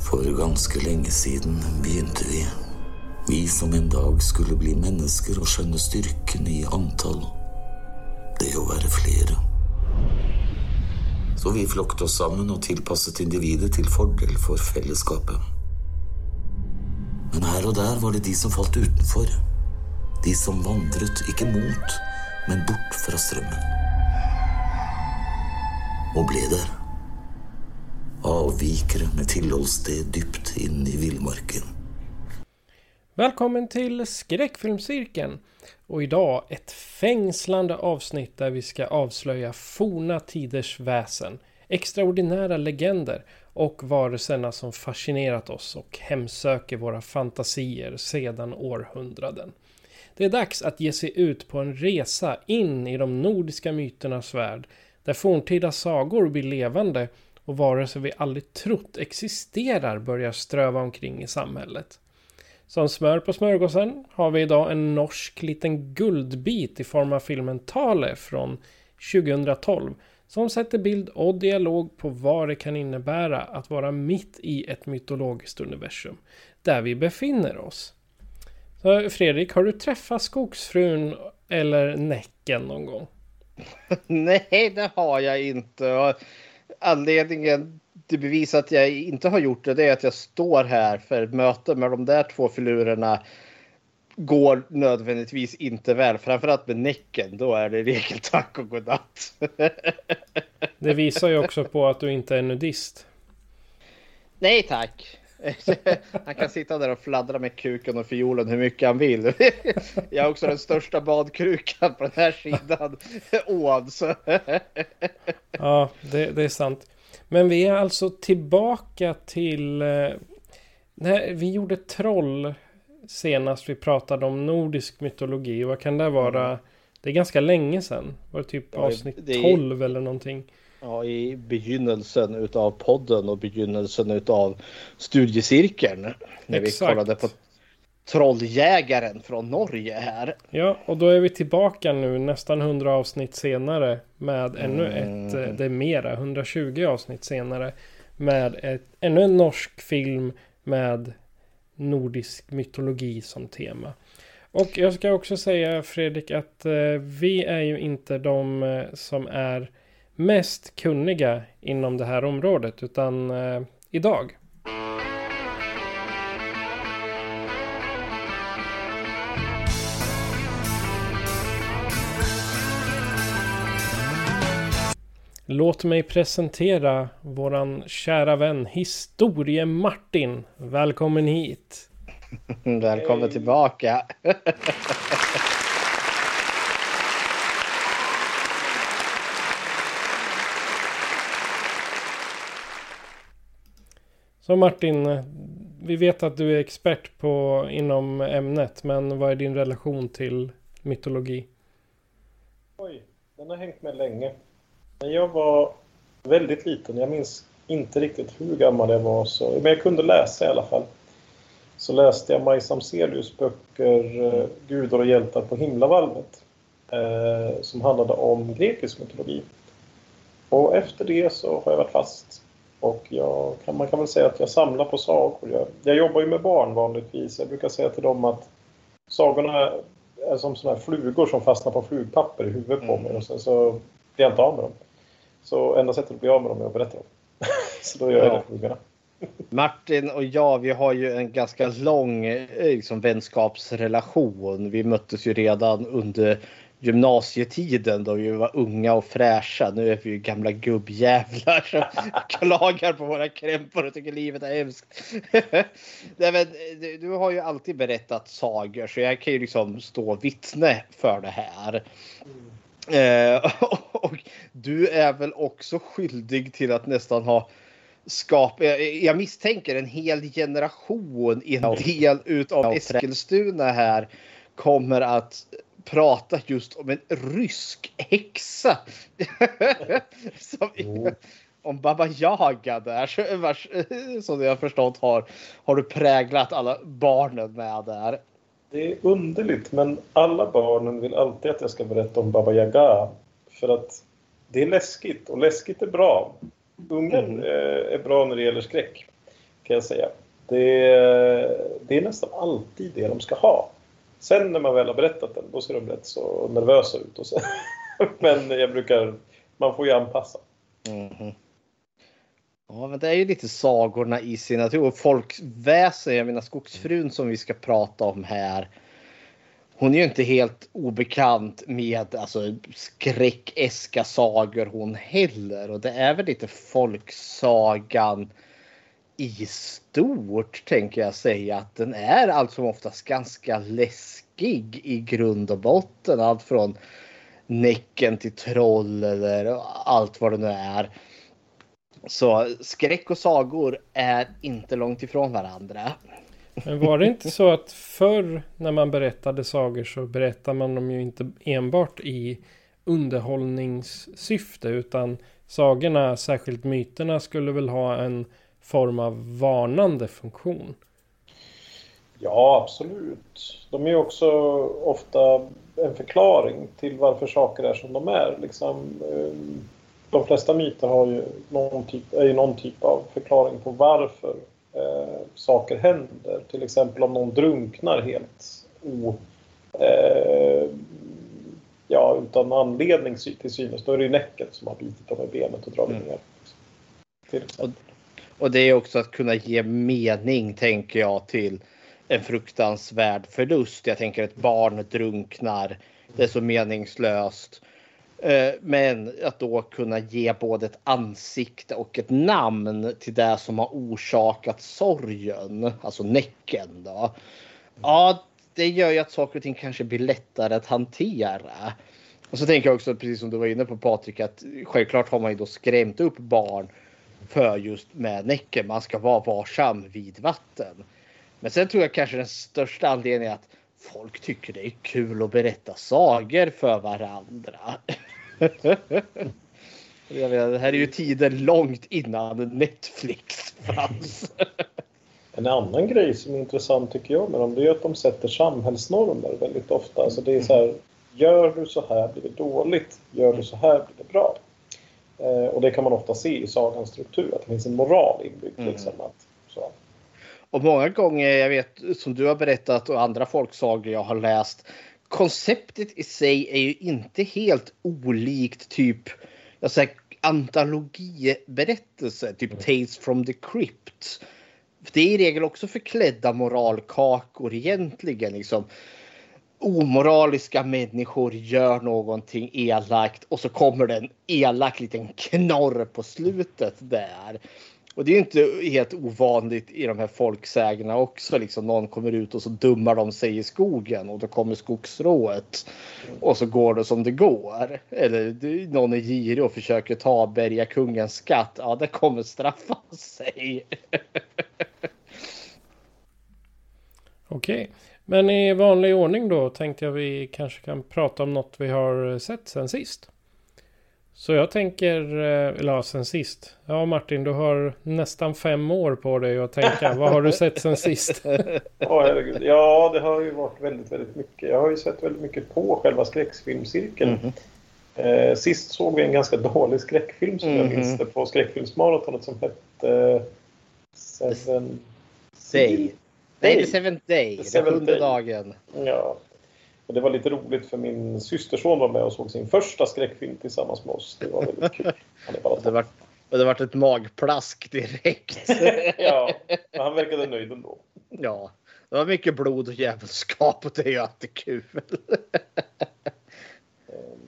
For ganske lenge siden begynte vi. Vi som en dag skulle bli mennesker og skjønne styrken i antall. Det å være flere. Så vi flokket oss sammen og tilpasset individet til fordel for fellesskapet. Men her og der var det de som falt utenfor. De som vandret ikke mot, men bort fra strømmen. Og ble der. Avvikere med tilholdssted dypt inn i villmarken. Välkommen till Skräckfilmscirkeln. Och idag ett fängslande avsnitt där vi ska avslöja forna tiders väsen, extraordinära legender och varelserna som fascinerat oss och hemsöker våra fantasier sedan århundraden. Det är dags att ge sig ut på en resa in i de nordiska myternas värld där forntida sagor blir levande och varelser vi aldrig trott existerar börjar ströva omkring i samhället. Som smör på smörgåsen har vi idag en norsk liten guldbit i form av filmen Tale från 2012 som sätter bild och dialog på vad det kan innebära att vara mitt i ett mytologiskt universum där vi befinner oss. Så Fredrik, har du träffat skogsfrun eller Näcken någon gång? Nej, det har jag inte. Anledningen till bevis att jag inte har gjort det, det är att jag står här för ett möte med de där två filurerna går nödvändigtvis inte väl. Framförallt med Näcken, då är det regel tack och godnatt. Det visar ju också på att du inte är nudist. Nej tack. Han kan sitta där och fladdra med kuken och fiolen hur mycket han vill. Jag är också den största badkrukan på den här sidan ån. Ja, det, det är sant. Men vi är alltså tillbaka till... Eh, när vi gjorde Troll senast vi pratade om nordisk mytologi. Vad kan det vara? Det är ganska länge sedan. Var det typ avsnitt det är- 12 eller någonting? Ja, i begynnelsen utav podden och begynnelsen utav studiecirkeln. När vi Exakt. kollade på Trolljägaren från Norge här. Ja, och då är vi tillbaka nu nästan 100 avsnitt senare med ännu ett, eh, det är mera, 120 avsnitt senare med ett, ännu en norsk film med nordisk mytologi som tema. Och jag ska också säga Fredrik att eh, vi är ju inte de eh, som är mest kunniga inom det här området utan eh, idag Låt mig presentera våran kära vän Historie Martin. Välkommen hit. Välkommen tillbaka. Så Martin, vi vet att du är expert på inom ämnet, men vad är din relation till mytologi? Oj, den har hängt med länge. När jag var väldigt liten, jag minns inte riktigt hur gammal jag var, så, men jag kunde läsa i alla fall. Så läste jag Maj Samzelius böcker eh, Gudar och hjältar på himlavalvet. Eh, som handlade om grekisk mytologi. Och efter det så har jag varit fast. Och jag kan, man kan väl säga att jag samlar på sagor. Jag, jag jobbar ju med barn vanligtvis. Jag brukar säga till dem att sagorna är som såna här flugor som fastnar på flugpapper i huvudet på mig och sen så blir jag inte av med dem. Så enda sättet att bli av med dem är att berätta dem. så då gör jag Ja. det flugorna. Martin och jag, vi har ju en ganska lång eh, liksom, vänskapsrelation. Vi möttes ju redan under gymnasietiden då vi var unga och fräscha. Nu är vi ju gamla gubbjävlar som klagar på våra krämpor och tycker livet är hemskt. Nej, men, du, du har ju alltid berättat sagor så jag kan ju liksom stå vittne för det här. Eh, och du är väl också skyldig till att nästan ha skapat, jag misstänker en hel generation i en del utav Eskilstuna här kommer att prata just om en rysk häxa. Som, om Baba Yaga där, vars, som jag förstått har, har du präglat alla barnen med där. Det är underligt, men alla barnen vill alltid att jag ska berätta om Baba Yaga. För att det är läskigt och läskigt är bra. Ungen mm. är bra när det gäller skräck, kan jag säga. Det det är nästan alltid det de ska ha. Sen när man väl har berättat den, då ser de rätt så nervösa ut. Och så. men jag brukar, man får ju anpassa. Mm. Ja, men det är ju lite sagorna i sin natur. Folkväsen, jag menar skogsfrun som vi ska prata om här. Hon är ju inte helt obekant med alltså, skräckeska sagor hon heller. Och det är väl lite folksagan i stort tänker jag säga att den är allt som oftast ganska läskig i grund och botten. Allt från Näcken till Troll eller allt vad det nu är. Så skräck och sagor är inte långt ifrån varandra. Men var det inte så att förr när man berättade sagor så berättade man dem ju inte enbart i underhållningssyfte utan sagorna, särskilt myterna, skulle väl ha en form av varnande funktion? Ja, absolut. De är också ofta en förklaring till varför saker är som de är. Liksom, eh, de flesta myter har ju någon typ, är ju någon typ av förklaring på varför eh, saker händer. Till exempel om någon drunknar helt o, eh, ja, utan anledning till synes. Då är det ju näcket som har bitit dem i benet och dragit mm. ner. Och, och det är också att kunna ge mening tänker jag till en fruktansvärd förlust. Jag tänker ett barn drunknar. Det är så meningslöst. Eh, men att då kunna ge både ett ansikte och ett namn till det som har orsakat sorgen, alltså Näcken då. Ja, det gör ju att saker och ting kanske blir lättare att hantera. Och så tänker jag också, precis som du var inne på Patrik, att självklart har man ju då skrämt upp barn för just med Näcken. Man ska vara varsam vid vatten. Men sen tror jag kanske den största anledningen är att folk tycker det är kul att berätta sagor för varandra. jag det här är ju tider långt innan Netflix fanns. En annan grej som är intressant tycker jag med dem det är att de sätter samhällsnormer väldigt ofta. Alltså det är så här, gör du så här blir det dåligt, gör du så här blir det bra. Eh, och det kan man ofta se i sagans struktur, att det finns en moral inbyggd. Mm. Liksom, att, så. Och många gånger, jag vet som du har berättat och andra folksagor jag har läst, konceptet i sig är ju inte helt olikt typ jag säger, antologiberättelse, typ mm. Tales from the Crypt. Det är i regel också förklädda moralkakor egentligen. Liksom. Omoraliska människor gör någonting elakt och så kommer det en elak liten knorr på slutet där. Och det är inte helt ovanligt i de här folksägnerna också. Liksom någon kommer ut och så dummar de sig i skogen och då kommer skogsrået. Och så går det som det går. Eller någon är girig och försöker ta berga kungens skatt. Ja, det kommer straffa sig. Okej, men i vanlig ordning då tänkte jag vi kanske kan prata om något vi har sett sen sist. Så jag tänker, eh, eller ja, sen sist. Ja Martin, du har nästan fem år på dig att tänka. Vad har du sett sen sist? oh, herregud. Ja, det har ju varit väldigt, väldigt mycket. Jag har ju sett väldigt mycket på själva skräckfilmscirkeln. Mm eh, sist såg vi en ganska dålig skräckfilm som mm jag minns det på skräckfilmsmaratonet som hette eh, Seven... Day. Nej, The Seventh Day. The den sjunde dagen. Ja, och det var lite roligt för min systerson var med och såg sin första skräckfilm tillsammans med oss. Det var väldigt kul. Han är bara det, var, det var ett magplask direkt. ja, men han verkade nöjd ändå. Ja, det var mycket blod och djävulskap och det är ju alltid kul.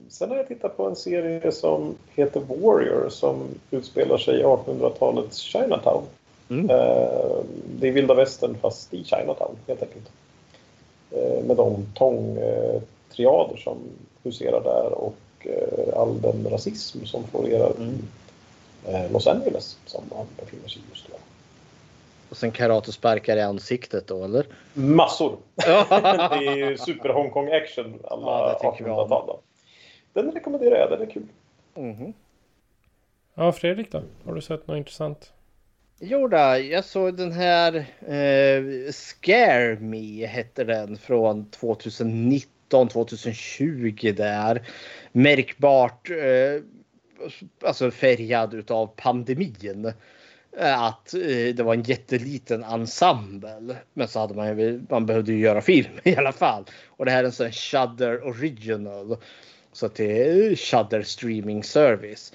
sen har jag tittat på en serie som heter Warrior som utspelar sig i 1800-talets Chinatown. Mm. Eh, det är vilda västern fast i Chinatown helt enkelt. Eh, med de tångtriader som huserar där och eh, all den rasism som florerar i Mm. eh, Los Angeles som han befinner sig i just då. Och sen karatesparkar i ansiktet då, eller? Massor! Ja. det är ju super Hong Kong action Ja, alla om. 1800-tal. då. Den rekommenderar jag, den är kul. Mhm. Ja, Fredrik då? Har du sett något intressant? Jo då, jag såg den här eh, Scare Me hette den från 2019 2020 där. Märkbart eh, alltså färgad utav pandemin. Eh, att eh, det var en jätteliten ensemble. Men så hade man ju, man behövde ju göra film i alla fall. Och det här är en sån Shudder original. Så att det är Shudder streaming service.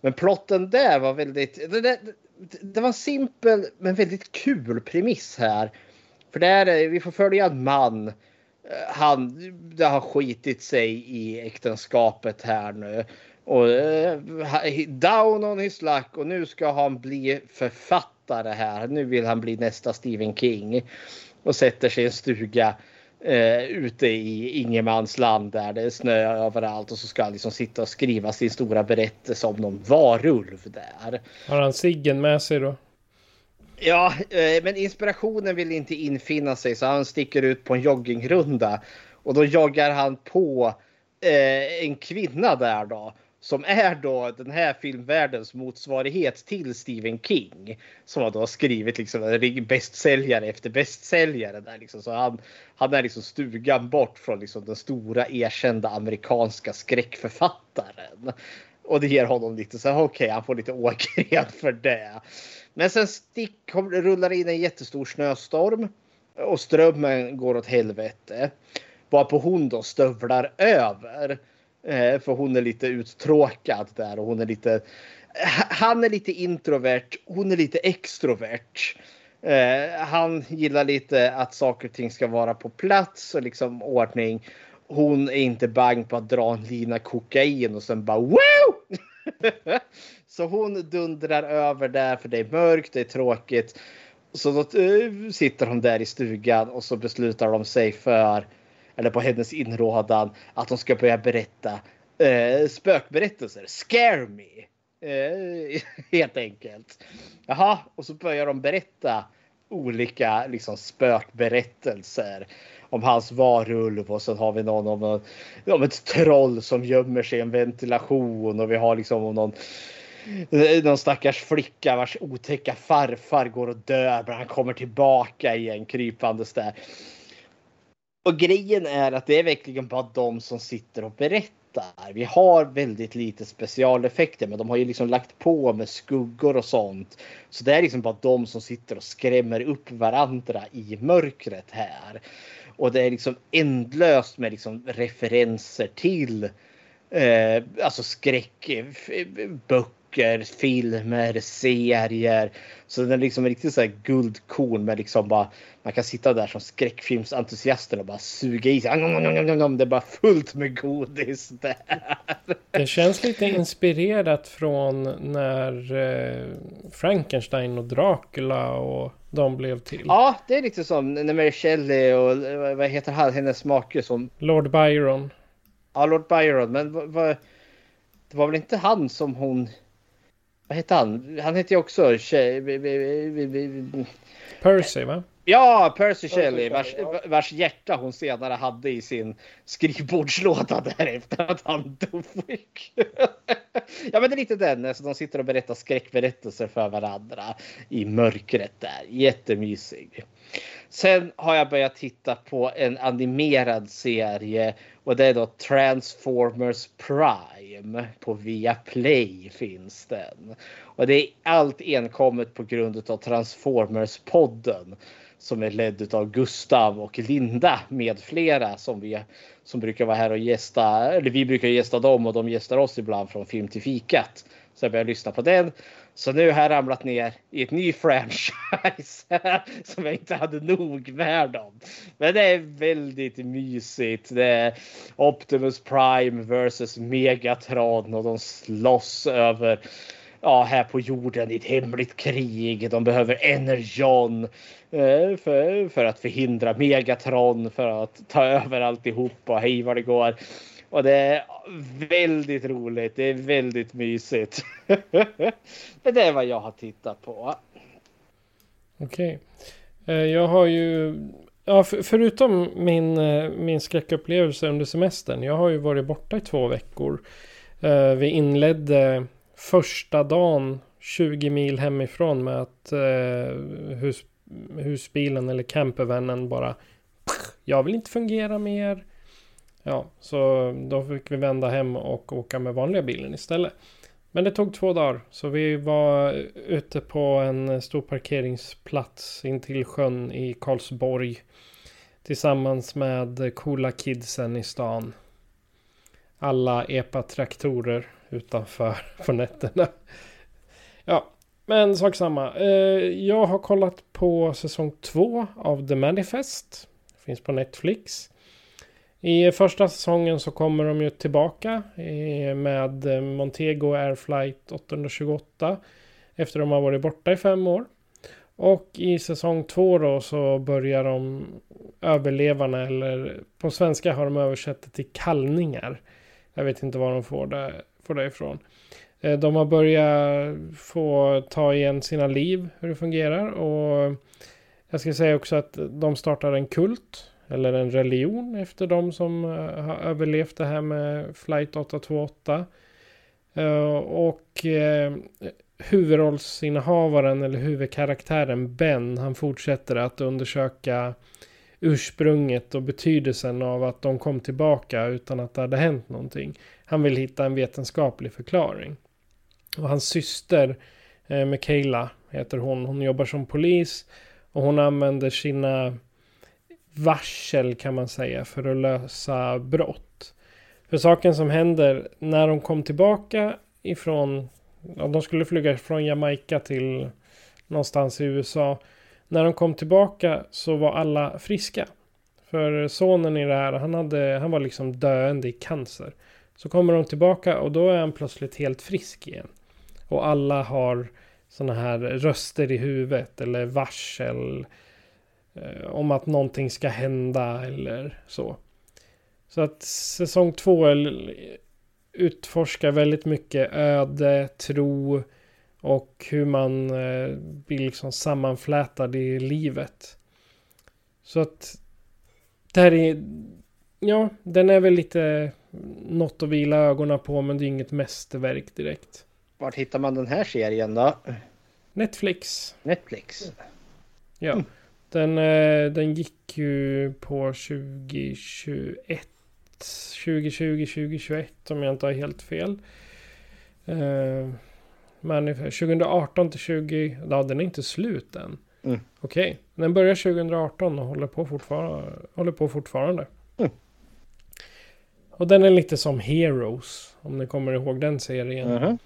Men plotten där var väldigt... Det, det, det var en simpel men väldigt kul premiss här. För där vi får följa en man. Eh, han det har skitit sig i äktenskapet här nu. Och eh, down on his luck och nu ska han bli författare här. Nu vill han bli nästa Stephen King. Och sätter sig i en stuga eh, ute i ingenmansland där det är snö överallt och så ska han liksom sitta och skriva sin stora berättelse om någon varulv där. Har han ciggen med sig då? Ja, eh, men inspirationen vill inte infinna sig så han sticker ut på en joggingrunda och då joggar han på eh, en kvinna där då som är då den här filmvärldens motsvarighet till Stephen King som har då skrivit liksom bästsäljare efter bästsäljare där liksom så han, han är liksom stugan bort från liksom den stora erkända amerikanska skräckförfattaren. Och det ger honom lite så här, okej, han får lite ågren för det. Men sen stick, rullar in en jättestor snöstorm och strömmen går åt helvete. Varpå hon då stövlar över. Eh, för hon är lite uttråkad där och hon är lite... Han är lite introvert, hon är lite extrovert. Eh, han gillar lite att saker och ting ska vara på plats och liksom ordning. Hon är inte bang på att dra en lina kokain och sen bara wow! Så hon dundrar över där för det är mörkt, det är tråkigt. Så då eh, sitter hon där i stugan och så beslutar de sig för, eller på hennes inrådan, att de ska börja berätta eh, spökberättelser. Scare me! Eh, helt enkelt. Jaha, och så börjar de berätta olika liksom, spökberättelser om hans varulv och så har vi någon om, om ett troll som gömmer sig i en ventilation och vi har liksom om någon eh, någon stackars flicka vars otäcka farfar går och dör men han kommer tillbaka igen krypandes där. Och grejen är att det är verkligen bara de som sitter och berättar. Vi har väldigt lite specialeffekter men de har ju liksom lagt på med skuggor och sånt. Så det är liksom bara de som sitter och skrämmer upp varandra i mörkret här. Och det är liksom ändlöst med liksom referenser till eh, alltså skräckböcker, filmer, serier. Så den är liksom en riktigt så här guldkorn med liksom bara man kan sitta där som skräckfilmsentusiaster och bara suga i sig. Det är bara fullt med godis där. Det känns lite inspirerat från när eh, Frankenstein och Dracula och de blev till. Ja, det är lite som när Mary Shelley och eh, vad heter han, hennes make som Lord Byron. Ja, Lord Byron, men vad, det var väl inte han som hon... Vad hette han? Han hette ju också... Percy va? Ja, Percy Shelley, vars, vars hjärta hon senare hade i sin skrivbordslåda där efter att han dog. ja, men det är lite den. Alltså, de sitter och berättar skräckberättelser för varandra i mörkret där. Jättemysig. Sen har jag börjat titta på en animerad serie och det är då Transformers Prime. På Viaplay finns den. Och det är allt enkommet på grund av Transformers-podden som är ledd av Gustav och Linda med flera som vi som brukar vara här och gästa. Eller vi brukar gästa dem och de gästar oss ibland från Film till fikat. Så jag började lyssna på den. Så nu har jag ramlat ner i ett ny franchise som jag inte hade nog värd om. Men det är väldigt mysigt. Det är Optimus Prime versus Megatron och de slåss över ja, här på jorden i ett hemligt krig. De behöver Energon eh, för, för att förhindra Megatron för att ta över alltihopa och hej vad det går. Och det är väldigt roligt. Det är väldigt mysigt. det är vad jag har tittat på. Okej. Okay. Jag har ju... Ja, förutom min, eh, min skräckupplevelse under semestern. Jag har ju varit borta i två veckor. Eh, vi inledde första dagen 20 mil hemifrån med att hus, husbilen eller campervännen bara... Jag vill inte fungera mer. Ja, så då fick vi vända hem och åka med vanliga bilen istället. Men det tog två dagar. Så vi var ute på en stor parkeringsplats intill sjön i Karlsborg. Tillsammans med coola kidsen i stan. Alla epa-traktorer utanför på nätterna. Ja, men sak samma. Eh, jag har kollat på säsong två av The Manifest. Finns på Netflix. I första säsongen så kommer de ju tillbaka eh, med eh, Montego Airflight 828 efter att de har varit borta i fem år. Och i säsong två då så börjar de överlevarna eller på svenska har de översatt det till kallningar. Jag vet inte var de får det, får det ifrån. Eh, de har börjat få ta igen sina liv, hur det fungerar. Och jag ska säga också att de startar en kult eller en religion efter de som eh, har överlevt det här med flight 828. Eh, och eh, huvudrollsinnehavaren eller huvudkaraktären Ben, han fortsätter att undersöka ursprunget och betydelsen av att de kom tillbaka utan att det hade hänt någonting. Han vill hitta en vetenskaplig förklaring. Och hans syster, eh, Michaela heter hon, hon jobbar som polis och hon använder sina varsel kan man säga för att lösa brott. För saken som händer när de kom tillbaka ifrån, ja, de skulle flyga från Jamaica till någonstans i USA. När de kom tillbaka så var alla friska. För sonen i det här, han, hade, han var liksom döende i cancer. Så kommer de tillbaka och då är han plötsligt helt frisk igen. Och alla har sådana här röster i huvudet eller varsel eh, om att någonting ska hända eller så. Så att säsong två utforskar väldigt mycket öde, tro och hur man eh, blir liksom sammanflätad i livet. Så att det här är... Ja, den är väl lite något att vila ögonen på men det är inget mästerverk direkt. Vart hittar man den här serien då? Netflix. Netflix. Ja. Mm. Den, eh, den gick ju på 2021. 2020, 2021 om jag inte har helt fel. Uh, men 2018 till 20... Ja, den är inte slut än. Mm. Okej, okay. den börjar 2018 och håller på fortfarande. Håller på fortfarande. Mm. Och den är lite som Heroes. Om ni kommer ihåg den serien. Mm -hmm.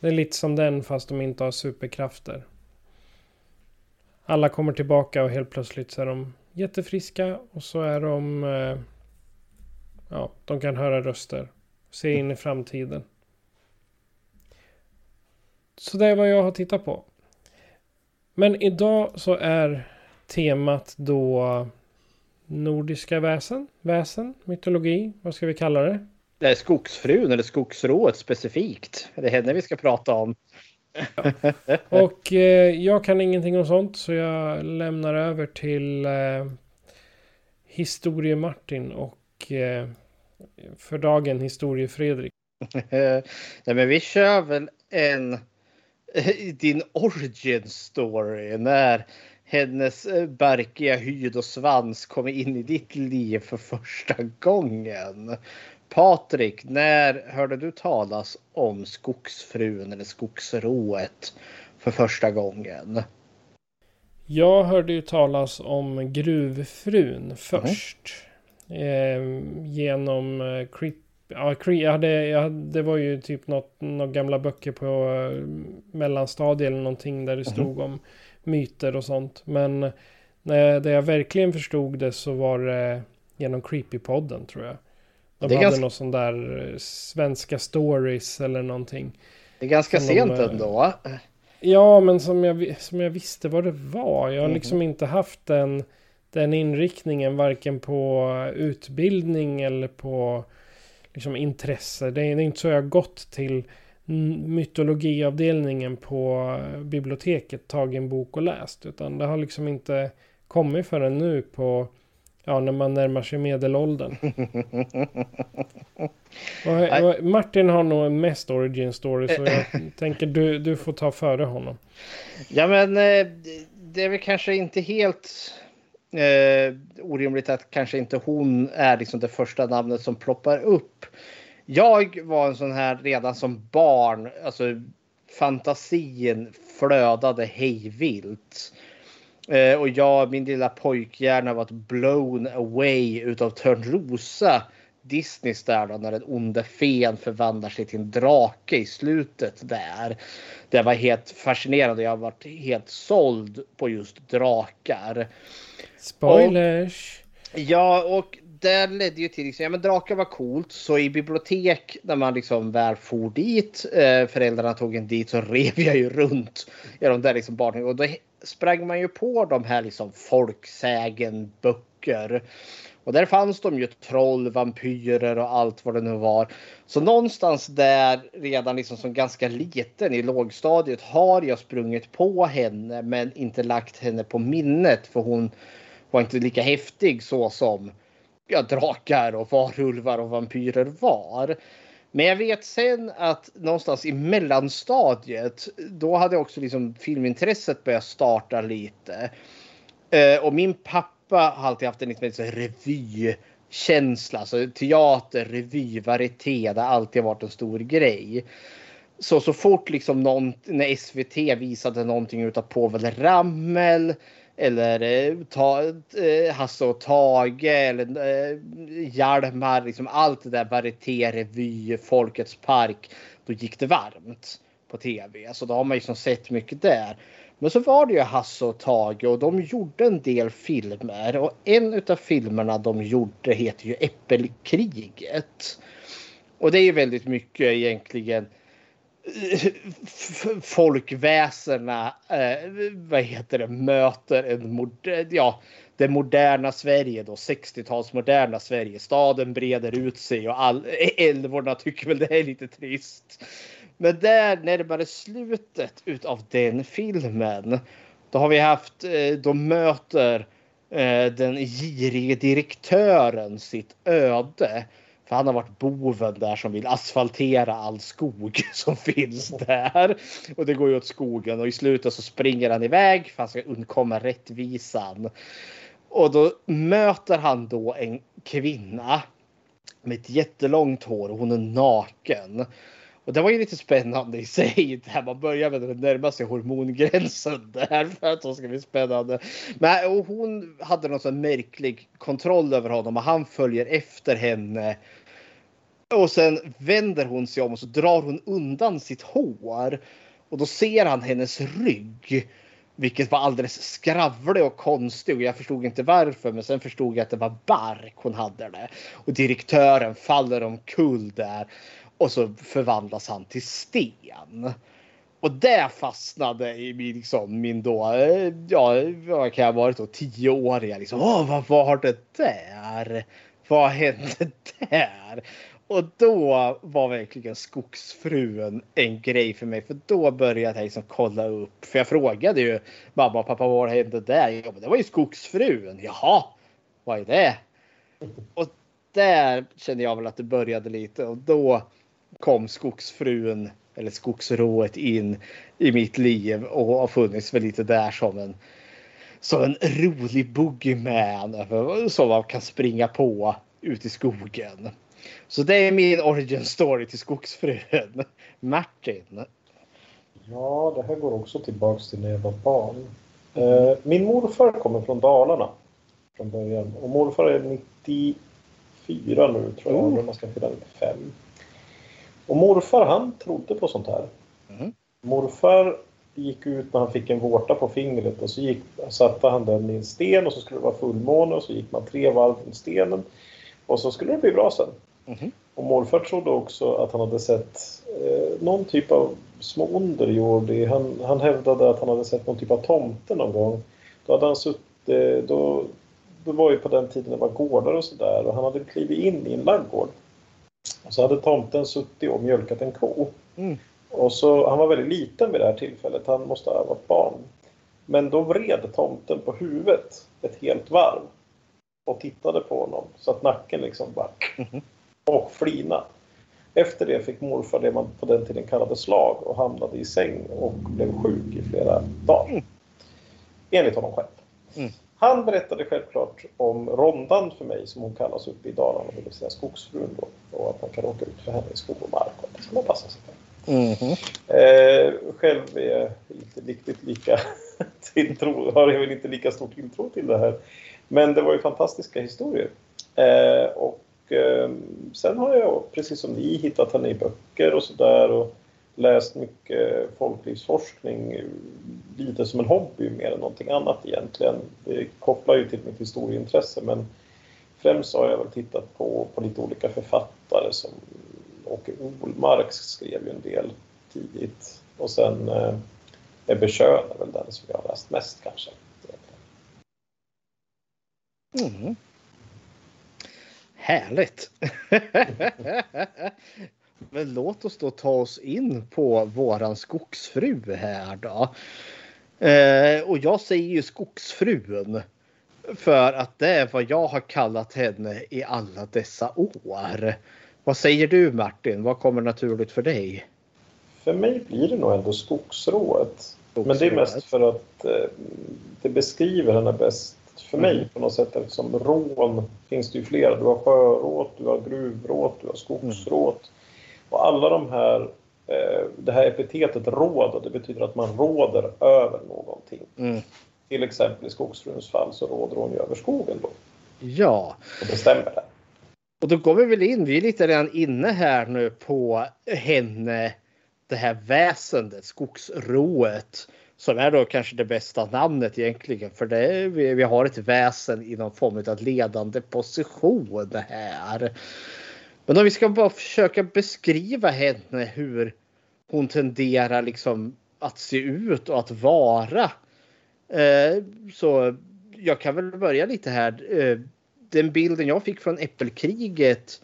Det är lite som den fast de inte har superkrafter. Alla kommer tillbaka och helt plötsligt så är de jättefriska och så är de... Eh, ja, de kan höra röster. Se in i framtiden. Så det är vad jag har tittat på. Men idag så är temat då nordiska väsen, väsen, mytologi, vad ska vi kalla det? Det är skogsfrun eller skogsrået specifikt. Det är henne vi ska prata om. Ja. Och eh, jag kan ingenting om sånt så jag lämnar över till eh, Historie Martin och eh, för dagen Historie Fredrik. Nej men vi kör väl en eh, din origin story när hennes eh, barkiga hud och svans kommer in i ditt liv för första gången. Patrik, när hörde du talas om skogsfrun eller skogsrået för första gången? Jag hörde ju talas om gruvfrun först. Mm. Eh, genom Ja, jag hade, jag hade, det var ju typ något, några gamla böcker på uh, mellanstadiet eller någonting där det mhm. stod mm. om myter och sånt. Men när, jag verkligen förstod det så var det genom Creepypodden tror jag. De det hade ganska... någon sån där eh, svenska stories eller någonting. Det är ganska sent de, ändå. Ja, men som jag, som jag visste vad det var. Jag har mm. liksom inte haft den, den inriktningen varken på utbildning eller på liksom intresse. Det är, det är inte så jag har gått till mytologiavdelningen på biblioteket, tagit en bok och läst. Utan det har liksom inte kommit förrän nu på Ja, när man närmar sig medelåldern. och, Martin har nog mest origin story så jag tänker du, du får ta före honom. Ja men eh, det är väl kanske inte helt eh, orimligt att kanske inte hon är liksom det första namnet som ploppar upp. Jag var en sån här redan som barn, alltså fantasin flödade hejvilt. Eh, och jag, min lilla pojkhjärna varit blown away utav Törnrosa. Disneys där då, när den onde fen förvandlar sig till en drake i slutet där. Det var helt fascinerande. Jag har varit helt såld på just drakar. Spoilers! Och, ja, och det ledde ju till liksom, ja men drakar var coolt. Så i bibliotek när man liksom väl for dit, eh, föräldrarna tog en dit så rev jag ju runt i de där liksom barnen. Och då sprang man ju på de här liksom folksägenböcker. Och där fanns de ju troll, vampyrer och allt vad det nu var. Så någonstans där redan liksom som ganska liten i lågstadiet har jag sprungit på henne men inte lagt henne på minnet för hon var inte lika häftig så som ja, drakar och varulvar och vampyrer var. Men jag vet sen att någonstans i mellanstadiet, då hade också liksom filmintresset börjat starta lite. Eh, och min pappa har alltid haft en liksom, revykänsla, alltså teater, revy, varieté, det har alltid varit en stor grej. Så så fort liksom någon, när SVT visade någonting utav Povel Ramel eller eh, ta, eh, Hasse och Tage eller eh, Hjalmar. Liksom allt det där varieté, revy, Folkets park. Då gick det varmt på tv. Så då har man liksom sett mycket där. Men så var det ju Hasse och Tage och de gjorde en del filmer och en av filmerna de gjorde heter ju Äppelkriget. Och det är ju väldigt mycket egentligen folkväsena eh, vad heter det, möter en moder, ja, det moderna Sverige då, 60-tals moderna Sverige. Staden breder ut sig och all, älvorna tycker väl det är lite trist. Men där närmare slutet utav den filmen, då har vi haft, eh, då möter eh, den girige direktören sitt öde. För han har varit boven där som vill asfaltera all skog som finns där. Och det går ju åt skogen och i slutet så springer han iväg för att han ska undkomma rättvisan. Och då möter han då en kvinna med ett jättelångt hår och hon är naken. Och det var ju lite spännande i sig. Där man börjar med att närma sig hormongränsen där för att det ska bli spännande. Men och hon hade någon sån märklig kontroll över honom och han följer efter henne och sen vänder hon sig om och så drar hon undan sitt hår. Och då ser han hennes rygg. Vilket var alldeles skravlig och konstig och jag förstod inte varför. Men sen förstod jag att det var bark hon hade det. Och direktören faller omkull där. Och så förvandlas han till sten. Och det fastnade i min, liksom, min då, eh, ja vad kan jag ha varit då, tioåriga liksom. Åh, vad var det där? Vad hände där? Och då var verkligen skogsfrun en grej för mig. För då började jag liksom kolla upp. För jag frågade ju mamma och pappa vad hände där? Ja, men det var ju skogsfrun. Jaha, vad är det? Och där kände jag väl att det började lite och då kom skogsfrun eller skogsrået in i mitt liv och har funnits väl lite där som en som en rolig boogeyman som man kan springa på ute i skogen. Så det är min origin story till skogsfrön. Martin. Ja, det här går också tillbaks till när jag var barn. Eh, min morfar kommer från Dalarna från början och morfar är 94 nu tror jag. Oh. Oh. Man ska fylla 95. Och morfar han trodde på sånt här. Mm. Morfar gick ut när han fick en vårta på fingret och så gick, satte han den i en sten och så skulle det vara fullmåne och så gick man tre varv runt stenen. Och så skulle det bli bra sen. Mhm. Och morfar trodde också att han hade sett eh, någon typ av små under Jordi. Han, han hävdade att han hade sett någon typ av tomte någon gång. Då hade han suttit, då, det var ju på den tiden det var gårdar och sådär och han hade klivit in i en laggård. Och så hade tomten suttit och mjölkat en ko. Mm. Och så, han var väldigt liten vid det här tillfället, han måste ha varit barn. Men då vred tomten på huvudet ett helt varv och tittade på honom så att nacken liksom bara och flina. Efter det fick morfar det man på den tiden kallade slag och hamnade i säng och blev sjuk i flera dagar. Enligt honom själv. Mm. Han berättade självklart om rondan för mig som hon kallas uppe i Dalarna, det vill säga skogsfrun då. Och att man kan åka ut för henne i skog och mark och att det ska man passa sig för. Mhm. Eh, själv är jag inte riktigt lika tilltro, har jag väl inte lika stor tilltro till det här. Men det var ju fantastiska historier. Eh, och eh, sen har jag, precis som ni, hittat henne i böcker och sådär läst mycket folklivsforskning lite som en hobby mer än någonting annat egentligen. Det kopplar ju till mitt historieintresse men främst har jag väl tittat på, på lite olika författare som Åke Olmark skrev ju en del tidigt och sen eh, Ebbe Schön är väl den som jag har läst mest kanske. Mm. Härligt! Men låt oss då ta oss in på våran skogsfru här då. Eh, och jag säger ju skogsfrun. För att det är vad jag har kallat henne i alla dessa år. Vad säger du Martin? Vad kommer naturligt för dig? För mig blir det nog ändå skogsrået. Men det är mest för att eh, det beskriver henne bäst för mig Mm. på något sätt eftersom rån finns det ju flera. Du har sjöråt, du har gruvråt, du har skogsråt. Och alla de här, eh, det här epitetet råd, det betyder att man råder över någonting. Mm. Till exempel i skogsfruns fall så råder hon ju över skogen då Ja, och bestämmer det. och då går vi väl in. Vi är lite redan inne här nu på henne. Det här väsendet, skogsrået. Som är då kanske det bästa namnet egentligen. För det vi, vi har ett väsen i någon form av ledande position här. Men om vi ska bara försöka beskriva henne hur hon tenderar liksom att se ut och att vara. Eh, så jag kan väl börja lite här. Eh, den bilden jag fick från äppelkriget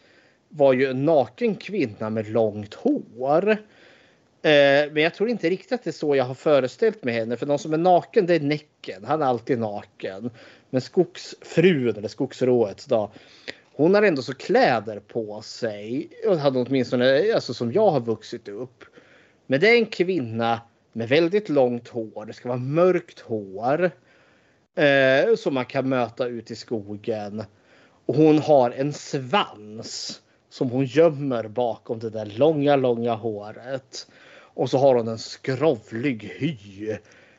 var ju en naken kvinna med långt hår. Eh, men jag tror inte riktigt att det är så jag har föreställt mig henne. För någon som är naken, det är Näcken. Han är alltid naken. Men skogsfrun, eller skogsrået då. Hon har ändå så kläder på sig. Och hade åtminstone, alltså som jag har vuxit upp. Men det är en kvinna med väldigt långt hår. Det ska vara mörkt hår. Eh, som man kan möta ut i skogen. Och hon har en svans som hon gömmer bakom det där långa, långa håret. Och så har hon en skrovlig hy.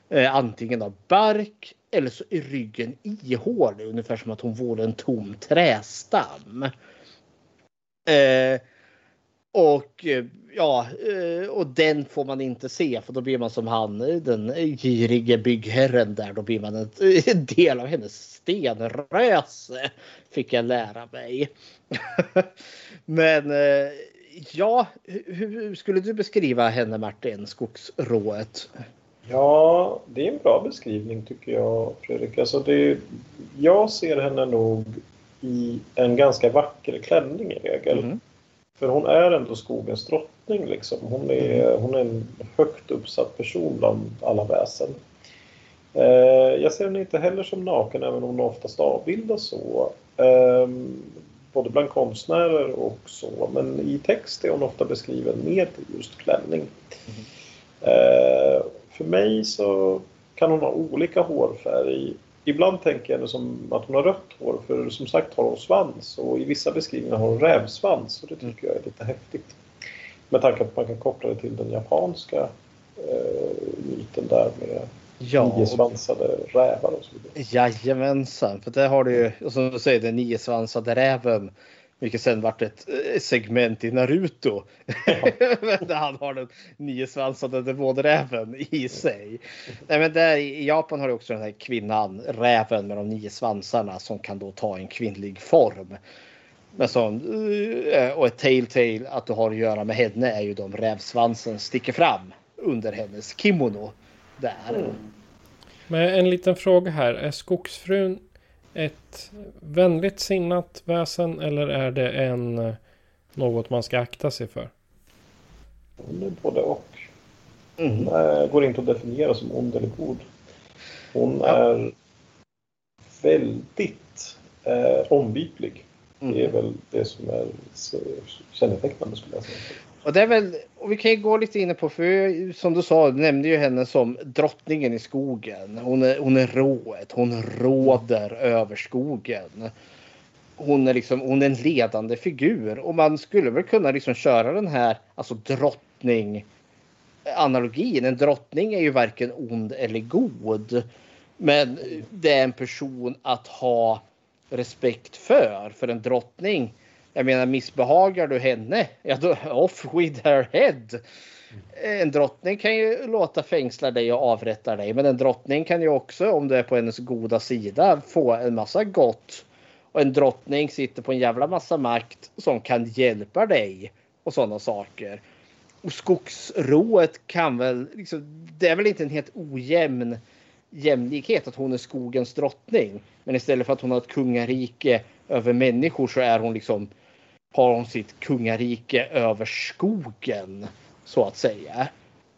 Eh, antingen av bark eller så är ryggen ihålig. Ungefär som att hon vore en tom trästam. Eh, och eh, ja, eh, och den får man inte se för då blir man som han, eh, den girige byggherren där. Då blir man en, eh, en del av hennes stenröse. Fick jag lära mig. Men eh, ja, hur, hur skulle du beskriva henne Martin, skogsrået? Ja, det är en bra beskrivning tycker jag Fredrik. Alltså det, jag ser henne nog i en ganska vacker klänning i regel. Mhm. För hon är ändå skogens drottning liksom. Hon är, hon är en högt uppsatt person bland alla väsen. Eh, jag ser henne inte heller som naken även om hon oftast avbildas så. Eh, både bland konstnärer och så. Men i text är hon ofta beskriven med just klänning. Eh, för mig så kan hon ha olika hårfärg. Ibland tänker jag det som att hon har rött hår för som sagt har hon svans och i vissa beskrivningar har hon rävsvans och det tycker jag är lite häftigt. Med tanke på att man kan koppla det till den japanska eh, myten där med Ja, niosvansade rävar och så vidare. Jajamensan, för där har du ju och som du säger den niosvansade räven. Vilket sen vart ett eh, segment i Naruto. där han har den niosvansade demonräven i sig. Nej, men där, I Japan har du också den här kvinnan, räven med de nio svansarna som kan då ta en kvinnlig form. Men som, eh, och ett telltale att du har att göra med henne är ju de rävsvansen sticker fram under hennes kimono. Där. Mm. Men en liten fråga här. Är skogsfrun ett vänligt sinnat väsen eller är det en något man ska akta sig för? Hon är både och. Mm. Hon går inte att definiera som ond eller god. Hon ja. är väldigt eh, ombytlig. Mm. Det är väl det som är kännetecknande skulle jag säga. Och det är väl, och vi kan ju gå lite inne på, för som du sa, du nämnde ju henne som drottningen i skogen. Hon är, hon är rået, hon råder över skogen. Hon är liksom, hon är en ledande figur och man skulle väl kunna liksom köra den här, alltså drottning analogin. En drottning är ju varken ond eller god. Men det är en person att ha respekt för. För en drottning jag menar missbehagar du henne, ja då off with her head. En drottning kan ju låta fängsla dig och avrätta dig. Men en drottning kan ju också, om du är på hennes goda sida, få en massa gott. Och en drottning sitter på en jävla massa makt som kan hjälpa dig och sådana saker. Och skogsrået kan väl, liksom, det är väl inte en helt ojämn jämlikhet att hon är skogens drottning. Men istället för att hon har ett kungarike över människor så är hon liksom har hon sitt kungarike över skogen så att säga.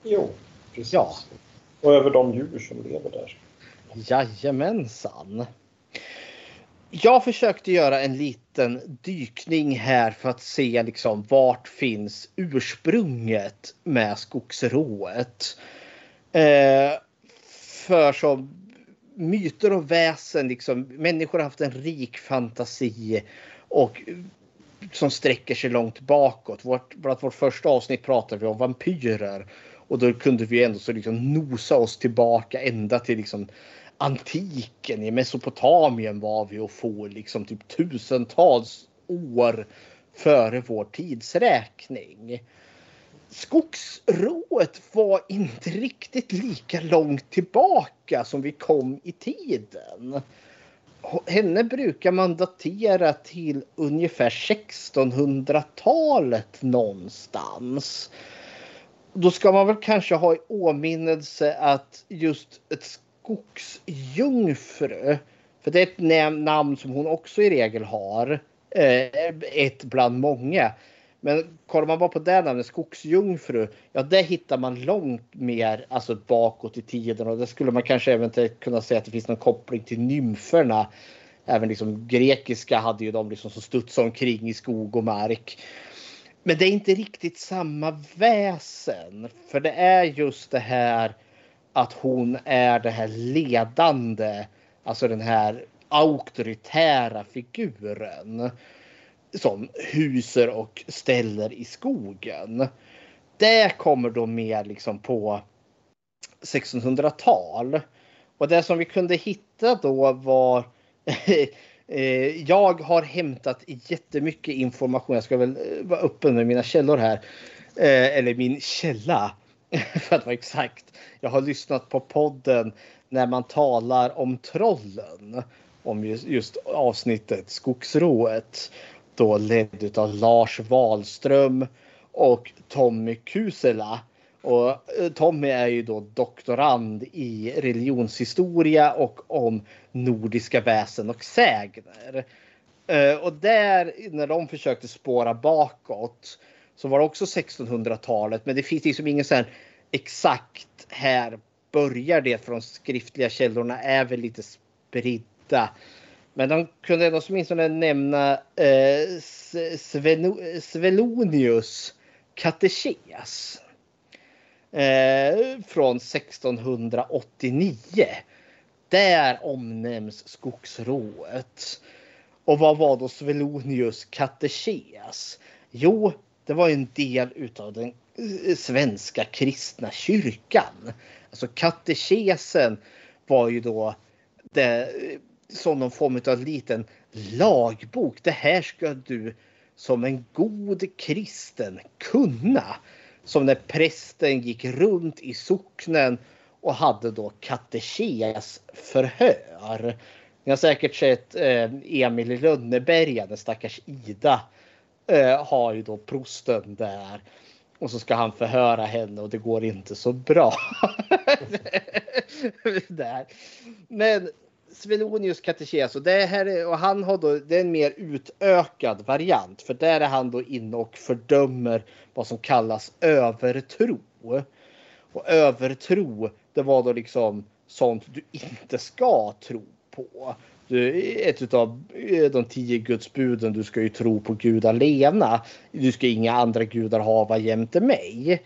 Jo, precis. Ja. Och över de djur som lever där. Jajamensan. Jag försökte göra en liten dykning här för att se liksom vart finns ursprunget med skogsrået. Eh, för som myter och väsen, liksom, människor har haft en rik fantasi och som sträcker sig långt bakåt. Vårt, vårt första avsnitt pratade vi om vampyrer. Och då kunde vi ändå så liksom nosa oss tillbaka ända till liksom antiken. I Mesopotamien var vi och få liksom typ tusentals år före vår tidsräkning. Skogsrået var inte riktigt lika långt tillbaka som vi kom i tiden henne brukar man datera till ungefär 1600-talet någonstans. Då ska man väl kanske ha i åminnelse att just ett skogsjungfru, för det är ett namn som hon också i regel har, eh, ett bland många. Men kollar man bara på det namnet, skogsjungfru, ja det hittar man långt mer alltså bakåt i tiden och det skulle man kanske även kunna säga att det finns någon koppling till nymferna. Även liksom grekiska hade ju de liksom som studsade omkring i skog och mark. Men det är inte riktigt samma väsen. För det är just det här att hon är det här ledande, alltså den här auktoritära figuren som huser och ställer i skogen. Det kommer då mer liksom på 1600-tal. Och det som vi kunde hitta då var eh, jag har hämtat jättemycket information. Jag ska väl eh, vara öppen med mina källor här. Eh, eller min källa för att vara exakt. Jag har lyssnat på podden när man talar om trollen. Om just avsnittet Skogsrået då ledd av Lars Wahlström och Tommy Kusela. Och eh, Tommy är ju då doktorand i religionshistoria och om nordiska väsen och sägner. Eh, och där när de försökte spåra bakåt så var det också 1600-talet. Men det finns liksom ingen sån exakt här börjar det för de skriftliga källorna är väl lite spridda. Men de kunde ändå åtminstone nämna eh, Svelonius katekes. Eh, från 1689. Där omnämns skogsrået. Och vad var då Svelonius katekes? Jo, det var en del utav den eh, svenska kristna kyrkan. Alltså katekesen var ju då det som någon form av liten lagbok. Det här ska du som en god kristen kunna. Som när prästen gick runt i socknen och hade då katekesförhör. Ni har säkert sett eh, Emil i Lönneberga, den stackars Ida eh, har ju då prosten där. Och så ska han förhöra henne och det går inte så bra. där. Men Svenonius katekes och, det här är, och han har då, det är en mer utökad variant. För där är han då inne och fördömer vad som kallas övertro. Och övertro, det var då liksom sånt du inte ska tro på. Du, ett av eh, de tio gudsbuden, du ska ju tro på Gud alena. Du ska inga andra gudar hava jämte mig.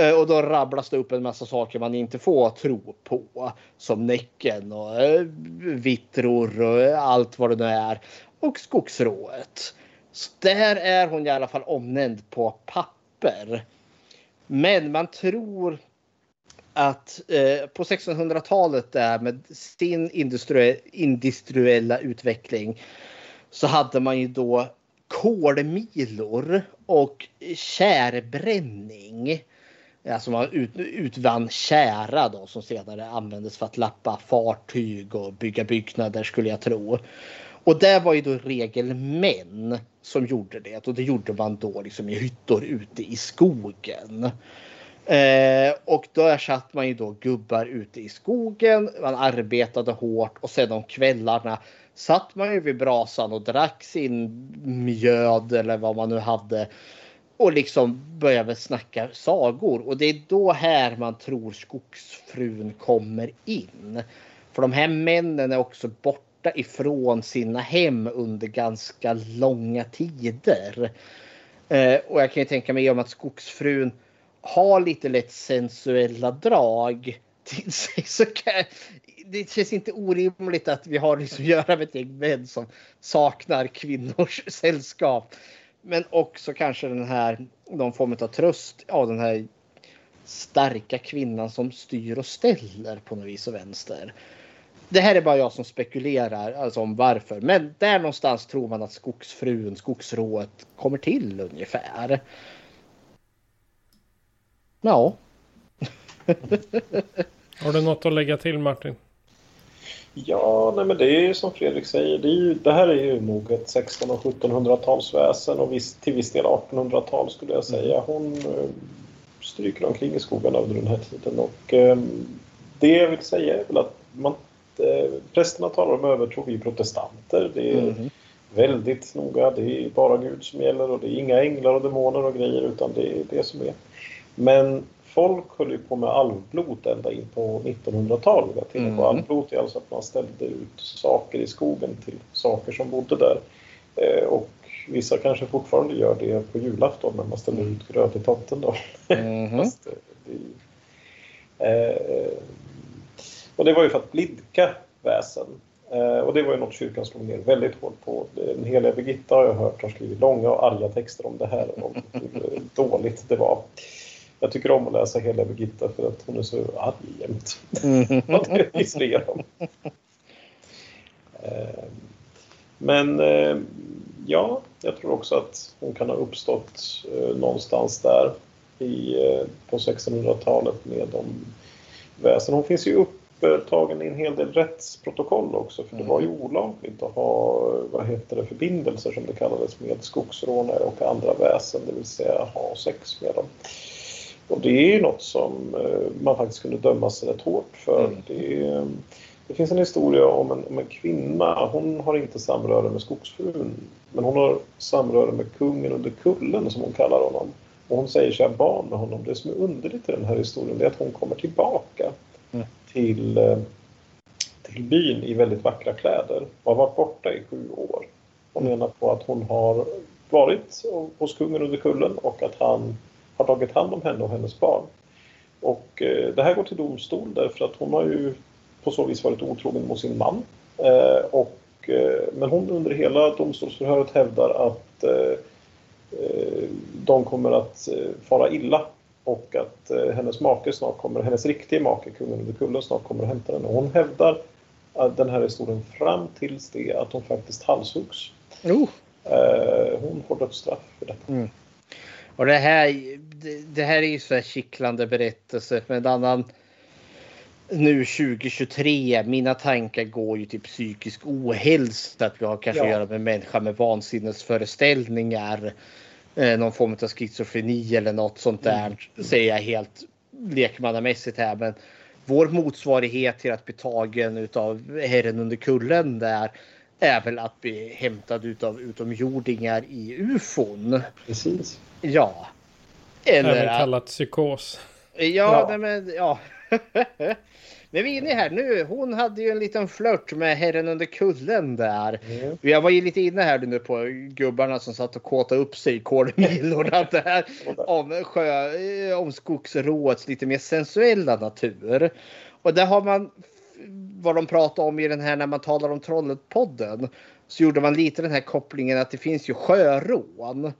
Eh, och då rabblas det upp en massa saker man inte får tro på. Som Näcken och eh, vittror och eh, allt vad det nu är. Och skogsrået. Så där är hon i alla fall omnämnd på papper. Men man tror att eh, på 1600-talet där med sin industriella utveckling så hade man ju då kolmilor och kärbränning. Alltså man ut, utvann kära då som senare användes för att lappa fartyg och bygga byggnader skulle jag tro. Och det var ju då regelmän som gjorde det och det gjorde man då liksom i hyttor ute i skogen. Eh, och då satt man ju då gubbar ute i skogen. Man arbetade hårt och sen om kvällarna satt man ju vid brasan och drack sin mjöd eller vad man nu hade. Och liksom började snacka sagor. Och det är då här man tror skogsfrun kommer in. För de här männen är också borta ifrån sina hem under ganska långa tider. Eh, och jag kan ju tänka mig om att skogsfrun har lite lätt sensuella drag till sig så kan, det känns inte orimligt att vi har liksom att göra med ett gäng män som saknar kvinnors sällskap. Men också kanske den här någon form av tröst av den här starka kvinnan som styr och ställer på något vis och vänster. Det här är bara jag som spekulerar alltså om varför. Men där någonstans tror man att skogsfrun, skogsrået kommer till ungefär. Ja. Har du något att lägga till Martin? Ja, nej men det är ju som Fredrik säger. Det, ju, det här är ju nog ett 1600 och 1700-talsväsen och viss, till viss del 1800-tal skulle jag säga. Hon eh, stryker omkring i skogarna under den här tiden och eh, det jag vill säga är väl att man, eh, prästerna talar om övertro, vi protestanter. Det är mm. väldigt noga. Det är bara Gud som gäller och det är inga änglar och demoner och grejer utan det är det som är. Men folk höll ju på med alvblot ända in på 1900-talet. Mm. Alvblot är alltså att man ställde ut saker i skogen till saker som bodde där. Eh, och vissa kanske fortfarande gör det på julafton när man ställer ut gröt till tomten. Då. Mm. Fast, eh, det, eh, och det var ju för att blidka väsen. Och det var ju något kyrkan slog ner väldigt hårt på. Den heliga Birgitta har jag hört har skrivit långa och arga texter om det här. Och hur dåligt det var. Jag tycker om att läsa hela Birgitta för att hon är så arg jämt. Mm. Men eh, ja, jag tror också att hon kan ha uppstått eh, någonstans där i, eh, på 1600-talet med de väsen. Hon finns ju upptagen i en hel del rättsprotokoll också för det var ju mm. olagligt att ha vad heter det, förbindelser som det kallades med skogsrånare och andra väsen, det vill säga ha sex med dem. Och det är ju något som eh, man faktiskt kunde dömas rätt hårt för. Mm. Det, det, finns en historia om en, om en, kvinna. Hon har inte samröre med skogsfrun. Men hon har samröre med kungen under kullen som hon kallar honom. Och hon säger sig ha barn med honom. Det som är underligt i den här historien är att hon kommer tillbaka mm. till, eh, till byn i väldigt vackra kläder och har varit borta i sju år. Hon menar på att hon har varit hos kungen under kullen och att han har tagit hand om henne och hennes barn. Och eh, det här går till domstol därför att hon har ju på så vis varit otrogen mot sin man. Eh, och, eh, men hon under hela domstolsförhöret hävdar att de kommer att fara illa och att hennes make snart kommer, hennes riktiga make, kungen under kullen, snart kommer att hämta henne. Hon hävdar att den här historien fram tills det att hon faktiskt halshuggs. Oh. Hon får dödsstraff för det. Mm. Och det här, det, här är ju så här kittlande berättelse med en annan nu 2023. Mina tankar går ju till psykisk ohälsa. Att vi har kanske Ja. att göra med människa med vansinnesföreställningar. Eh, någon form av schizofreni eller något sånt där. Säger jag helt lekmannamässigt här. Men vår motsvarighet till att bli tagen utav herren under kullen där är väl att bli hämtad utav utomjordingar i ufon. Precis. Ja. Eller Även kallat psykos. Ja, Ja. Nej, men ja. Men vi är inne här nu. Hon hade ju en liten flört med herren under kullen där. Mm. Jag var ju lite inne här nu på gubbarna som satt och kåtade upp sig i kolmilorna där. Om, sjö, eh, om skogsråets lite mer sensuella natur. Och där har man vad de pratar om i den här när man talar om Trollet-podden. Så gjorde man lite den här kopplingen att det finns ju sjörån.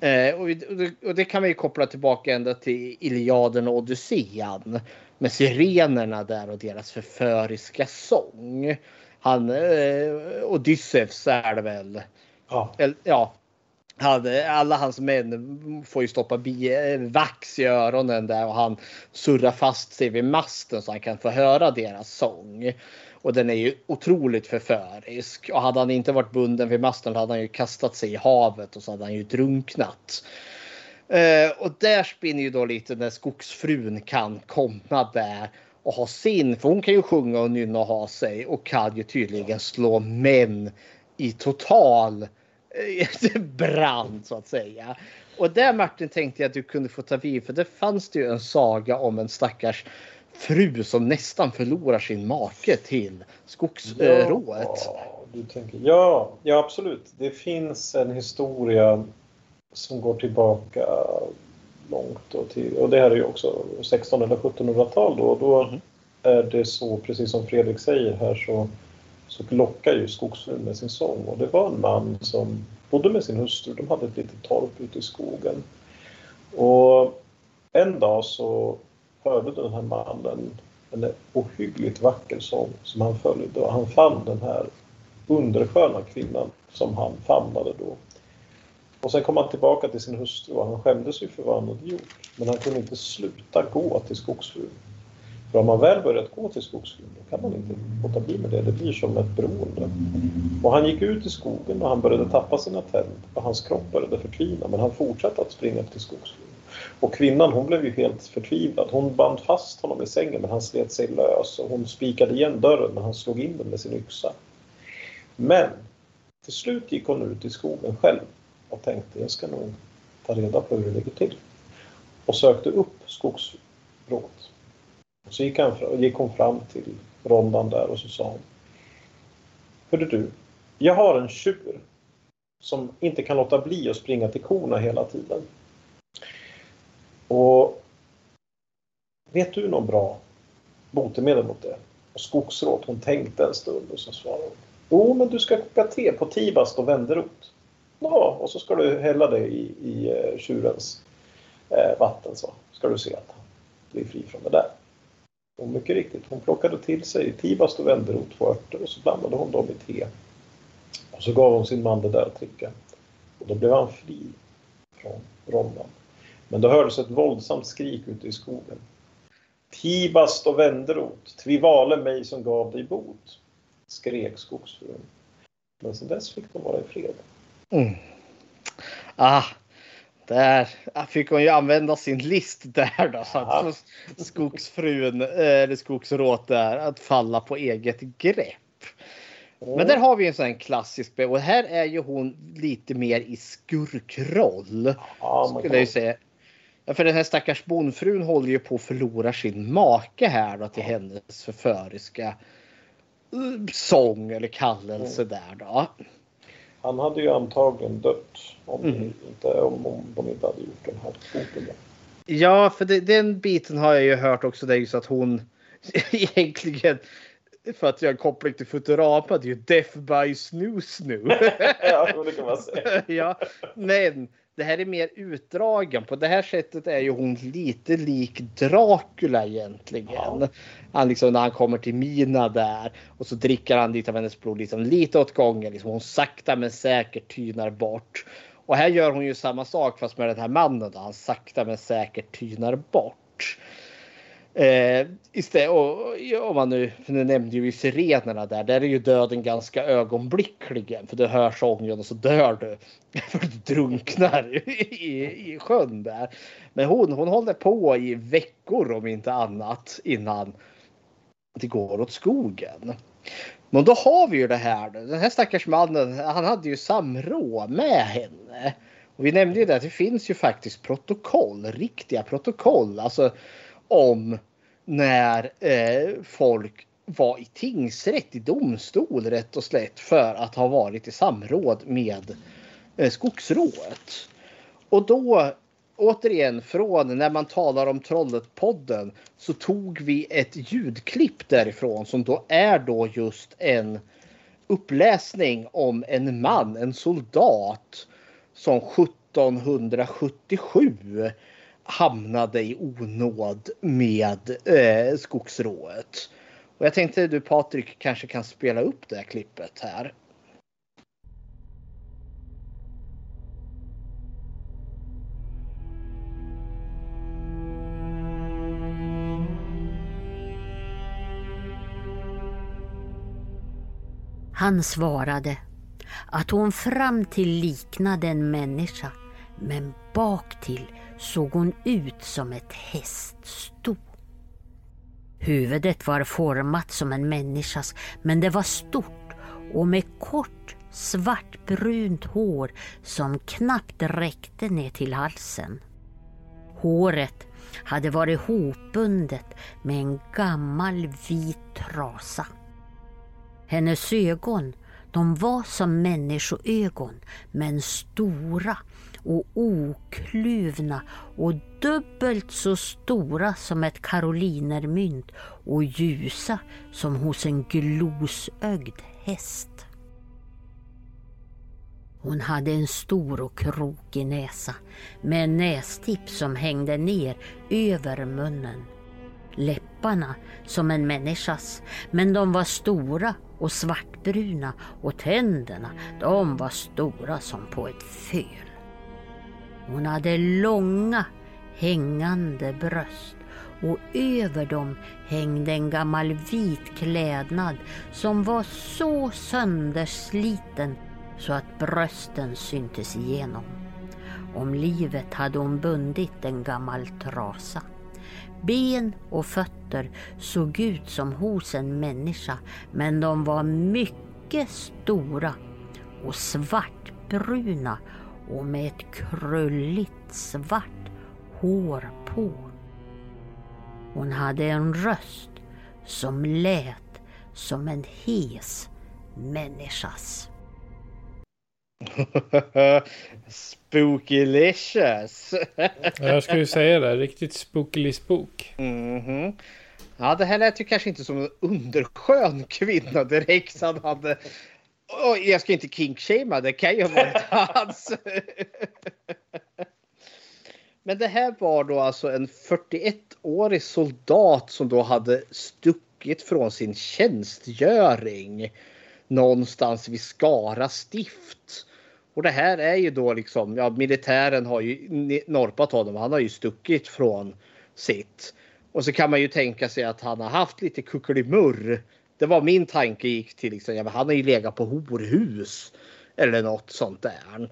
Eh, och, och, det, kan man ju koppla tillbaka ända till Iliaden och Odyssean. Med sirenerna där och deras förföriska sång. Han, eh, Odysseus är det väl. Ja. Ja. Hade, alla hans män får ju stoppa bi, eh, vax i öronen där och han surrar fast sig vid masten så han kan få höra deras sång. Och den är ju otroligt förförisk. Och hade han inte varit bunden vid masten hade han ju kastat sig i havet och så hade han ju drunknat. Eh, och där spinner ju då lite när skogsfrun kan komma där och ha sin, för hon kan ju sjunga och nynna och ha sig och kan ju tydligen slå män i total brand så att säga. Och där Martin tänkte jag att du kunde få ta vid för det fanns det ju en saga om en stackars fru som nästan förlorar sin make till skogsrået. Ja, du tänker, ja, ja, absolut. Det finns en historia som går tillbaka långt. Då till, och det här är ju också 1600 eller 1700-tal då. Då Mhm. är det så, precis som Fredrik säger här, så, så lockar ju skogsfrun med sin sång. Och det var en man som bodde med sin hustru. De hade ett litet torp ute i skogen. Och en dag så hörde den här mannen en ohyggligt vacker sång som han följde och han fann den här undersköna kvinnan som han famnade då. Och sen kom han tillbaka till sin hustru och han skämdes ju för vad han hade gjort. Men han kunde inte sluta gå till skogsfrun. För har man väl börjat gå till skogsfilm, då kan man inte låta bli med det. Det blir som ett beroende. Och han gick ut i skogen och han började tappa sina tänder och hans kropp började förtvina. Men han fortsatte att springa till skogsfilm. Och kvinnan hon blev ju helt förtvivlad. Hon band fast honom i sängen men han slet sig lös och hon spikade igen dörren men han slog in den med sin yxa. Men till slut gick hon ut i skogen själv och tänkte jag ska nog ta reda på hur det ligger till. Och sökte upp skogsrået. Och så gick, han, gick hon fram till rondan där och så sa hon Hörru du, jag har en tjur som inte kan låta bli att springa till korna hela tiden. Och vet du någon bra botemedel mot det? Och skogsråd, hon tänkte en stund och så svarade hon. Jo, men du ska koka te på tibast och vänderot. Ja, och så ska du hälla det i, i eh, tjurens eh, vatten så ska du se att han blir fri från det där. Och mycket riktigt, hon plockade till sig tibast och vänderot, två örter och så blandade hon dem i te. Och så gav hon sin man det där att dricka. Och då blev han fri från rondan. Men då hördes ett våldsamt skrik ute i skogen. Tibast och vänderot, tvivale mig som gav dig bot, skrek skogsfrun. Men sen dess fick de vara i fred. Mm. Ah, där fick hon ju använda sin list där då. Så att skogsfrun, eh, eller skogsråt där, att falla på eget grepp. Men där har vi en sån här klassisk, och här är ju hon lite mer i skurkroll. Man Skulle jag säga. Ja, för den här stackars bondfrun håller ju på att förlora sin make här då till hennes förföriska eh, sång eller kallelse där då. Han hade ju antagligen dött om, Mm. inte, om, om de inte hade gjort den här boken. Ja, för det, den biten har jag ju hört också. Det är ju så att hon egentligen för att göra en koppling till Futurama, det är ju Death by Snoo Snoo. ja, det kan man säga. ja, men det här är mer utdragen. På det här sättet är ju hon lite lik Dracula egentligen. Ja. Han liksom, när han kommer till Mina där och så dricker han lite av hennes blod liksom, lite åt gången. Liksom, hon sakta men säkert tynar bort. Och här gör hon ju samma sak fast med den här mannen. Då. Han sakta men säkert tynar bort. Eh, istället, och, om man nu, för nu nämnde ju sirenerna där, där är ju döden ganska ögonblickligen. För du hör sången och så dör du. För du drunknar i, i sjön där. Men hon, hon håller på i veckor om inte annat innan det går åt skogen. Men då har vi ju det här. Den här stackars mannen, han hade ju samråd med henne. Och vi nämnde ju det att det finns ju faktiskt protokoll, riktiga protokoll. Alltså om när eh, folk var i tingsrätt, i domstol rätt och slätt för att ha varit i samråd med eh, skogsrået. Och då återigen från när man talar om Trollet-podden så tog vi ett ljudklipp därifrån som då är då just en uppläsning om en man, en soldat som 1777 hamnade i onåd med eh, skogsrået. Och jag tänkte du Patrik kanske kan spela upp det här klippet här. Han svarade att hon fram till liknade en människa men bak till såg hon ut som ett häststo. Huvudet var format som en människas men det var stort och med kort svartbrunt hår som knappt räckte ner till halsen. Håret hade varit hopbundet med en gammal vit trasa. Hennes ögon de var som människoögon men stora och okluvna och dubbelt så stora som ett karolinermynt och ljusa som hos en glosögd häst. Hon hade en stor och krokig näsa med en nästipp som hängde ner över munnen. Läpparna som en människas, men de var stora och svartbruna och tänderna de var stora som på ett föl. Hon hade långa hängande bröst och över dem hängde en gammal vit klädnad som var så söndersliten så att brösten syntes igenom. Om livet hade hon bundit en gammal trasa. Ben och fötter såg ut som hos en människa men de var mycket stora och svartbruna och med ett krulligt svart hår på. Hon hade en röst som lät som en hes människas. Spookylicious. jag skulle säga det, riktigt spookily spook. Mm -hmm. Ja, det här lät ju kanske inte som en underskön kvinna direkt. Han hade Oh, jag ska inte kinkshamea, det kan ju ha varit hans. Men det här var då alltså en 41-årig soldat som då hade stuckit från sin tjänstgöring någonstans vid Skara stift. Och det här är ju då liksom, ja militären har ju norpat honom, han har ju stuckit från sitt. Och så kan man ju tänka sig att han har haft lite kuckelimurr det var min tanke gick till liksom, ja, han har ju legat på horhus eller något sånt där.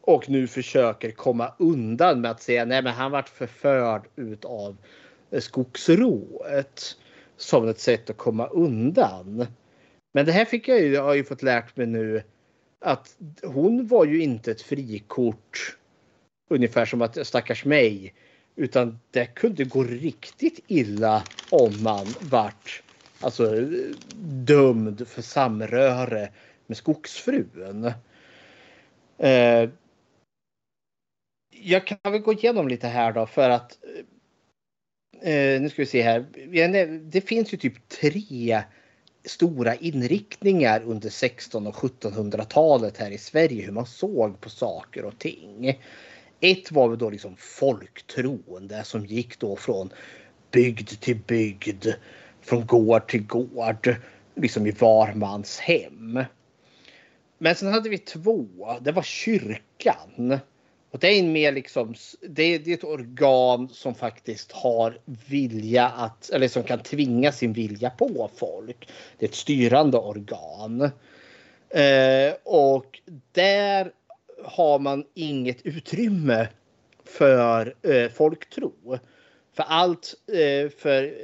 Och nu försöker komma undan med att säga nej men han vart förförd utav eh, skogsrået. Som ett sätt att komma undan. Men det här fick jag ju, jag har ju fått lärt mig nu att hon var ju inte ett frikort. Ungefär som att stackars mig. Utan det kunde gå riktigt illa om man vart alltså dömd för samröre med skogsfrun. Eh, jag kan väl gå igenom lite här då för att eh, nu ska vi se här. Det finns ju typ tre stora inriktningar under 16 och 1700-talet här i Sverige. Hur man såg på saker och ting. Ett var väl då liksom folktron. Det som gick då från bygd till bygd. Från gård till gård. Liksom i var mans hem. Men sen hade vi två. Det var kyrkan. Och det är en mer liksom, det, det är ett organ som faktiskt har vilja att, eller som kan tvinga sin vilja på folk. Det är ett styrande organ. Eh, och där har man inget utrymme för eh, folktro. För allt, eh, för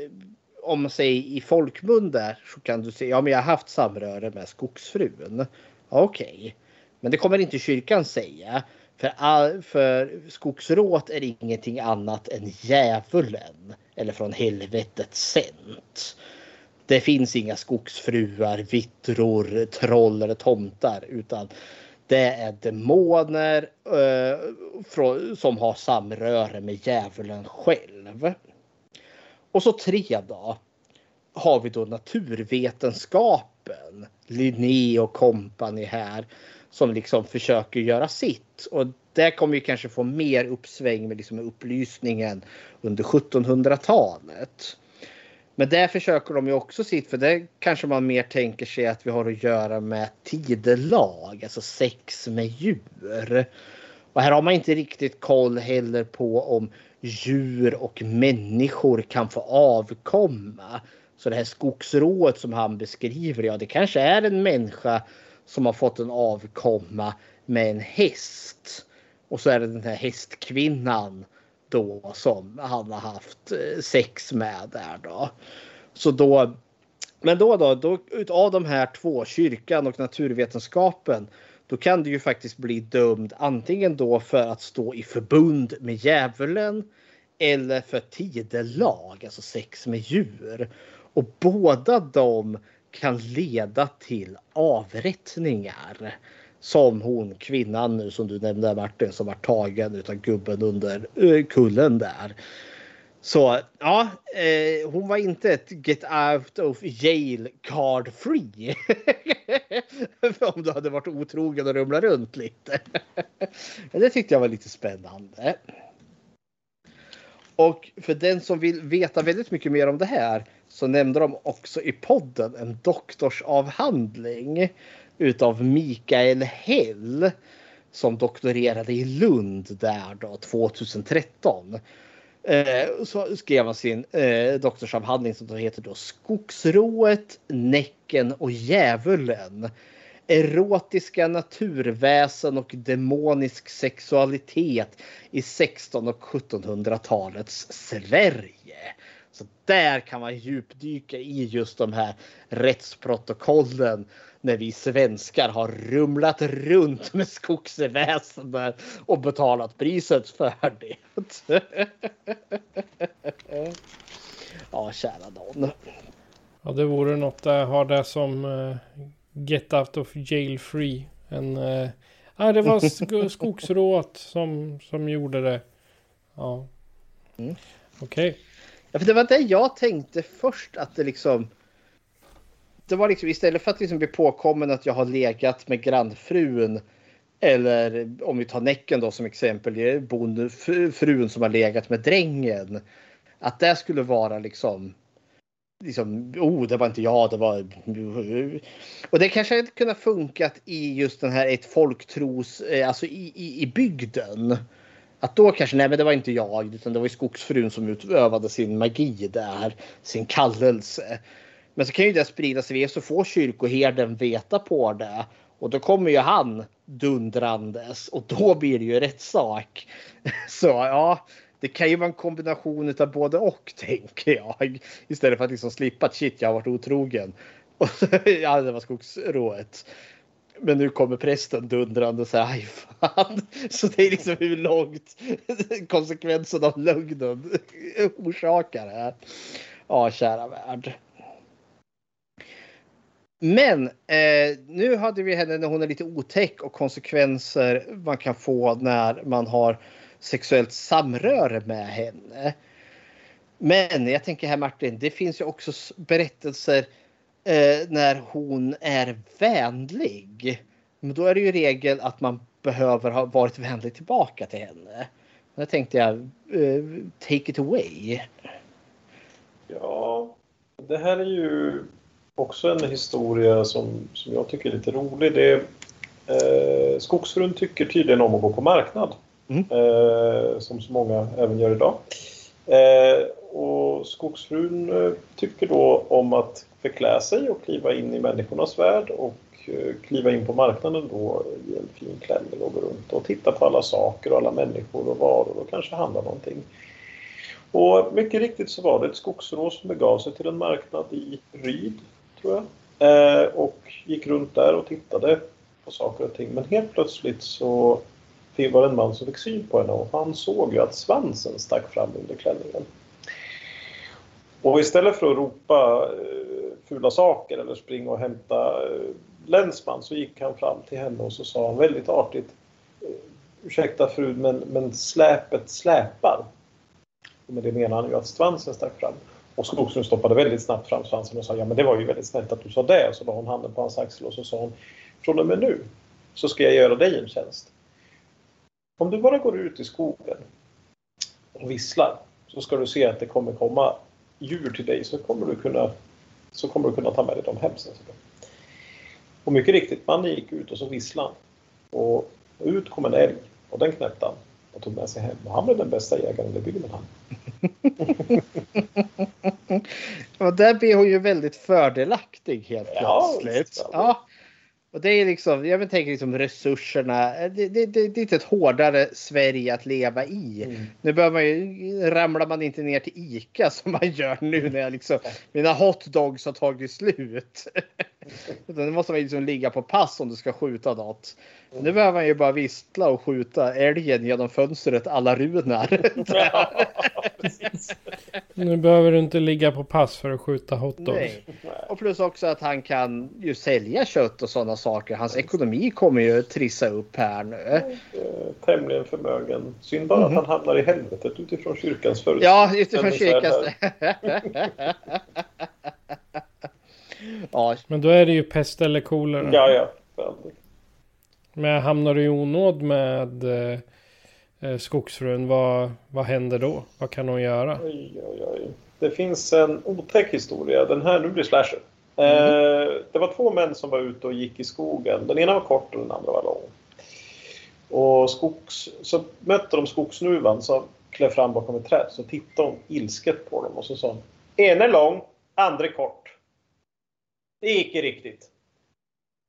om man säger i folkmun där så kan du säga, ja men jag har haft samröre med skogsfrun. Okej, okay. men det kommer inte kyrkan säga. För, all, för skogsråt är ingenting annat än djävulen eller från helvetet sänt. Det finns inga skogsfruar, vittror, troll eller tomtar utan det är demoner eh, från, som har samröre med djävulen själv. Och så tre då har vi då naturvetenskapen. Linné och kompani här som liksom försöker göra sitt. Och där kommer vi kanske få mer uppsväng med liksom upplysningen under 1700-talet. Men där försöker de ju också sitt, för det kanske man mer tänker sig att vi har att göra med tidelag, alltså sex med djur. Och här har man inte riktigt koll heller på om djur och människor kan få avkomma. Så det här skogsrået som han beskriver, ja det kanske är en människa som har fått en avkomma med en häst. Och så är det den här hästkvinnan då som han har haft eh, sex med där då. Så då, men då då, då utav de här två, kyrkan och naturvetenskapen, då kan du ju faktiskt bli dömd antingen då för att stå i förbund med djävulen eller för tidelag, alltså sex med djur. Och båda de kan leda till avrättningar. Som hon kvinnan nu som du nämnde Martin som var tagen utav gubben under eh, kullen där. Så ja, eh, hon var inte ett get out of jail card free. Om du hade varit otrogen och rumlat runt lite. det tyckte jag var lite spännande. Och för den som vill veta väldigt mycket mer om det här så nämnde de också i podden en doktorsavhandling utav Mikael Hell som doktorerade i Lund där då 2013. Eh, så skrev han sin eh, doktorsavhandling som då heter då Skogsrået, Näcken och Djävulen. Erotiska naturväsen och demonisk sexualitet i 16 och 1700-talets Sverige. Så där kan man djupdyka i just de här rättsprotokollen när vi svenskar har rumlat runt med skogsväsendet och betalat priset för det. ja, kära nån. Ja, det vore något att ha det som uh, get out of jail free. En, uh, ah, det var sk skogsråt som, som gjorde det. Ja. Mm. Okej. Okay. Ja, för det var det jag tänkte först att det liksom. Det var liksom istället för att liksom bli påkommen att jag har legat med grannfrun. Eller om vi tar Näcken då som exempel, frun som har legat med drängen. Att det skulle vara liksom liksom, oh, det var inte jag, det var... Och det kanske hade kunnat funkat i just den här ett folktros, eh, alltså i, i, i bygden. Att då kanske, nej men det var inte jag, utan det var ju skogsfrun som utövade sin magi där, sin kallelse. Men så kan ju det sprida sig, så får kyrkoherden veta på det. Och då kommer ju han dundrandes och då blir det ju rättssak. Så ja, det kan ju vara en kombination av både och tänker jag. Istället för att liksom slippa att shit, jag har varit otrogen. Och, ja, det var skogsrået. Men nu kommer prästen dundrande och säger aj fan. Så det är liksom hur långt konsekvensen av lögnen orsakar det. Ja, kära värld. Men eh, nu hade vi henne när hon är lite otäck och konsekvenser man kan få när man har sexuellt samröre med henne. Men jag tänker här Martin, det finns ju också berättelser eh, när hon är vänlig. Men då är det ju regel att man behöver ha varit vänlig tillbaka till henne. Där tänkte jag, eh, take it away. Ja, det här är ju också en historia som, som jag tycker är lite rolig. Det, eh, skogsfrun tycker tydligen om att gå på marknad. Mm. Eh, som så många även gör idag. Eh, och skogsfrun eh, tycker då om att förklä sig och kliva in i människornas värld och eh, kliva in på marknaden då i en fin klänning och gå runt och titta på alla saker och alla människor och varor och kanske handla någonting. Och mycket riktigt så var det ett skogsrå som begav sig till en marknad i Ryd, tror jag. Eh, och gick runt där och tittade på saker och ting. Men helt plötsligt så var det en man som fick syn på henne och han såg ju att svansen stack fram under klänningen. Och istället för att ropa eh, fula saker eller springa och hämta eh, länsman så gick han fram till henne och så sa han väldigt artigt eh, Ursäkta fru men, men släpet släpar. Och med det menar han ju att svansen stack fram. Och Skogström stoppade väldigt snabbt fram svansen och sa ja men det var ju väldigt snällt att du sa det. Och så la hon handen på hans axel och så sa hon från och med nu så ska jag göra dig en tjänst. Om du bara går ut i skogen och visslar så ska du se att det kommer komma djur till dig så kommer du kunna, så kommer du kunna ta med dig dem hem sen. Och mycket riktigt, mannen gick ut och så visslade han. Och ut kom en älg och den knäppte han och tog med sig hem. Och han blev den bästa jägaren i bygden han. och där blir hon ju väldigt fördelaktig helt Ja, plötsligt. visst, ja. Och det är liksom, jag tänker liksom resurserna. Det, det, det, det är ett hårdare Sverige att leva i. Mm. Nu man ju, ramlar man inte ner till ICA som man gör nu när jag liksom, mina hotdogs har tagit slut. Utan nu måste man ju liksom ligga på pass om du ska skjuta något. Nu behöver man ju bara vissla och skjuta älgen genom fönstret alla runar. Nu behöver du inte ligga på pass för att skjuta hotdogs. Och plus också att han kan ju sälja kött och sådana saker. Hans ekonomi kommer ju trissa upp här nu. Eh, Tämligen förmögen. Synd bara att han hamnar i helvetet utifrån kyrkans Mhm. Ja, utifrån förutsättningar. kyrkans... ja, Men då är det ju pest eller kolera. Ja, ja. Men hamnar du i onåd med eh, eh, skogsfrun, vad, vad händer då? Vad kan hon göra? Oj, oj, oj. Det finns en otäck historia. Den här, nu blir det slasher. Eh, det var två män som var ute och gick i skogen. Den ena var kort och den andra var lång. Och skogs, så mötte de skogsnuvan som klev fram bakom ett träd. Så tittade hon ilsket på dem och så sa hon En är lång, andra kort. Det gick inte riktigt.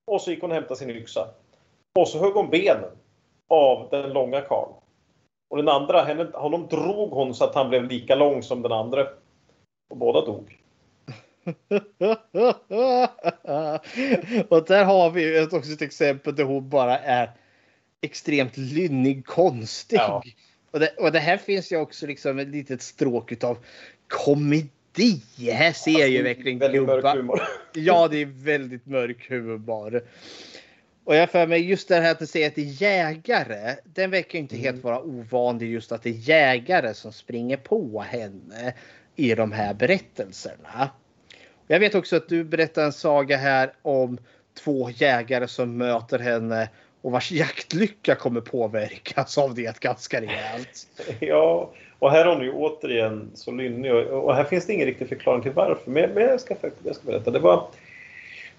Och så gick hon och hämtade sin yxa. Och så högg hon benen av den långa karln. Och den andra, henne, honom drog hon så att han blev lika lång som den andra. Och båda dog. och där har vi ju ett, också ett exempel där hon bara är extremt lynnig, konstig. Ja. Och, det, och det här finns ju också liksom ett litet stråk utav komedi. Här ser ju verkligen Väldigt mörk humor. Ja, det är väldigt mörk humor. Och jag för mig just det här att du säger att det är jägare. Den verkar ju inte Mm. helt vara ovanlig just att det är jägare som springer på henne i de här berättelserna. Jag vet också att du berättar en saga här om två jägare som möter henne och vars jaktlycka kommer påverkas av det ganska rejält. Ja, och här har hon ju återigen så lynnig och, och här finns det ingen riktig förklaring till varför. Men, men jag, ska, jag ska berätta. Det, var,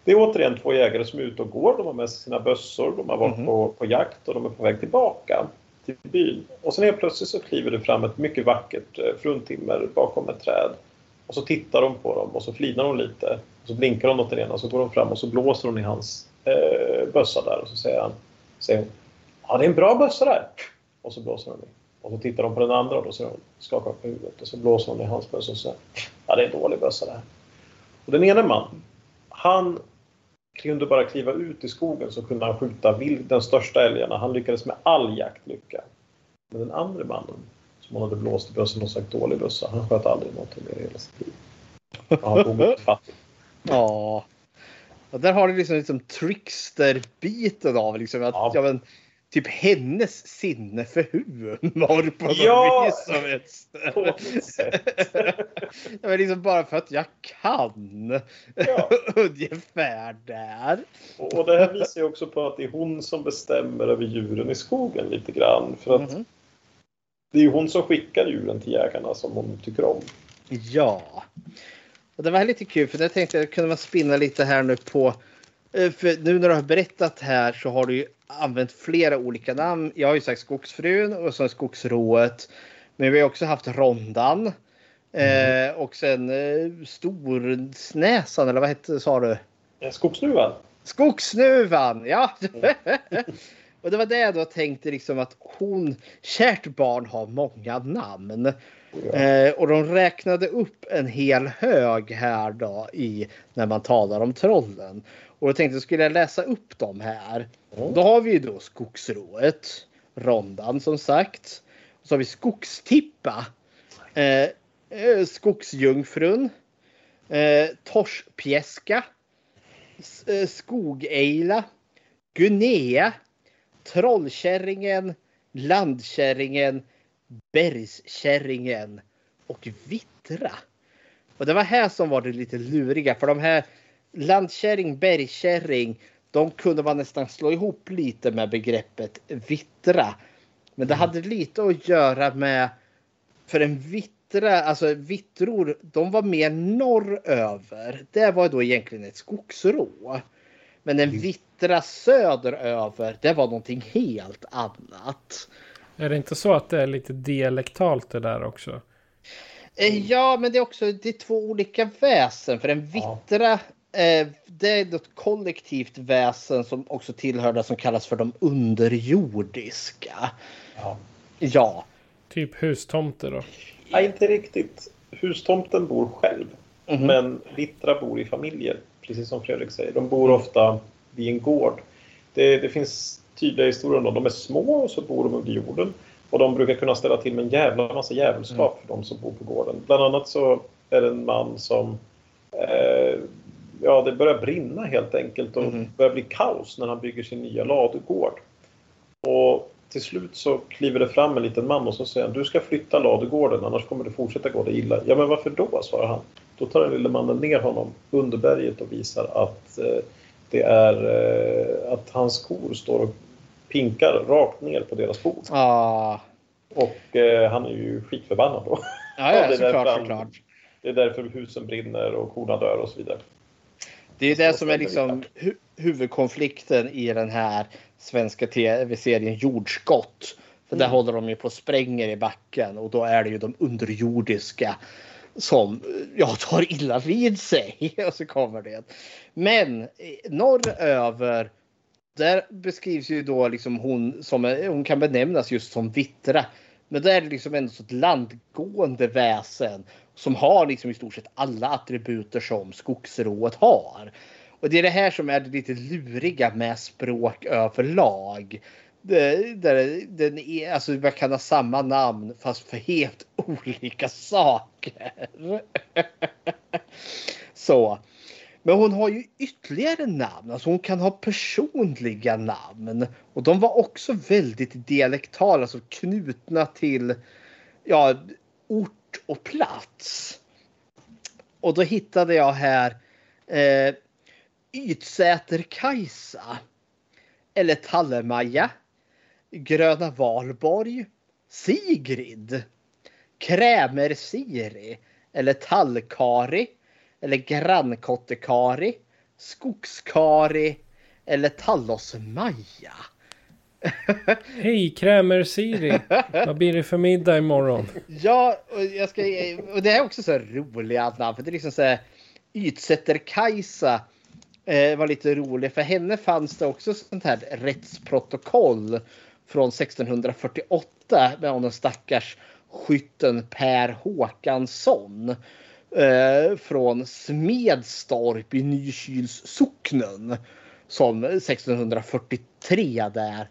det är återigen två jägare som är ute och går. De har med sig sina bössor. De har varit Mhm. på, på jakt och de är på väg tillbaka till byn. Och sen helt plötsligt så kliver det fram ett mycket vackert eh, fruntimmer bakom ett träd. Och så tittar de på dem och så flinar de lite. Och så blinkar de åt den ena och så går de fram och så blåser hon i hans eh, bössa där och så säger han säger hon, Ja, det är en bra bössa där. Och så blåser hon i. Och så tittar de på den andra och då säger hon, skakar på huvudet och så blåser hon i hans bössa och säger Ja, det är en dålig bössa det här. Och den ena mannen, han kunde bara kliva ut i skogen så kunde han skjuta vild, den största älgarna. Han lyckades med all jaktlycka. Men den andra mannen, som hon hade blåst i bössan och sagt dålig bössa, han sköt aldrig någonting mer i hela sitt liv. Han dog fattig. Ja. Och där har du liksom, liksom trickster-biten av liksom att Ja. ja. men, typ hennes sinne för humor på något Ja, vis. Som ett, var liksom bara för att jag kan. Ja. Ungefär där. Och och det här visar ju också på att det är hon som bestämmer över djuren i skogen lite grann. För att Mhm. det är hon som skickar djuren till jägarna som hon tycker om. Ja. Och det var lite kul för jag tänkte att kunde man spinna lite här nu på. Eh, För nu när du har berättat här så har du ju använt flera olika namn. Jag har ju sagt Skogsfrun och så Skogsrået. Men vi har också haft Rondan. Eh, och sen eh, Storsnäsan eller vad hette sa du? Skogsnuvan. Skogsnuvan, ja. och det var det jag då tänkte liksom att hon, kärt barn har många namn. Eh, och de räknade upp en hel hög här då i när man talar om trollen. Och jag tänkte skulle jag läsa upp dem här. Då har vi ju då Skogsrået, Rondan som sagt. Så har vi Skogstippa, eh, eh, Skogsjungfrun, eh, Torspjäska, eh, Skogejla, Guinea, Trollkärringen, Landkärringen, Bergskärringen och Vittra. Och det var här som var det lite luriga för de här Landkärring, Bergkärring, de kunde man nästan slå ihop lite med begreppet vittra. Men det hade lite att göra med för en vittra, alltså vittror, de var mer norröver. Det var då egentligen ett skogsrå. Men en vittra söderöver, det var någonting helt annat. Är det inte så att det är lite dialektalt det där också? Eh, Ja, men det är också det är två olika väsen. För en vittra, eh, det är ett kollektivt väsen som också tillhör det som kallas för de underjordiska. Ja. Ja, Typ hustomter då? Nej, inte riktigt. Hustomten bor själv. Mhm. Men Vittra bor i familjer, precis som Fredrik säger. De bor ofta vid en gård. Det, det finns tydliga historier om dem. De är små och så bor de under jorden. Och de brukar kunna ställa till med en jävla massa djävulskap för de som bor på gården. Bland annat så är det en man som... Eh, ja, det börjar brinna helt enkelt och Mhm. börjar bli kaos när han bygger sin nya ladugård. Och till slut så kliver det fram en liten man och så säger han du ska flytta ladugården annars kommer det fortsätta gå dig illa. Ja men varför då? svarar han. Då tar den lille mannen ner honom under berget och visar att eh, det är eh, att hans kor står och pinkar rakt ner på deras bord. ah, Och eh, han är ju skitförbannad då. ja, det ja såklart, såklart. Det är därför husen brinner och korna dör och så vidare. Det är det som är liksom hu huvudkonflikten i den här svenska tv-serien Jordskott. För där håller de ju på och spränger i backen och då är det ju de underjordiska som ja, tar illa vid sig. Och så kommer det. Men eh, norröver där beskrivs ju då liksom hon som hon kan benämnas just som vittra. Men det är det liksom ändå ett landgående väsen som har liksom i stort sett alla attributer som skogsrået har. Och det är det här som är det lite luriga med språk överlag. Det, där den är, alltså man kan ha samma namn fast för helt olika saker. Så. Men hon har ju ytterligare namn. Alltså hon kan ha personliga namn. Och de var också väldigt dialektala, alltså knutna till ja, ort och plats. Och då hittade jag här eh, Ytsäter-Kajsa. Eller Tallemaja. Gröna Valborg. Sigrid. Krämer-Siri. Eller Tallkari. Eller Grannkottekari. Skogskari. Eller Tallos-Maja. Hej Krämer Siri! Vad blir det för middag imorgon? Ja, och, jag ska, och det är också så roliga namn. För det är liksom så här, Ytsätter-Kajsa eh, var lite rolig. För henne fanns det också sånt här rättsprotokoll från 1648 med om den stackars skytten Per Håkansson. Eh, från Smedstorp i Nykyls socknen. Som 1643 där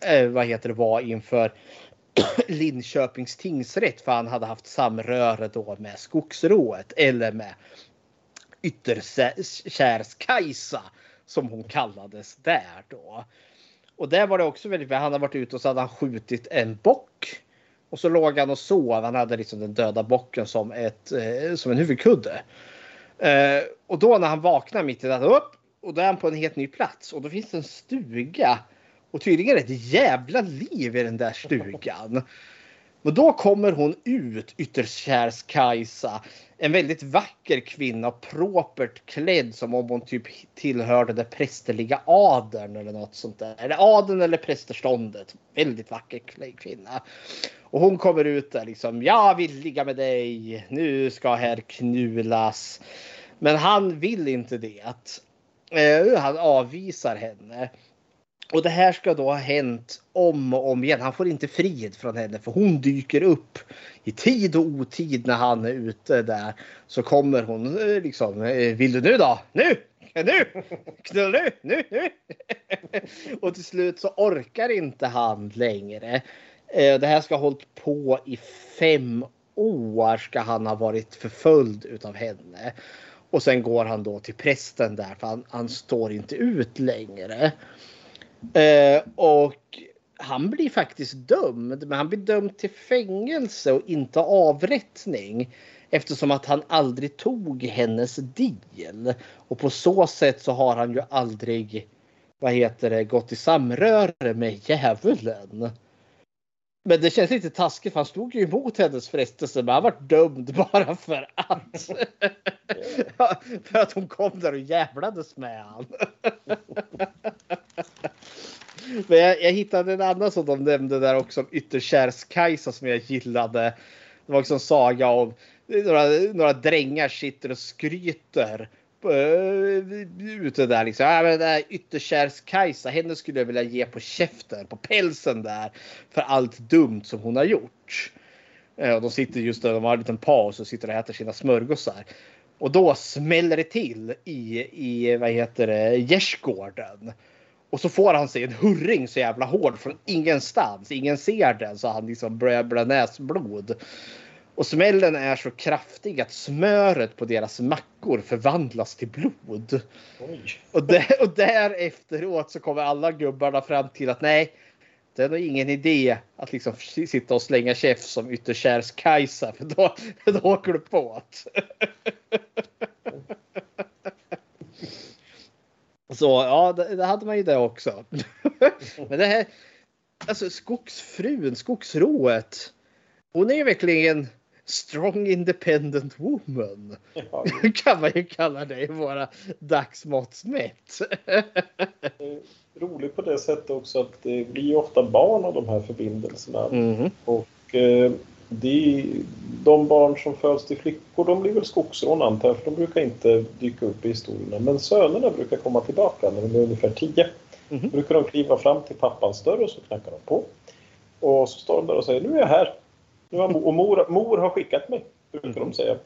eh, vad heter det var inför Linköpings tingsrätt för han hade haft samröre då med skogsrået eller med Ytterkärskajsa som hon kallades där då. Och där var det också väldigt Han hade varit ute och så hade han skjutit en bock. Och så låg han och sov. Han hade liksom den döda bocken som, ett, eh, som en huvudkudde. Eh, och då när han vaknar mitt i natten. upp och då är han på en helt ny plats och då finns det en stuga. Och tydligen är det ett jävla liv i den där stugan. Och då kommer hon ut, Ytterkärs-Kajsa. En väldigt vacker kvinna, propert klädd som om hon typ tillhörde den prästerliga adeln eller något sånt där. Eller adeln eller prästerståndet. Väldigt vacker kvinna. Och hon kommer ut där liksom. Jag vill ligga med dig. Nu ska här knulas. Men han vill inte det. Eh, han avvisar henne. Och det här ska då ha hänt om och om igen. Han får inte frid från henne för hon dyker upp i tid och otid när han är ute där. Så kommer hon eh, liksom. Eh, Vill du nu då? Nu! Nu! Knulla nu! Nu! Nu! och till slut så orkar inte han längre. Eh, det här ska ha hållit på i fem år ska han ha varit förföljd utav henne. Och sen går han då till prästen där för han, han står inte ut längre. Eh, och han blir faktiskt dömd, men han blir dömd till fängelse och inte avrättning. Eftersom att han aldrig tog hennes deal. Och på så sätt så har han ju aldrig, vad heter det, gått i samröre med djävulen. Men det känns lite taskigt för han stod ju emot hennes frestelse men han var dömd bara för att. för att hon kom där och jävlades med han. men jag, jag, hittade en annan som de nämnde där också Ytterkärrs-Kajsa som jag gillade. Det var också en saga om några, några drängar sitter och skryter uh, ute där liksom. Ja, men där Ytterkärs-Kajsa, henne skulle jag vilja ge på käften, på pälsen där. För allt dumt som hon har gjort. Uh, och de sitter just där, de har en liten paus och sitter och äter sina smörgåsar. Och då smäller det till i, i vad heter det, gärdsgården. Och så får han sig en hurring så jävla hård från ingenstans. Ingen ser den så han liksom börjar blöda näsblod. Och smällen är så kraftig att smöret på deras mackor förvandlas till blod. Och, där, och därefteråt så kommer alla gubbarna fram till att nej, det är nog ingen idé att liksom sitta och slänga käft som ytterkärs Kajsa för då, då åker du på det. Så ja, det, det, hade man ju det också. Men det här, alltså skogsfrun, skogsrået. Hon är ju verkligen strong independent woman. Ja, kan man ju kalla det i våra dagsmåtts mätt. Roligt på det sättet också att det blir ofta barn av de här förbindelserna. Mm. Och eh, de, de barn som föds till flickor de blir väl skogsrån antar jag, för de brukar inte dyka upp i historierna. Men sönerna brukar komma tillbaka när de är ungefär tio. Mm. Då brukar de kliva fram till pappans dörr och så knackar de på. Och så står de där och säger nu är jag här. Nu har och mor, mor har skickat mig, brukar mm. de säga.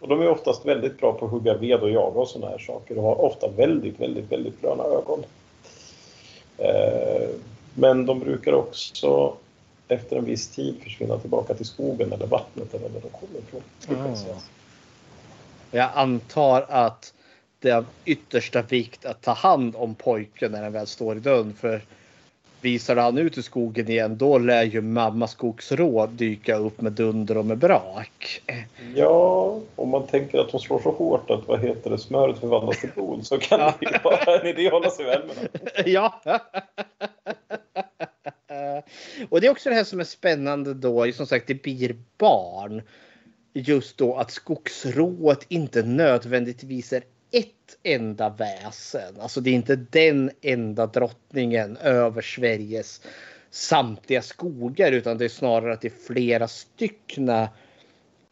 Och de är oftast väldigt bra på att hugga ved och jaga och sådana här saker och har ofta väldigt, väldigt, väldigt gröna ögon. Eh, men de brukar också efter en viss tid försvinna tillbaka till skogen eller vattnet eller där de kommer ifrån. Ah. Jag antar att det är av yttersta vikt att ta hand om pojken när han väl står i dörren. För visar han ut i skogen igen då lär ju mamma skogsrå dyka upp med dunder och med brak. Ja, om man tänker att hon slår så hårt att vad heter det, smöret förvandlas till blod så kan det ju vara en idé att hålla sig väl med Ja och det är också det här som är spännande då, som sagt det blir barn. Just då att skogsrået inte nödvändigtvis är ett enda väsen. Alltså det är inte den enda drottningen över Sveriges samtliga skogar utan det är snarare att det är flera styckna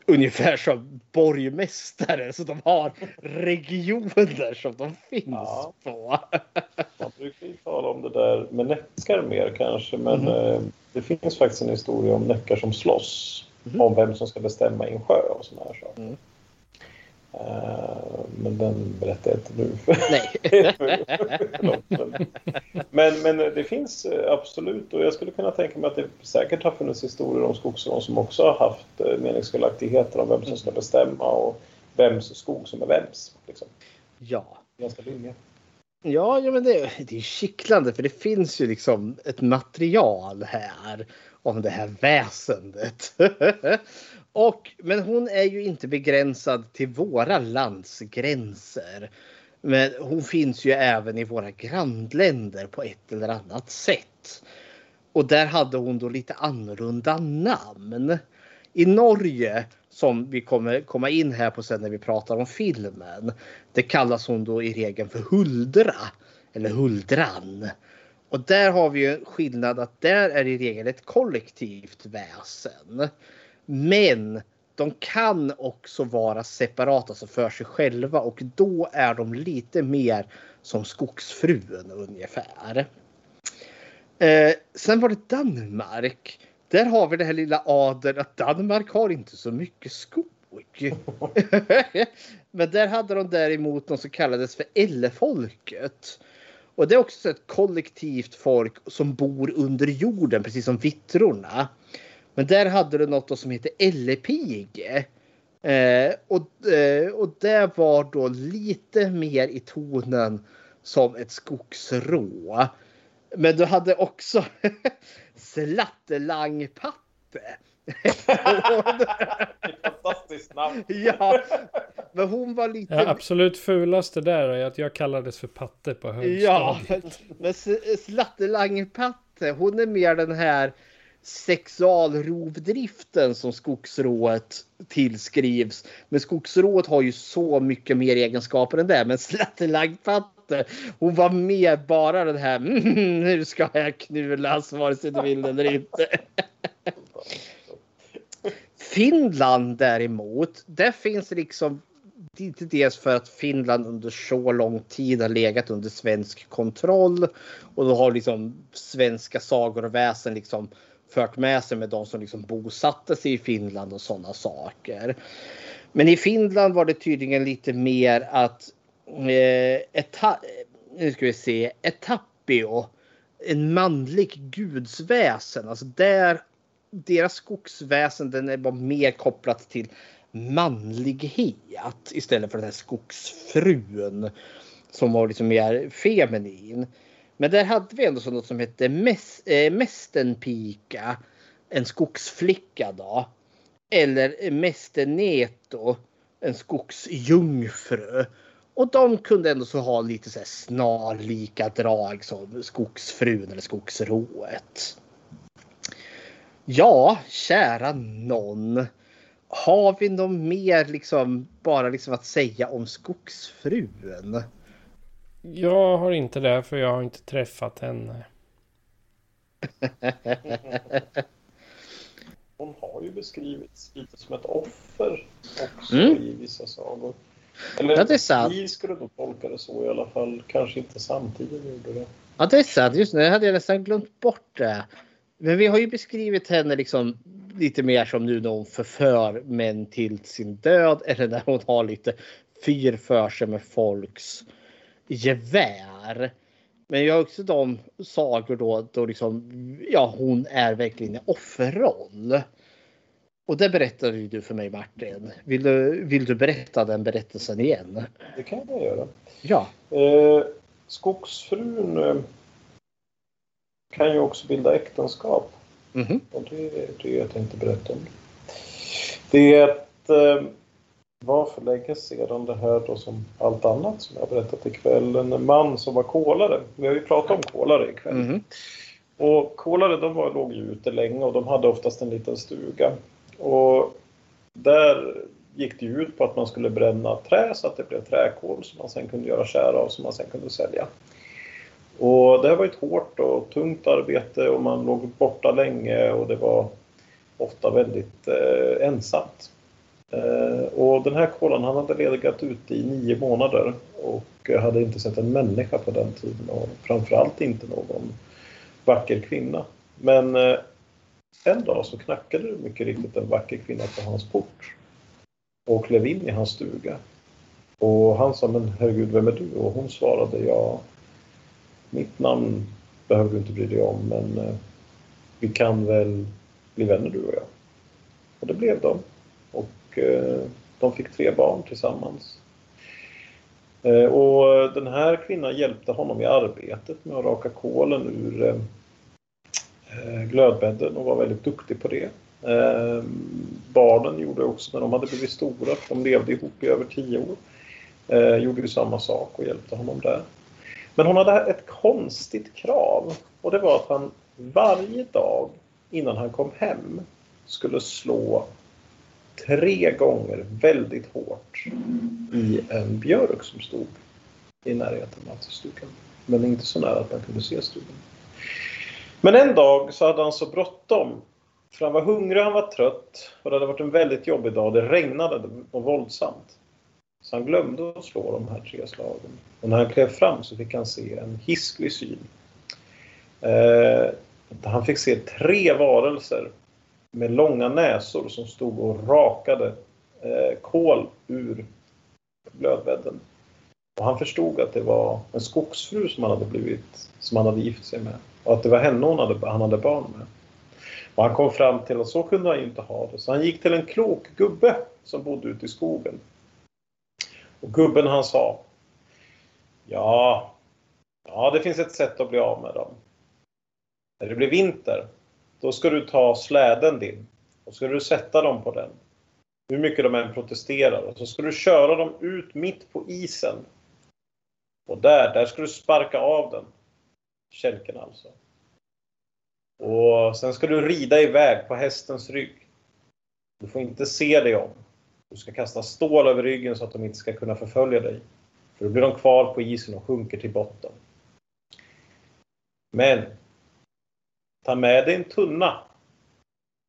ungefär som borgmästare. Så de har regioner som de finns ja. på. Man brukar ju tala om det där med näckar mer kanske men mm. det finns faktiskt en historia om näckar som slåss. Mm. Om vem som ska bestämma i en sjö och sådana här saker. Mm. Eh, men den berättar jag inte nu. Nej. men, men det finns eh, absolut och jag skulle kunna tänka mig att det säkert har funnits historier om skogsrån som också har haft eh, meningsskiljaktigheter om vem som ska bestämma och vems skog som är vems. Liksom. Ja. Ganska länge. Ja, ja men det, det är kittlande för det finns ju liksom ett material här om det här väsendet. och, men hon är ju inte begränsad till våra landsgränser. Men hon finns ju även i våra grannländer på ett eller annat sätt. Och där hade hon då lite annorlunda namn. I Norge, som vi kommer komma in här på sen när vi pratar om filmen. Det kallas hon då i regel för Huldra. Eller Huldran. Och där har vi ju skillnad att där är i regel ett kollektivt väsen. Men de kan också vara separata, alltså för sig själva och då är de lite mer som skogsfrun ungefär. Eh, sen var det Danmark. Där har vi det här lilla adeln att Danmark har inte så mycket skog. Men där hade de däremot något som kallades för Ellefolket. Och det är också ett kollektivt folk som bor under jorden, precis som vittrorna. Men där hade du något som heter Ellepige. Eh, och, eh, och det var då lite mer i tonen som ett skogsrå. Men du hade också Slattelangpatte. Fantastiskt namn. ja, men hon var lite... Ja, absolut fulaste där är att jag kallades för patte på högstadiet. Ja, men Slattelangpatte, hon är mer den här sexualrovdriften som skogsrået tillskrivs. Men skogsrået har ju så mycket mer egenskaper än det. Men Slattelangpatte, hon var mer bara den här mm, nu ska jag knulas vare sig du vill eller inte. Finland däremot, där finns liksom inte dels för att Finland under så lång tid har legat under svensk kontroll och då har liksom svenska sagor och väsen liksom fört med sig med de som liksom bosatte sig i Finland och sådana saker. Men i Finland var det tydligen lite mer att eh, eta, nu ska vi se, Etapio, en manlig gudsväsen, alltså där deras skogsväsen den bara mer kopplat till manlighet istället för den här skogsfrun som var liksom mer feminin. Men där hade vi ändå så något som hette äh, Mästenpika, en skogsflicka då. Eller Mästeneto, en skogsjungfru. Och de kunde ändå så ha lite så här snarlika drag som skogsfrun eller skogsrået. Ja, kära någon. Har vi något mer liksom bara liksom att säga om skogsfrun? Jag har inte det för jag har inte träffat henne. Hon har ju beskrivits lite som ett offer också Mm. i vissa sagor. Eller Ja, det är sant. vi skulle nog tolka det så i alla fall. Kanske inte samtidigt gjorde det. Ja, det är sant. Just nu hade jag nästan glömt bort det. Men vi har ju beskrivit henne liksom lite mer som nu när hon förför män till sin död eller när hon har lite fyr för sig med folks gevär. Men jag har också de sagor då, då liksom, ja, hon är verkligen i offerroll. Och det berättade ju du för mig Martin. Vill du, vill du berätta den berättelsen igen? Det kan jag göra. Ja. Eh, skogsfrun eh, kan ju också bilda äktenskap. Mhm. Och det är det jag tänkte berätta om. Det är ett, eh, var för länge sedan det här då som allt annat som jag har berättat ikväll. En man som var kolare. Vi har ju pratat om kolare ikväll. Mhm. Och kolare de var, låg ju ute länge och de hade oftast en liten stuga. Och där gick det ut på att man skulle bränna trä så att det blev träkol som man sen kunde göra skär av som man sen kunde sälja. Och det här var ett hårt och tungt arbete och man låg borta länge och det var ofta väldigt eh, ensamt. Eh, och den här kolan han hade legat ute i nio månader och hade inte sett en människa på den tiden och framförallt inte någon vacker kvinna. Men eh, en dag så knackade det mycket riktigt en vacker kvinna på hans port och klev in i hans stuga. Och han sa, men herregud, vem är du? Och hon svarade, ja, mitt namn behöver du inte bry dig om, men eh, vi kan väl bli vänner du och jag. Och det blev de. Och eh, de fick tre barn tillsammans. Eh, och den här kvinnan hjälpte honom i arbetet med att raka kolen ur eh, eh glödbädden och var väldigt duktig på det. Eh, barnen gjorde också när de hade blivit stora, för de levde ihop i över tio år, eh, gjorde ju samma sak och hjälpte honom där. Men hon hade ett konstigt krav och det var att han varje dag innan han kom hem skulle slå tre gånger väldigt hårt i en björk som stod i närheten av stugan. Men inte så nära att man kunde se stugan. Men en dag så hade han så bråttom. För han var hungrig, han var trött och det hade varit en väldigt jobbig dag. Det regnade och våldsamt. Så han glömde att slå de här tre slagen. Och när han klev fram så fick han se en hisklig syn. Eh, han fick se tre varelser med långa näsor som stod och rakade eh, kol ur glödbädden. Och han förstod att det var en skogsfru som han hade blivit, som han hade gift sig med. Och att det var henne hon hade, han hade barn med. Och han kom fram till att så kunde han ju inte ha det. Så han gick till en klok gubbe som bodde ute i skogen. Och gubben han sa Ja, ja det finns ett sätt att bli av med dem. När det blir vinter då ska du ta släden din och ska du sätta dem på den. Hur mycket de än protesterar. Och så ska du köra dem ut mitt på isen. Och där, där ska du sparka av den. Kälken alltså. Och sen ska du rida iväg på hästens rygg. Du får inte se dig om. Du ska kasta stål över ryggen så att de inte ska kunna förfölja dig. För då blir de kvar på isen och sjunker till botten. Men Ta med dig en tunna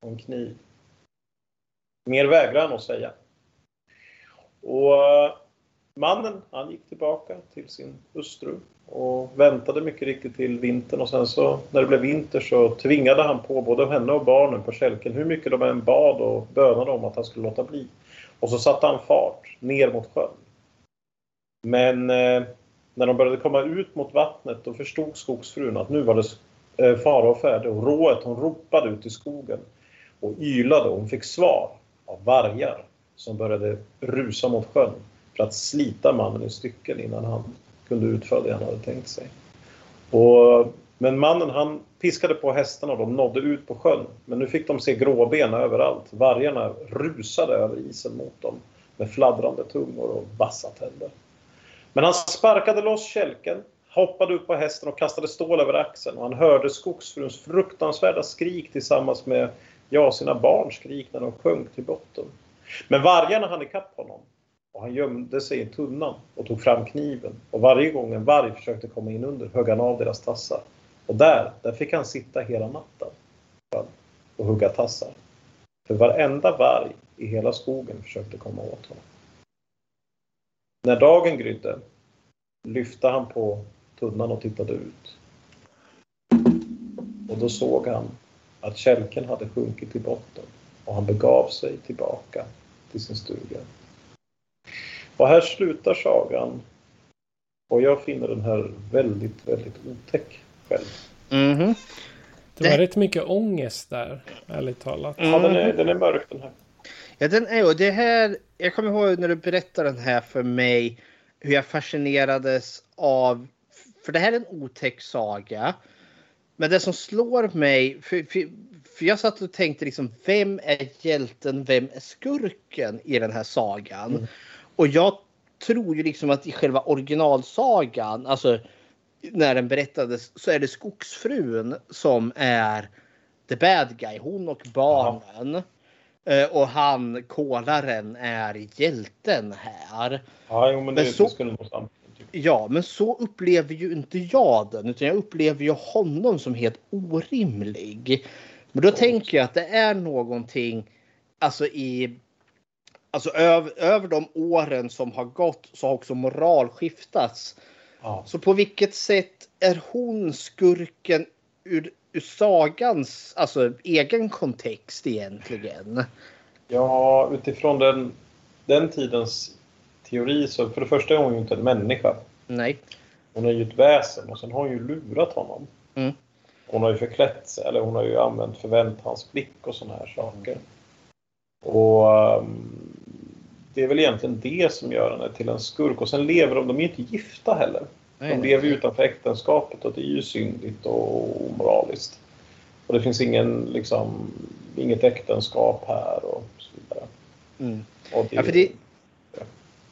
och en kniv. Mer vägrar han att säga. Och eh, mannen, han gick tillbaka till sin hustru och väntade mycket riktigt till vintern och sen så när det blev vinter så tvingade han på både henne och barnen på kälken hur mycket de än bad och bönade om att han skulle låta bli. Och så satte han fart ner mot sjön. Men eh, när de började komma ut mot vattnet då förstod skogsfrun att nu var det eh, fara och färde och rået hon ropade ut i skogen och ylade och hon fick svar av vargar som började rusa mot sjön för att slita mannen i stycken innan han kunde utföra det han hade tänkt sig. Och, men mannen han piskade på hästarna och de nådde ut på sjön. Men nu fick de se gråben överallt. Vargarna rusade över isen mot dem med fladdrande tungor och vassa tänder. Men han sparkade loss kälken hoppade upp på hästen och kastade stål över axeln. Och han hörde skogsfruns fruktansvärda skrik tillsammans med ja, sina barns skrik när de sjönk till botten. Men vargarna hann ikapp honom. Och han gömde sig i tunnan och tog fram kniven. Och varje gång en varg försökte komma in under högg han av deras tassar. Och där, där fick han sitta hela natten och hugga tassar. För varenda varg i hela skogen försökte komma åt honom. När dagen grydde lyfte han på tunnan och tittade ut. Och då såg han att kälken hade sjunkit till botten och han begav sig tillbaka till sin stuga. Och här slutar sagan. Och jag finner den här väldigt, väldigt otäck själv. Mm -hmm. Det var rätt mycket ångest där, ärligt talat. Ja, den är, den är mörk den här. Ja, den är och det här. Jag kommer ihåg när du berättade den här för mig. Hur jag fascinerades av för det här är en otäck saga. Men det som slår mig, för, för, för, jag satt och tänkte liksom vem är hjälten, vem är skurken i den här sagan? Mm. Och jag tror ju liksom att i själva originalsagan, alltså när den berättades så är det skogsfrun som är the bad guy. Hon och barnen. Aha. Och han, kolaren, är hjälten här. Ja, jo, men, men det, så, det skulle nog sant. Ja, men så upplever ju inte jag den, utan jag upplever ju honom som helt orimlig. Men då tänker jag att det är någonting, alltså i Alltså över, över de åren som har gått så har också moral skiftats. Ja. Så på vilket sätt är hon skurken ur, ur sagans alltså, egen kontext egentligen? Ja, utifrån den, den tidens teori så för det första är hon ju inte en människa. Nej. Hon är ju ett väsen och sen har hon ju lurat honom. Mm. Hon har ju förklätt sig, eller hon har ju använt förvänt hans blick och sådana här saker. Och um, det är väl egentligen det som gör henne till en skurk. Och sen lever de, de är inte gifta heller. Nej, De nej. lever utanför äktenskapet och det är ju syndigt och omoraliskt. Och det finns ingen, liksom, inget äktenskap här och så vidare. Mm. Och det, Ja, för det,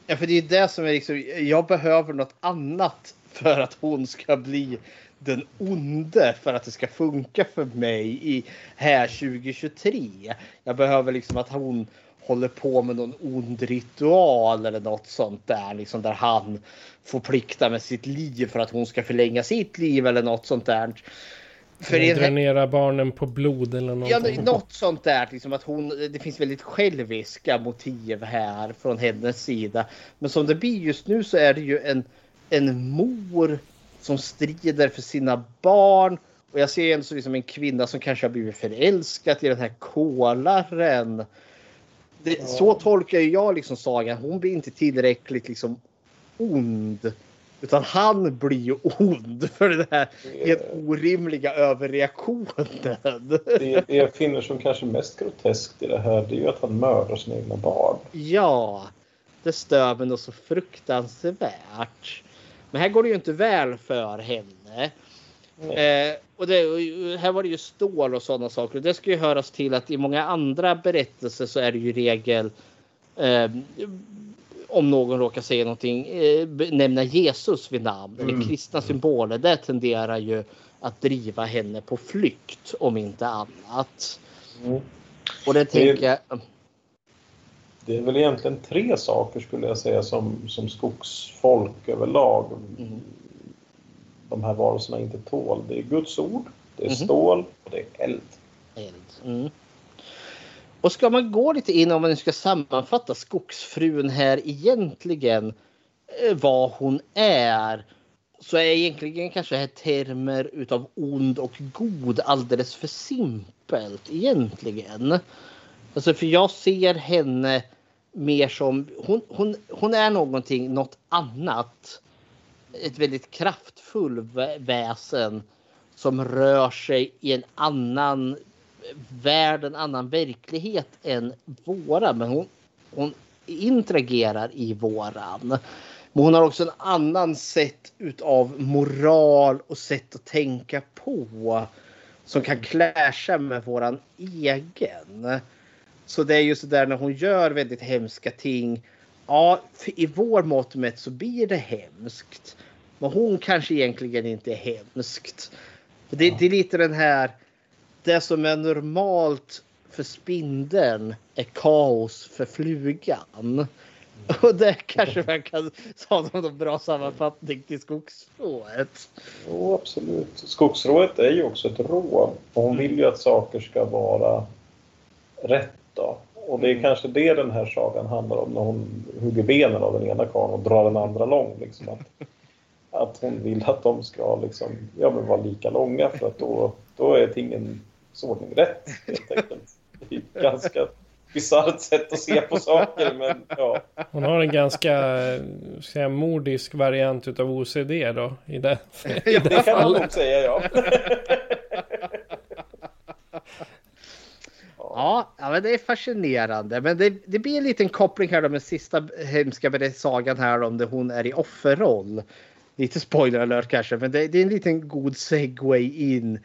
ja, för det är det som är liksom, jag behöver något annat för att hon ska bli den onde för att det ska funka för mig i här 2023. Jag behöver liksom att hon håller på med någon ond ritual eller något sånt där. Liksom där han får plikta med sitt liv för att hon ska förlänga sitt liv eller något sånt där. För här- Dränera barnen på blod eller Ja, någonting. men något sånt där. Liksom att hon, det finns väldigt själviska motiv här från hennes sida. Men som det blir just nu så är det ju en, en mor som strider för sina barn. Och jag ser en, så liksom en kvinna som kanske har blivit förälskad i den här kolaren. Det, Så tolkar jag liksom sagan. Hon blir inte tillräckligt liksom ond. Utan han blir ju ond för den här helt orimliga överreaktionen. det, det jag finner som kanske mest groteskt i det här det är ju att han mördar sina egna barn. Ja, det stör mig så fruktansvärt. Men här går det ju inte väl för henne. Eh, och det, här var det ju stål och sådana saker. Det ska ju höras till att i många andra berättelser så är det ju regel eh, om någon råkar säga någonting, eh, nämna Jesus vid namn eller kristna symboler. Det tenderar ju att driva henne på flykt om inte annat. Mm. Och det tänker jag. Det är väl egentligen tre saker skulle jag säga som, som skogsfolk överlag Mm. De här varelserna inte tål. Det är Guds ord, det är Mhm. stål och det är eld. eld. Mm. Och ska man gå lite in om man nu ska sammanfatta skogsfrun här egentligen eh, vad hon är så är egentligen kanske här termer utav ond och god alldeles för simpelt egentligen. Alltså för jag ser henne mer som hon, hon, hon är någonting, något annat. Ett väldigt kraftfull väsen som rör sig i en annan värld, en annan verklighet än våra. Men hon, hon interagerar i våran. Men hon har också en annan sätt utav moral och sätt att tänka på som kan clasha med våran egen. Så det är just det där när hon gör väldigt hemska ting. Ja, för i vår mått mätt så blir det hemskt. Men hon kanske egentligen inte är hemskt. Det, det är lite den här. Det som är normalt för spindeln är kaos för flugan. Och det kanske man kan ta som en bra sammanfattning till skogsrået. Jo, absolut. Skogsrået är ju också ett rå och hon vill ju att saker ska vara rätt. Då. Och det är kanske det den här sagan handlar om när hon hugger benen av den ena karln och drar den andra lång. Liksom. Att, att hon vill att de ska liksom, ja, men vara lika långa för att då, då är tingens ordning rätt. Helt enkelt. Det är ett ganska bisarrt sätt att se på saker men ja. Hon har en ganska eh, säga, mordisk variant utav OCD då. I det, i det Det kan man nog säga ja. Ja, ja men det är fascinerande. Men det, det blir en liten koppling här då med sista hemska sagan här om där hon är i offerroll. Lite spoiler alert kanske, men det, det är en liten god segway in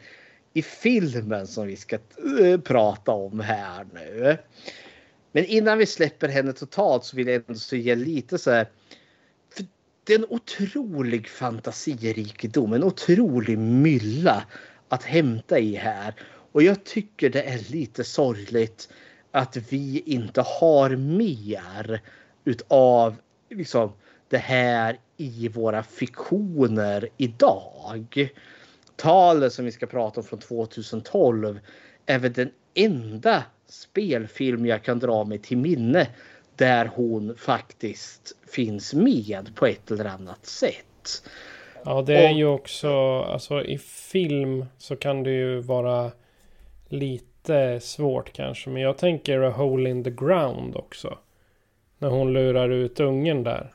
i filmen som vi ska eh, prata om här nu. Men innan vi släpper henne totalt så vill jag ändå säga lite så här. För det är en otrolig fantasirikedom, en otrolig mylla att hämta i här. Och jag tycker det är lite sorgligt att vi inte har mer utav liksom, det här i våra fiktioner idag. Talet som vi ska prata om från 2012 är väl den enda spelfilm jag kan dra mig till minne där hon faktiskt finns med på ett eller annat sätt. Ja, det är ju också, alltså i film så kan det ju vara lite svårt kanske. Men jag tänker A Hole in the Ground också. När hon lurar ut ungen där.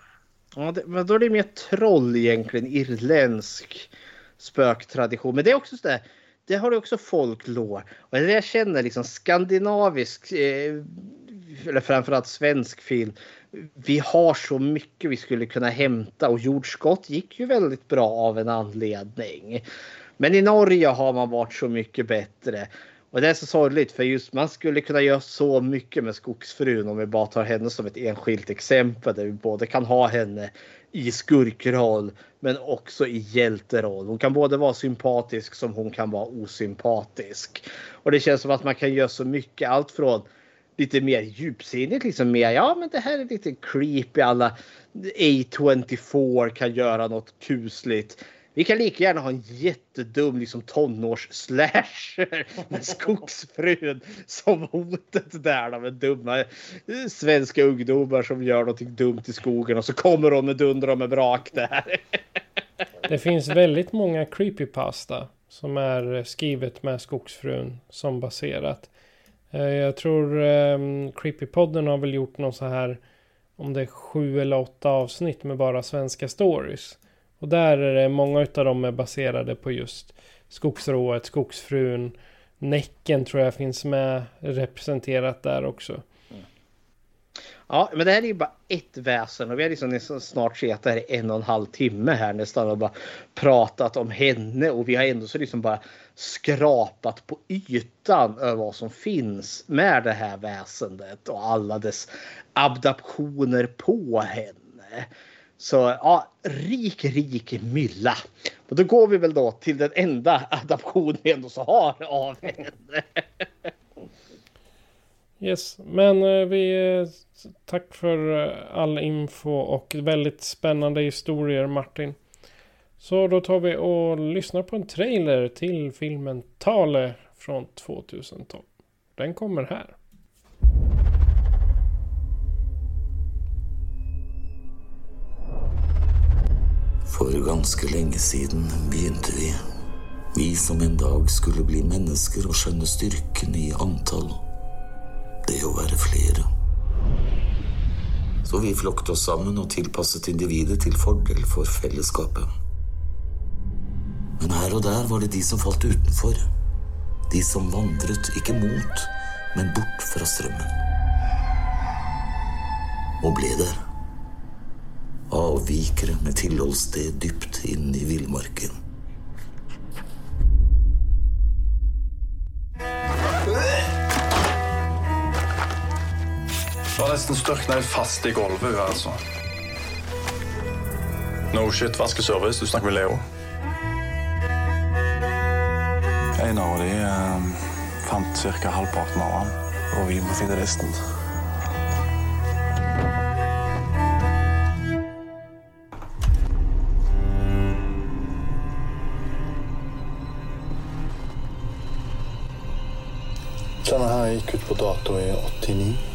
Ja, det, men då är det mer troll egentligen, irländsk spöktradition. Men det är också så där, det har du också folklore. Och det jag känner liksom skandinavisk eh, eller framförallt svensk film. Vi har så mycket vi skulle kunna hämta och jordskott gick ju väldigt bra av en anledning. Men i Norge har man varit så mycket bättre. Och det är så sorgligt för just man skulle kunna göra så mycket med Skogsfrun om vi bara tar henne som ett enskilt exempel där vi både kan ha henne i skurkroll men också i hjälteroll. Hon kan både vara sympatisk som hon kan vara osympatisk. Och det känns som att man kan göra så mycket. Allt från lite mer djupsinnigt, liksom mer ja men det här är lite creepy. Alla A24 kan göra något kusligt vi kan lika gärna ha en jättedum liksom tonårs-slasher med skogsfrun som hotet där då, med dumma eh, svenska ungdomar som gör någonting dumt i skogen och så kommer de med dunder och med brak där. Det finns väldigt många creepypasta som är eh, skrivet med skogsfrun som baserat. Eh, jag tror um, Creepypodden har väl gjort någon så här om det är sju eller åtta avsnitt med bara svenska stories. Och där är det många av dem är baserade på just Skogsrået, Skogsfrun, Näcken tror jag finns med representerat där också. Ja, men det här är ju bara ett väsen och vi har liksom snart sett det här en och en halv timme här nästan och bara pratat om henne och vi har ändå så liksom bara skrapat på ytan över vad som finns med det här väsendet och alla dess adaptioner på henne. Så ja, rik, rik mylla. Och då går vi väl då till den enda adaptionen vi ändå så har av henne. Yes, men eh, vi eh, tack för eh, all info och väldigt spännande historier Martin. Så då tar vi och lyssnar på en trailer till filmen Tale från 2012. Den kommer här. For ganske lenge siden begynte vi. Vi som en dag skulle bli mennesker og skjønne styrken i antall. Det å være flere. Så vi flokket oss sammen og tilpasset individet til fordel for fellesskapet. Men her og der var det de som falt utenfor. De som vandret ikke mot, men bort fra strømmen. Og ble der avvikere med tilholdssted dypt inn i villmarken. Var nesten størkna helt fast i gulvet, hun altså. No shit, vaskeservice. Du snakker med Leo. En av de eh, fant ca. halvparten av han, og vi må finne resten. Denne ut på dator i 89.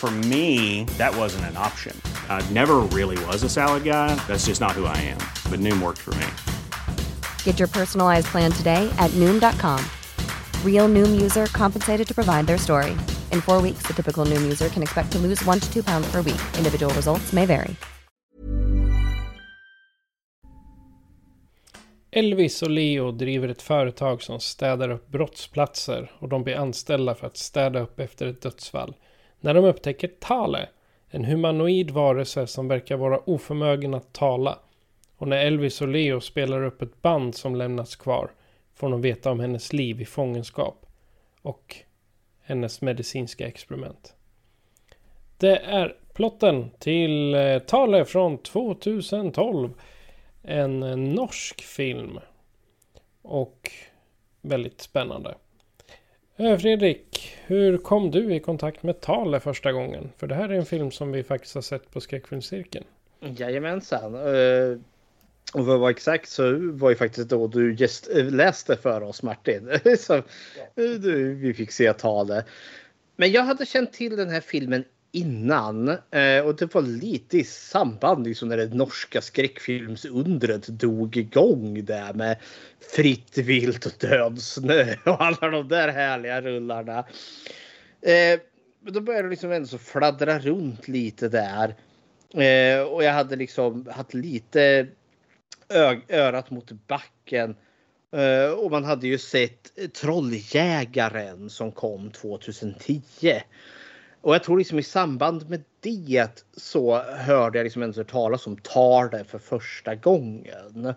For me, that wasn't an option. I never really was a salad guy. That's just not who I am. But Noom worked for me. Get your personalized plan today at Noom.com. Real Noom user compensated to provide their story. In four weeks, the typical Noom user can expect to lose one to two pounds per week. Individual results may vary. Elvis och Leo driver ett företag som städar upp brottsplatser och de blir anställda för att städa upp efter ett dödsfall. När de upptäcker Tale, en humanoid varelse som verkar vara oförmögen att tala. Och när Elvis och Leo spelar upp ett band som lämnats kvar får de veta om hennes liv i fångenskap och hennes medicinska experiment. Det är plotten till eh, Tale från 2012. En norsk film. Och väldigt spännande. Fredrik, hur kom du i kontakt med Tale första gången? För det här är en film som vi faktiskt har sett på skräckfilmscirkeln. Jajamensan. Eh, Och för att vara exakt så var ju faktiskt då du just eh, läste för oss Martin. Så eh, du, vi fick se talet. Men jag hade känt till den här filmen innan eh, och det var lite i samband liksom när det norska skräckfilmsundret dog igång där med fritt vilt och död snö och alla de där härliga rullarna. Eh, då började det liksom ändå så fladdra runt lite där. Eh, och jag hade liksom haft lite örat mot backen. Eh, och man hade ju sett Trolljägaren som kom 2010. Och jag tror liksom i samband med det så hörde jag liksom ändå talas om Tarde för första gången.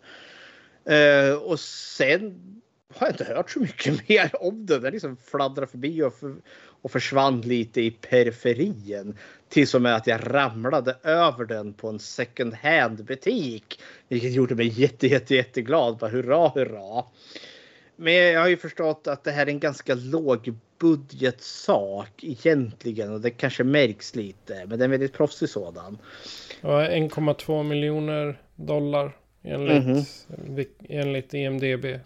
Eh, och sen har jag inte hört så mycket mer om den. Den liksom fladdrade förbi och, för, och försvann lite i periferin. Tills och med att jag ramlade över den på en second hand butik. Vilket gjorde mig jätte, jätte, jätteglad. Bara hurra, hurra. Men jag har ju förstått att det här är en ganska lågbudgetsak egentligen. Och det kanske märks lite. Men det är en väldigt proffsig sådan. Och 1,2 miljoner dollar enligt, Mhm. vi- enligt IMDB.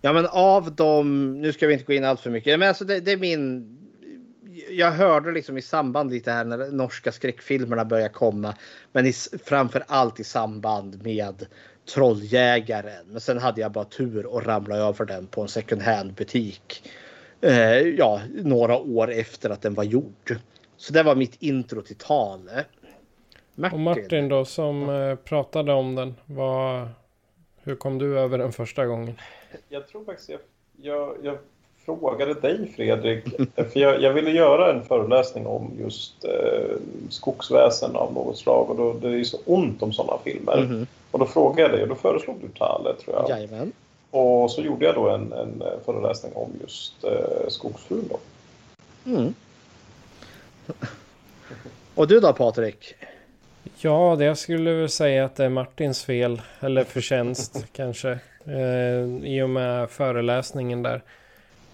Ja men av dem, nu ska vi inte gå in allt för mycket, men alltså det, det är min... Jag hörde liksom i samband lite här när norska skräckfilmerna börjar komma. Men i, framför allt i samband med Trolljägaren. Men sen hade jag bara tur och ramla över den på en second hand butik. Eh, ja, några år efter att den var gjord. Så det var mitt intro till Tale. Och Martin då som eh, pratade om den. Vad, hur kom du över den första gången? Jag tror faktiskt jag, jag, jag frågade dig Fredrik, för jag, jag ville göra en föreläsning om just eh, skogsväsen av något slag och då, det är så ont om sådana filmer. Mhm. Och då frågade jag dig och då föreslog du Talle tror jag. Jajamän. Och så gjorde jag då en, en eh, föreläsning om just eh, skogsfrun då. Mm. Och du då Patrik? Ja, det jag skulle väl säga att det är Martins fel. Eller förtjänst kanske. Eh, I och med föreläsningen där.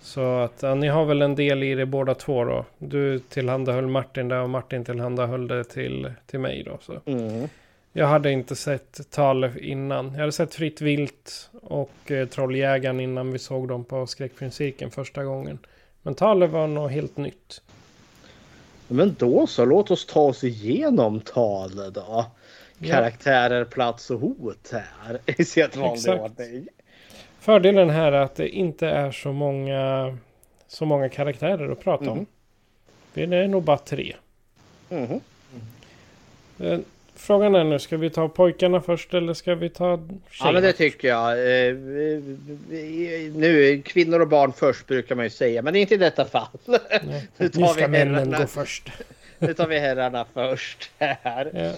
Så att ja, ni har väl en del i det båda två då. Du tillhandahöll Martin där och Martin tillhandahöll det till, till mig då. Så. Mm. Jag hade inte sett Tale innan. Jag hade sett Fritt Vilt och eh, Trolljägaren innan vi såg dem på skräckfilmscirkeln första gången. Men Tale var nog helt nytt. Men då så, låt oss ta oss igenom Tale då. Karaktärer, plats och hot här i sedvanlig ordning. Fördelen här är att det inte är så många, så många karaktärer att prata om. Mhm. Det är nog bara tre. Mhm. Eh, Frågan är nu, ska vi ta pojkarna först eller ska vi ta Ja tjejerna? men det tycker jag. Eh, Nu, kvinnor och barn först brukar man ju säga, men inte i detta fall. Nej. Nu tar Nu vi ska männen herrarna. gå först. Nu tar vi herrarna först här. Ja.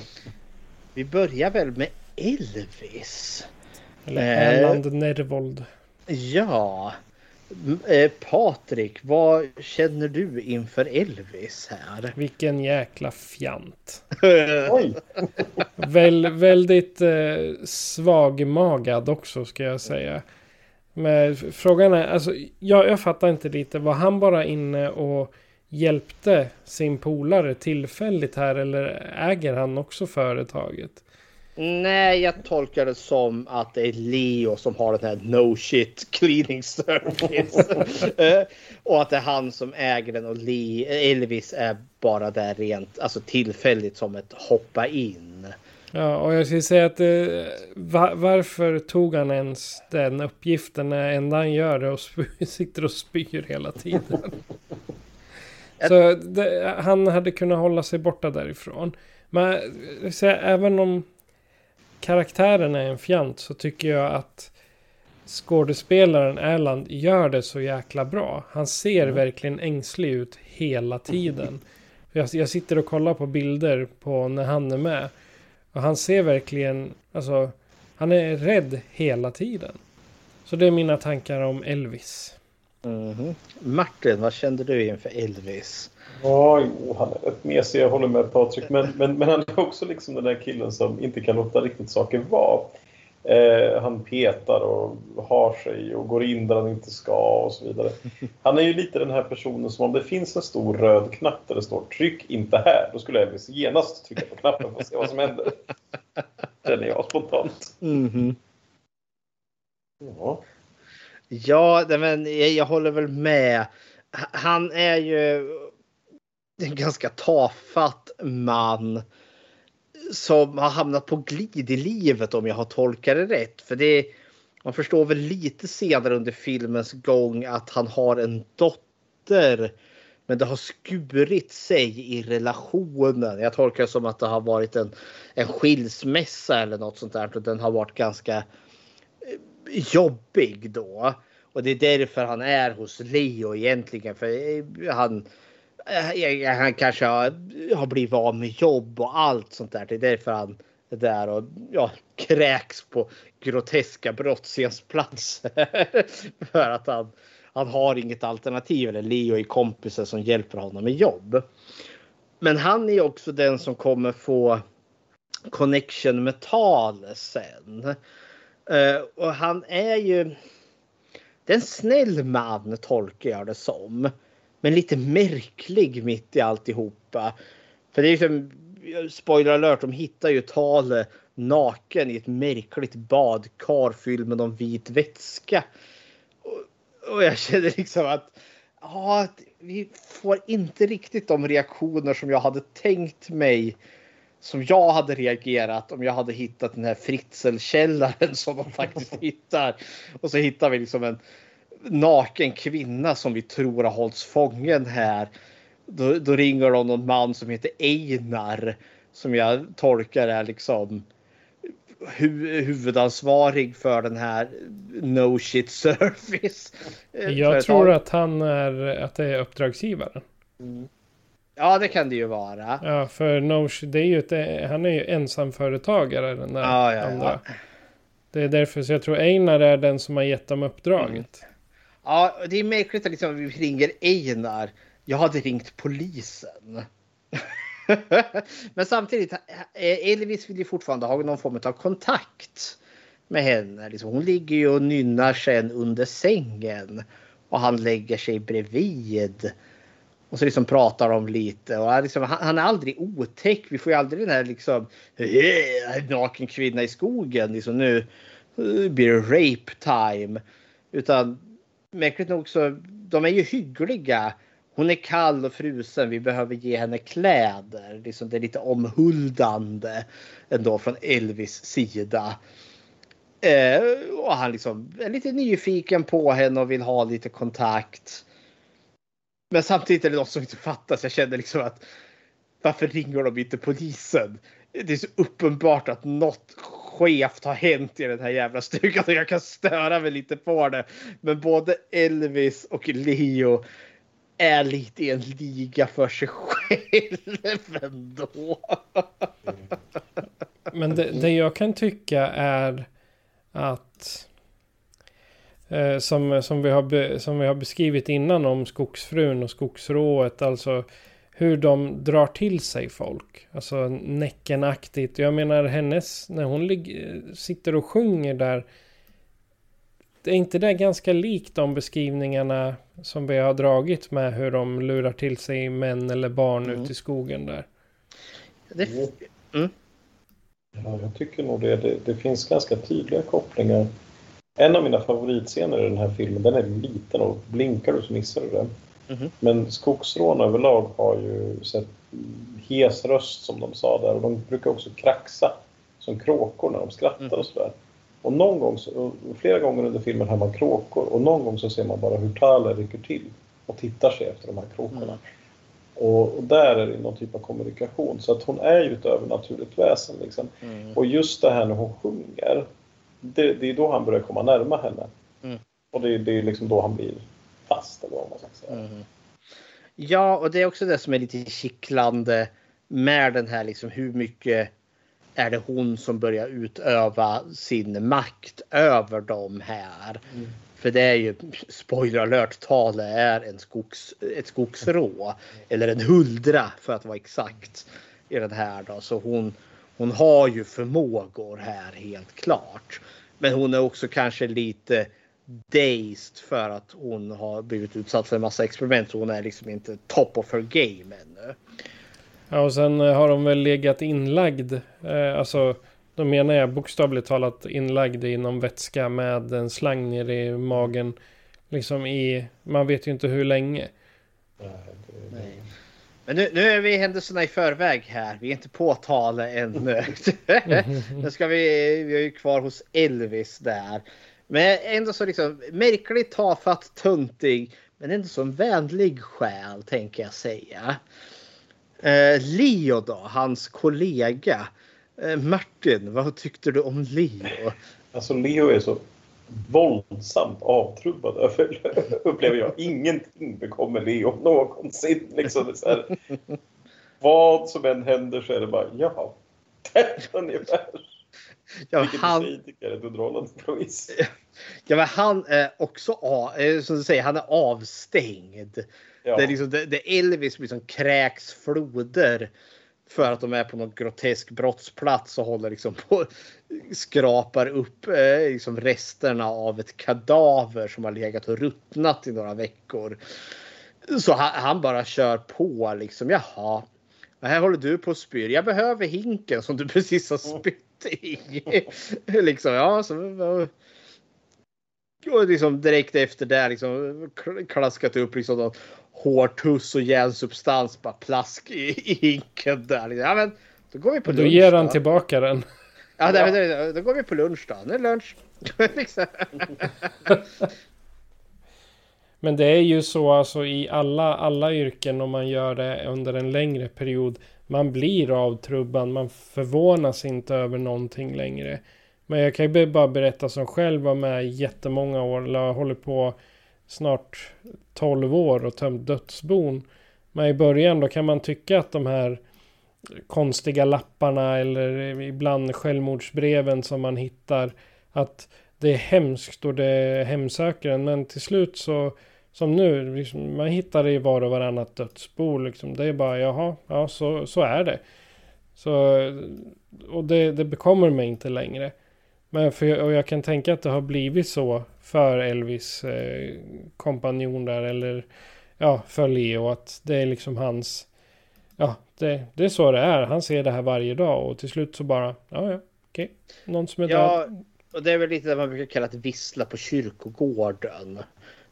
Vi börjar väl med Elvis. Eller Eh. Erland Nervold. Ja. Eh, Patrik, vad känner du inför Elvis här? Vilken jäkla fjant. Oj! Väl, väldigt eh, svagmagad också ska jag säga. Men frågan är, alltså jag, jag fattar inte lite. Var han bara inne och hjälpte sin polare tillfälligt här eller äger han också företaget? Nej, jag tolkar det som att det är Leo som har den här no shit cleaning service. Eh, och att det är han som äger den och Lee, Elvis är bara där rent alltså tillfälligt som ett hoppa in. Ja, och jag skulle säga att eh, va varför tog han ens den uppgiften när enda han gör det och sitter och spyr hela tiden? Så det, han hade kunnat hålla sig borta därifrån. Men så, även om karaktären är en fjant så tycker jag att skådespelaren Erland gör det så jäkla bra. Han ser mm. verkligen ängslig ut hela tiden. Jag, jag sitter och kollar på bilder på när han är med. Och han ser verkligen, alltså, han är rädd hela tiden. Så det är mina tankar om Elvis. Mm -hmm. Martin, vad kände du inför Elvis? Ja, jo, han är rätt mesig, jag håller med Patrik. Men, men, men han är också liksom den där killen som inte kan låta riktigt saker vara. Eh, han petar och har sig och går in där han inte ska och så vidare. Han är ju lite den här personen som om det finns en stor röd knapp där det står tryck inte här. Då skulle Elvis genast trycka på knappen för att se vad som händer. Känner jag spontant. Mm -hmm. Ja. Ja, men jag, jag håller väl med. Han är ju en ganska tafatt man som har hamnat på glid i livet om jag har tolkat det rätt. För det man förstår väl lite senare under filmens gång att han har en dotter. Men det har skurit sig i relationen. Jag tolkar det som att det har varit en, en skilsmässa eller något sånt där. Och den har varit ganska eh, jobbig då. Och det är därför han är hos Leo egentligen. För eh, han, Eh, eh, eh, han kanske har, har blivit av med jobb och allt sånt där. Det är därför han är där och ja, kräks på groteska brottsscensplatser. för att han, han har inget alternativ. Eller Leo är kompisen som hjälper honom med jobb. Men han är också den som kommer få connection med tal sen. Och han är ju det är en snäll man tolkar jag det som. Men lite märklig mitt i alltihopa. För det är liksom, spoiler alert, de hittar ju Tale naken i ett märkligt badkar fylld med någon vit vätska. Och, och jag känner liksom att ja, vi får inte riktigt de reaktioner som jag hade tänkt mig som jag hade reagerat om jag hade hittat den här fritzelkällaren som de faktiskt hittar. Och så hittar vi liksom en naken kvinna som vi tror har hållits fången här. Då, då ringer de någon man som heter Einar som jag tolkar är liksom hu huvudansvarig för den här no shit service. Jag tror att han är att det är uppdragsgivaren. Mm. Ja, det kan det ju vara. Ja, för Nosh, det är ju ett, han är ju ensamföretagare den där ja, ja, andra. Ja. Det är därför så jag tror Einar är den som har gett dem uppdraget. Ja, det är märkligt att liksom vi ringer Einar. Jag hade ringt polisen. Men samtidigt, eh, Elvis vill ju fortfarande ha någon form av kontakt med henne. Liksom, hon ligger ju och nynnar sen under sängen och han lägger sig bredvid. Och så liksom pratar de lite och liksom, han, han, är aldrig otäck. Vi får ju aldrig den här liksom naken kvinna i skogen. Liksom, nu eh, blir det rape time. Utan märkligt nog så de är ju hyggliga. Hon är kall och frusen. Vi behöver ge henne kläder. Liksom det är lite omhuldande ändå från Elvis sida. Eh, och han liksom är lite nyfiken på henne och vill ha lite kontakt. Men samtidigt är det något som inte fattas. Jag känner liksom att varför ringer de inte polisen? Det är så uppenbart att något skevt har hänt i den här jävla stugan och jag kan störa mig lite på det. Men både Elvis och Leo är lite i en liga för sig själv ändå. Men det, det jag kan tycka är att eh, som, som, vi har be, som vi har beskrivit innan om skogsfrun och skogsrået. Alltså hur de drar till sig folk. Alltså Näckenaktigt. Jag menar hennes, när hon ligger, sitter och sjunger där. Det är inte det ganska likt de beskrivningarna som vi har dragit med hur de lurar till sig män eller barn mm. ute i skogen där? Det, mm. Ja, jag tycker nog det. det. Det finns ganska tydliga kopplingar. En av mina favoritscener i den här filmen, den är liten och blinkar du så missar du den. Mhm. Men skogsrån överlag har ju sett hes röst som de sa där och de brukar också kraxa som kråkor när de skrattar och sådär. Och någon gång, flera gånger under filmen hör man kråkor och någon gång så ser man bara hur Thaler rycker till och tittar sig efter de här kråkorna. Och, och där är det någon typ av kommunikation. Så att hon är ju ett övernaturligt väsen. Liksom. Mm. Och just det här när hon sjunger, det, det är då han börjar komma närmare henne. Mm. Och det, det är liksom då han blir fast, eller vad man ska säga. Mm. Ja, och det är också det som är lite kittlande med den här liksom hur mycket är det hon som börjar utöva sin makt över dem här. För det är ju, spoiler alert, Tale är en skogs, ett skogsrå. Eller en huldra för att vara exakt. I den här då. Så hon, hon har ju förmågor här helt klart. Men hon är också kanske lite dazed för att hon har blivit utsatt för en massa experiment. Så hon är liksom inte top of her game ännu. Ja, och sen eh, har de väl legat inlagd. Eh, alltså, då menar jag bokstavligt talat inlagd i någon vätska med en slang nere i magen. Liksom i, man vet ju inte hur länge. Nej. Men nu, nu är vi händelserna i förväg här. Vi är inte på tale ännu. nu ska vi, vi är ju kvar hos Elvis där. Men ändå så liksom märkligt tafatt, tuntig. Men ändå så en vänlig själ tänker jag säga. Eh, Leo då, hans kollega. Eh, Martin, vad tyckte du om Leo? Alltså Leo är så våldsamt avtrubbad upplever jag. Ingenting bekommer Leo någonsin. Liksom så här, vad som än händer så är det bara ja, ungefär. Ja, Vilket han- är ett underhållande på vis. Ja, men han är också eh, som du säger, han är avstängd. Ja. Det är liksom det, det Elvis liksom kräks floder för att de är på någon grotesk brottsplats och håller liksom på skrapar upp eh, liksom resterna av ett kadaver som har legat och ruttnat i några veckor. Så han, han bara kör på liksom. Jaha, här håller du på att spyr. Jag behöver hinken som du precis har spytt i. liksom, ja, så, och liksom direkt efter det liksom kl- klaskat upp liksom någon hårtuss och järnsubstans bara plask i, hinken där. Ja men då går vi på Då lunch. ger han då. tillbaka den. Ja, det, det, då går vi på lunch då. Nu är det lunch. liksom. Men det är ju så alltså i alla, alla yrken om man gör det under en längre period. Man blir avtrubbad, man förvånas inte över någonting längre. Men jag kan ju bara berätta som själv var med i jättemånga år, eller håller på snart 12 år och tömt dödsbon. Men i början då kan man tycka att de här konstiga lapparna eller ibland självmordsbreven som man hittar att det är hemskt och det hemsöker en. Men till slut så som nu, liksom, man hittar det i var och varannat dödsbo. Liksom. Det är bara jaha, ja så, så är det. Så, och det, det bekommer mig inte längre. Men för, och jag kan tänka att det har blivit så för Elvis eh, kompanjon där eller ja, för Leo att det är liksom hans Ja, det, det är så det är. Han ser det här varje dag och till slut så bara ja, ja, okej. Någon som är Ja, död. och det är väl lite det man brukar kalla att vissla på kyrkogården.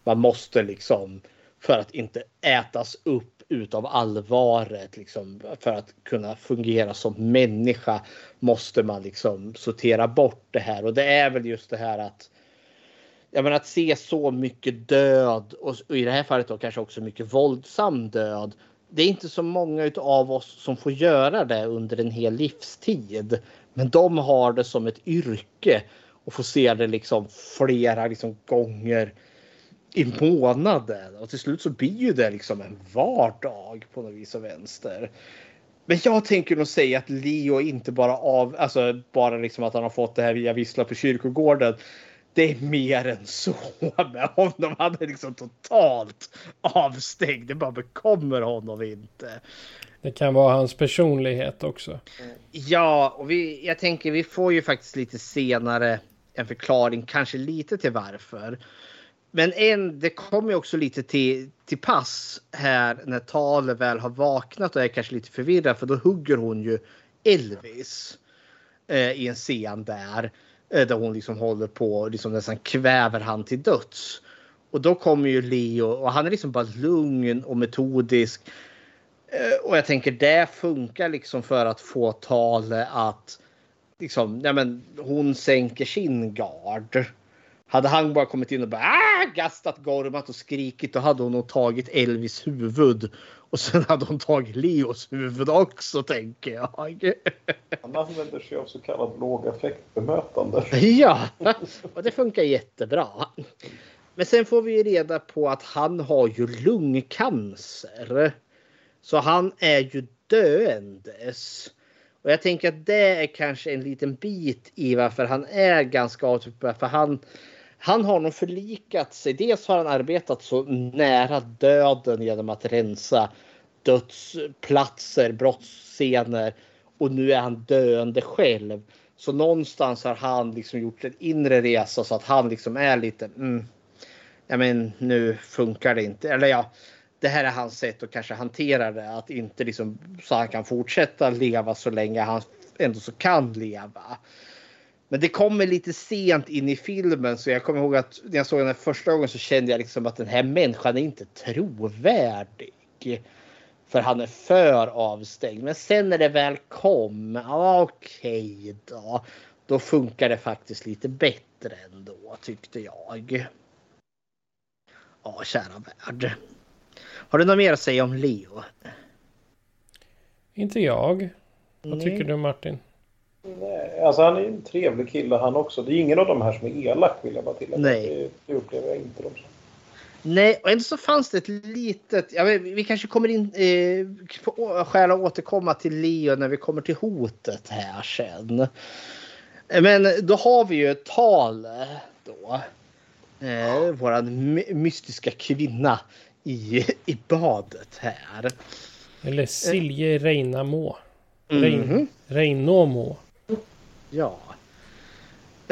Man måste liksom för att inte ätas upp utav allvaret liksom för att kunna fungera som människa måste man liksom sortera bort det här och det är väl just det här att jag menar att se så mycket död och, och i det här fallet då kanske också mycket våldsam död. Det är inte så många av oss som får göra det under en hel livstid. Men de har det som ett yrke och får se det liksom flera liksom gånger i månaden. Och till slut så blir ju det liksom en vardag på något vis och vänster. Men jag tänker nog säga att Leo inte bara av, alltså bara liksom att han har fått det här via vissla på kyrkogården. Det är mer än så med honom. Han är liksom totalt avstängd. Det bara bekommer honom inte. Det kan vara hans personlighet också. Ja, och vi, jag tänker vi får ju faktiskt lite senare en förklaring, kanske lite till varför. Men en, det kommer ju också lite till, till pass här när Tale väl har vaknat och är kanske lite förvirrad för då hugger hon ju Elvis. eh, i en scen där. Eh, där hon liksom håller på liksom nästan kväver han till döds. Och då kommer ju Leo och han är liksom bara lugn och metodisk. Eh, och jag tänker det funkar liksom för att få Tale att liksom, ja men hon sänker sin gard. Hade han bara kommit in och bara ah, gastat, gormat och skrikit då hade hon nog tagit Elvis huvud. Och sen hade hon tagit Leos huvud också tänker jag. Han använder sig av så kallat lågaffektbemötande. Ja, och det funkar jättebra. Men sen får vi reda på att han har ju lungcancer. Så han är ju döendes. Och jag tänker att det är kanske en liten bit i varför han är ganska avtrubbad. För han, han har nog förlikat sig. Dels har han arbetat så nära döden genom att rensa dödsplatser, brottsscener och nu är han döende själv. Så någonstans har han liksom gjort en inre resa så att han liksom är lite. Mm, ja, men nu funkar det inte. Eller ja, det här är hans sätt att kanske hantera det. Att inte liksom så han kan fortsätta leva så länge han ändå så kan leva. Men det kommer lite sent in i filmen så jag kommer ihåg att när jag såg den här första gången så kände jag liksom att den här människan är inte trovärdig. För han är för avstängd. Men sen när det väl kom, ja, okej då. Då funkar det faktiskt lite bättre ändå tyckte jag. Ja, kära värld. Har du något mer att säga om Leo? Inte jag. Vad tycker du Martin? Nej, alltså han är en trevlig kille han också. Det är ingen av de här som är elak vill jag bara tillägga. Nej. Det, det upplever jag inte dem som. Nej, och ändå så fanns det ett litet... Ja, vi, kanske kommer in... Eh, skäl att återkomma till Leo när vi kommer till hotet här sen. Men då har vi ju Tale då. Eh, våran my mystiska kvinna i, i badet här. Eller Silje Reinamo. Mhm. Rein, Reinamo. Ja.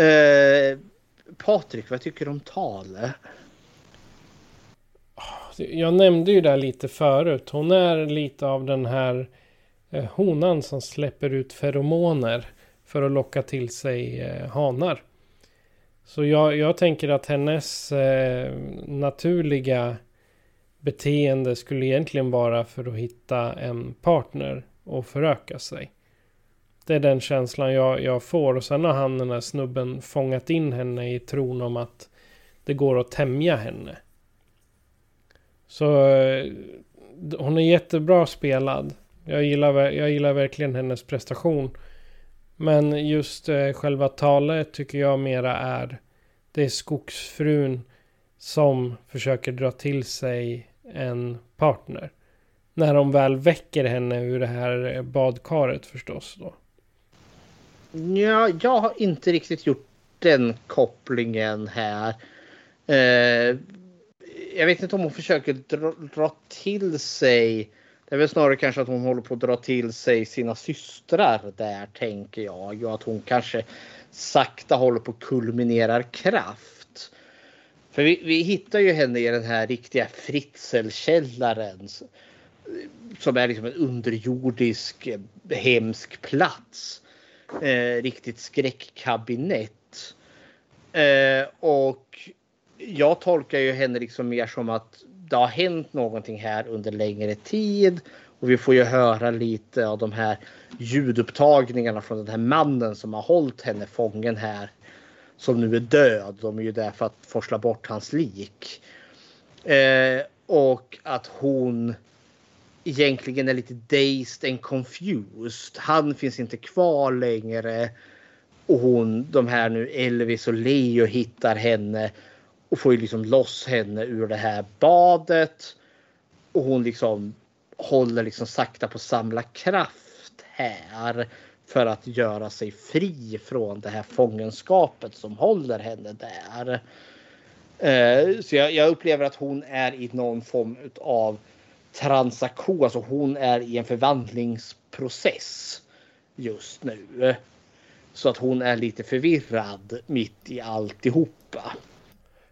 Eh, Patrik, vad tycker du om Tale? Jag nämnde ju det lite förut. Hon är lite av den här eh, honan som släpper ut feromoner för att locka till sig eh, hanar. Så jag, jag tänker att hennes eh, naturliga beteende skulle egentligen vara för att hitta en partner och föröka sig. Det är den känslan jag, jag får och sen har han den här snubben fångat in henne i tron om att det går att tämja henne. Så eh, hon är jättebra spelad. Jag gillar, jag gillar verkligen hennes prestation. Men just eh, själva talet tycker jag mera är det är skogsfrun som försöker dra till sig en partner. När de väl väcker henne ur det här eh, badkaret förstås då. Ja, jag har inte riktigt gjort den kopplingen här. Eh, jag vet inte om hon försöker dra, dra till sig. Det är väl snarare kanske att hon håller på att dra till sig sina systrar där tänker jag. Och att hon kanske sakta håller på att kulminera kraft. För vi, vi hittar ju henne i den här riktiga fritzelkällaren. Som är liksom en underjordisk eh, hemsk plats. Eh, riktigt skräckkabinett. Eh, och jag tolkar ju henne liksom mer som att det har hänt någonting här under längre tid. Och vi får ju höra lite av de här ljudupptagningarna från den här mannen som har hållit henne fången här. Som nu är död. De är ju där för att forsla bort hans lik. Eh, och att hon egentligen är lite dazed and confused. Han finns inte kvar längre. Och hon, de här nu Elvis och Leo hittar henne och får ju liksom loss henne ur det här badet. Och hon liksom håller liksom sakta på att samla kraft här för att göra sig fri från det här fångenskapet som håller henne där. Eh, så jag, jag upplever att hon är i någon form av transaktion, alltså hon är i en förvandlingsprocess just nu. Så att hon är lite förvirrad mitt i alltihopa.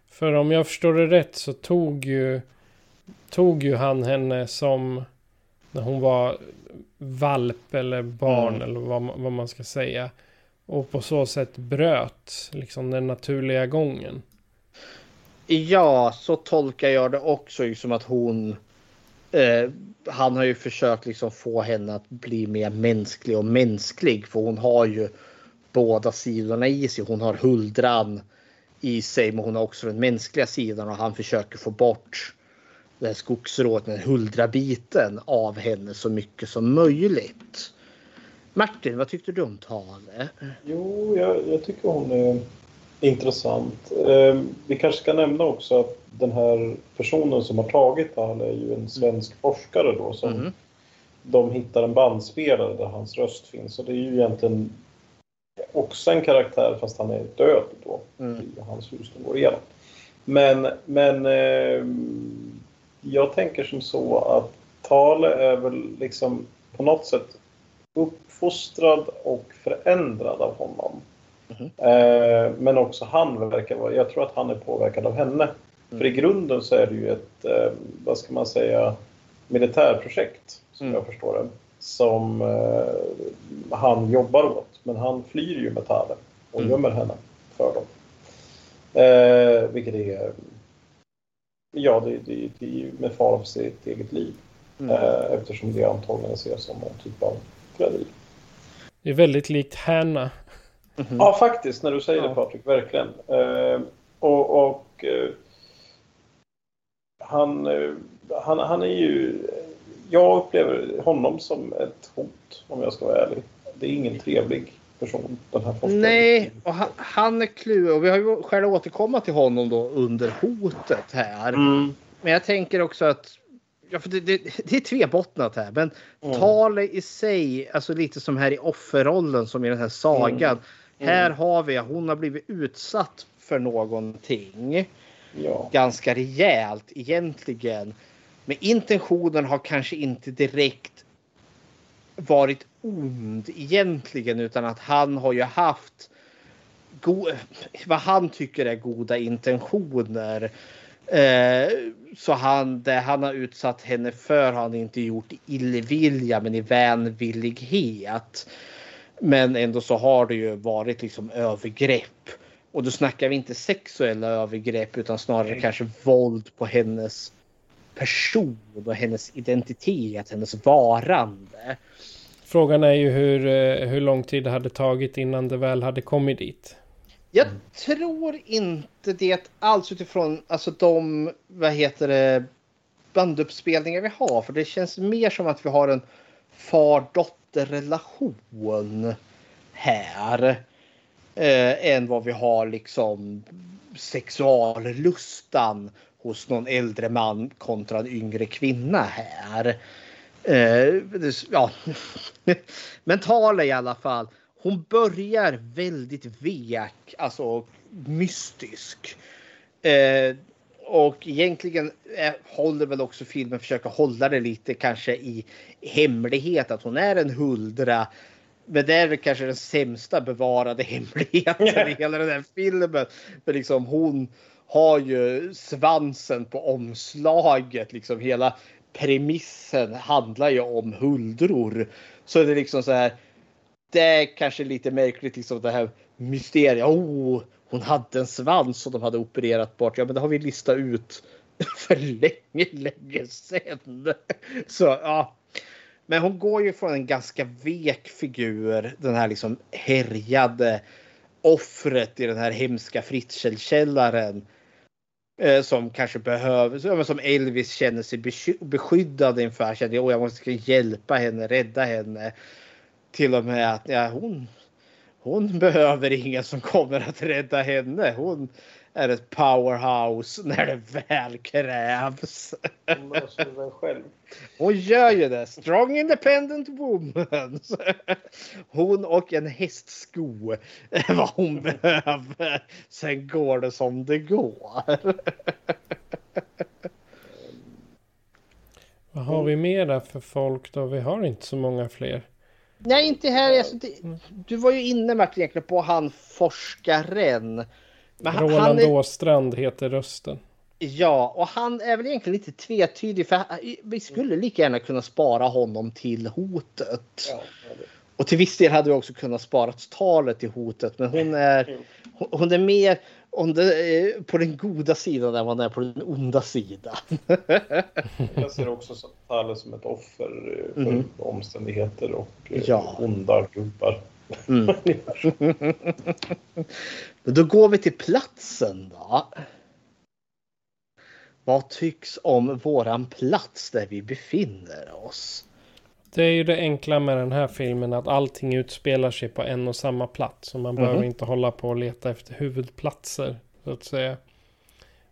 För om jag förstår det rätt så tog ju, tog ju han henne som när hon var valp eller barn Mm. eller vad, man- vad man ska säga. Och på så sätt bröt liksom den naturliga gången. Ja, så tolkar jag det också. Liksom att hon... Eh, han har ju försökt liksom få henne att bli mer mänsklig och mänsklig. För hon har ju båda sidorna i sig. Hon har huldran i sig men hon har också den mänskliga sidan och han försöker få bort det här skogsrået, den huldra-biten av henne så mycket som möjligt. Martin, vad tyckte du om Tale? Jo, jag, jag tycker hon är intressant. Eh, vi kanske ska nämna också att den här personen som har tagit Tale är ju en svensk forskare då som Mm. de hittar en bandspelare där hans röst finns. Och det är ju egentligen också en karaktär fast han är död då. Mm. I hans hus de går igenom. Men, men eh, jag tänker som så att Tale är väl liksom på något sätt uppfostrad och förändrad av honom. Eh, men också han verkar vara, jag tror att han är påverkad av henne. För i grunden så är det ju ett, eh, vad ska man säga, militärprojekt som Mm. jag förstår det. Som eh, han jobbar åt. Men han flyr ju med Tale och Mm. gömmer henne för dem. Eh, vilket är, ja det, det, det är ju med fara för sitt eget liv. Mm. Eh, eftersom det antagligen ses som en typ av förräderi. Det är väldigt likt Hanna. Mhm. Ja, faktiskt, när du säger Ja. det Patrik, verkligen. Eh, och och eh, han, eh, han, han är ju... Jag upplever honom som ett hot, om jag ska vara ärlig. Det är ingen trevlig person, den här forskaren. Nej, och han, han är klurig. Och vi har ju själv återkomma till honom då under hotet här. Mm. Men jag tänker också att ja, för det, det, det är tvebottnat här. Men Mm. Tale i sig, alltså lite som här i offerrollen som i den här sagan. Mm. Här har vi, hon har blivit utsatt för någonting. Ja. Ganska rejält egentligen. Men intentionen har kanske inte direkt varit ond egentligen utan att han har ju haft vad han tycker är goda intentioner. Eh, så han, det han har utsatt henne för har han inte gjort i illvilja men i vänvillighet. Men ändå så har det ju varit liksom övergrepp. Och då snackar vi inte sexuella övergrepp utan snarare kanske våld på hennes person och hennes identitet, hennes varande. Frågan är ju hur, eh, hur lång tid det hade tagit innan det väl hade kommit dit. Jag tror inte det alls utifrån alltså de, vad heter det, banduppspelningar vi har. För det känns mer som att vi har en far-dotter-relation här. Eh, än vad vi har liksom sexuallustan hos någon äldre man kontra en yngre kvinna här. Eh, det- ja. Men Tala i alla fall. Hon börjar väldigt vek, alltså mystisk. Eh, och egentligen eh, håller väl också filmen försöka hålla det lite kanske i hemlighet att hon är en huldra. Men det är väl kanske den sämsta bevarade hemligheten i hela den här filmen. För liksom hon har ju svansen på omslaget. Liksom hela premissen handlar ju om huldror. Så det är liksom så här. Det är kanske lite märkligt liksom det här mysteriet. Oh, hon hade en svans som de hade opererat bort. Ja, men det har vi listat ut för länge, länge sedan. Så ja. Men hon går ju från en ganska vek figur, den här liksom härjade offret i den här hemska Fritzl-källaren. Eh, som kanske behöver, som Elvis känner sig beskyddad inför. Känner att jag måste hjälpa henne, rädda henne. Till och med att ja, hon, hon behöver ingen som kommer att rädda henne. Hon är ett powerhouse när det väl krävs. Hon löser det själv. Hon gör ju det. Strong independent woman. Hon och en hästsko är vad hon behöver. Sen går det som det går. Vad har vi mera för folk då? Vi har inte så många fler. Nej, inte här. Alltså, det, du var ju inne Martin egentligen på han forskaren. Men han, han Roland är, Åstrand heter rösten. ja, och han är väl egentligen lite tvetydig. För vi skulle lika gärna kunna spara honom till hotet. Ja, Och till viss del hade vi också kunnat spara talet till hotet, men hon är, hon är mer om det är på den goda sidan än man är på den onda sidan. Jag ser också Talle som ett offer eh, för Mhm. omständigheter och eh, Ja. onda gubbar. Mm. Men då går vi till platsen då. Vad tycks om våran plats där vi befinner oss? Det är ju det enkla med den här filmen att allting utspelar sig på en och samma plats. Så man Mhm. behöver inte hålla på och leta efter huvudplatser. Så att säga.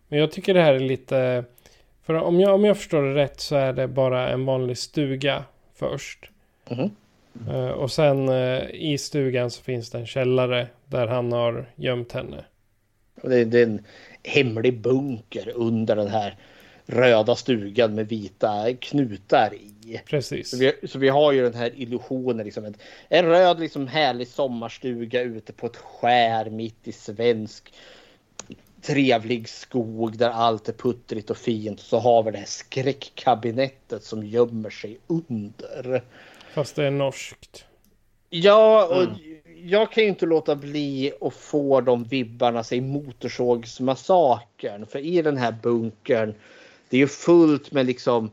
Men jag tycker det här är lite... För om jag, om jag förstår det rätt så är det bara en vanlig stuga först. Mhm. Eh, och sen eh, i stugan så finns det en källare där han har gömt henne. Det är, det är en hemlig bunker under den här röda stugan med vita knutar i. Precis. Så vi, så vi har ju den här illusionen. Liksom, en, en röd liksom härlig sommarstuga ute på ett skär mitt i svensk trevlig skog där allt är puttrigt och fint. Så har vi det här skräckkabinettet som gömmer sig under. Fast det är norskt. Ja, och jag kan ju inte låta bli att få de vibbarna sig Motorsågsmassakern. För i den här bunkern, det är ju fullt med liksom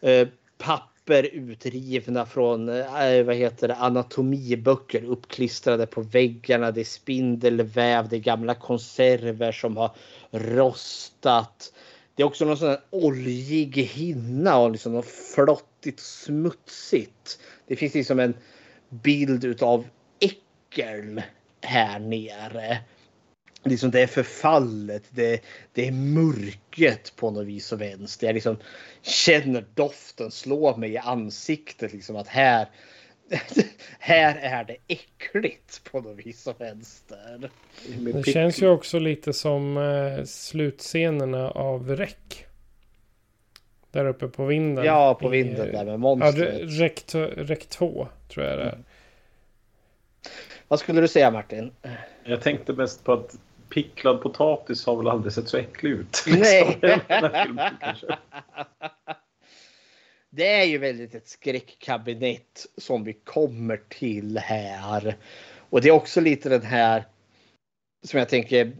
eh, papper utrivna från eh, vad heter det, anatomiböcker uppklistrade på väggarna. Det är spindelväv, det är gamla konserver som har rostat. Det är också någon sån här oljig hinna och liksom något flottigt smutsigt. Det finns liksom en bild utav äckel här nere. Liksom det är förfallet, det, det är mörket på något vis och vänster. Jag liksom känner doften slå mig i ansiktet liksom att här, här är det äckligt på något vis och vänster. Det känns ju också lite som eh, slutscenerna av Räck. Där uppe på vinden. Ja, på I, vinden eh, där med Ja, monstret. Räck, Räck 2 tror jag det är. Vad skulle du säga Martin? Jag tänkte mest på att picklad potatis har väl aldrig sett så äcklig ut. Nej. liksom, filmen. Det är ju väldigt ett skräckkabinett som vi kommer till här. Och det är också lite den här som jag tänker.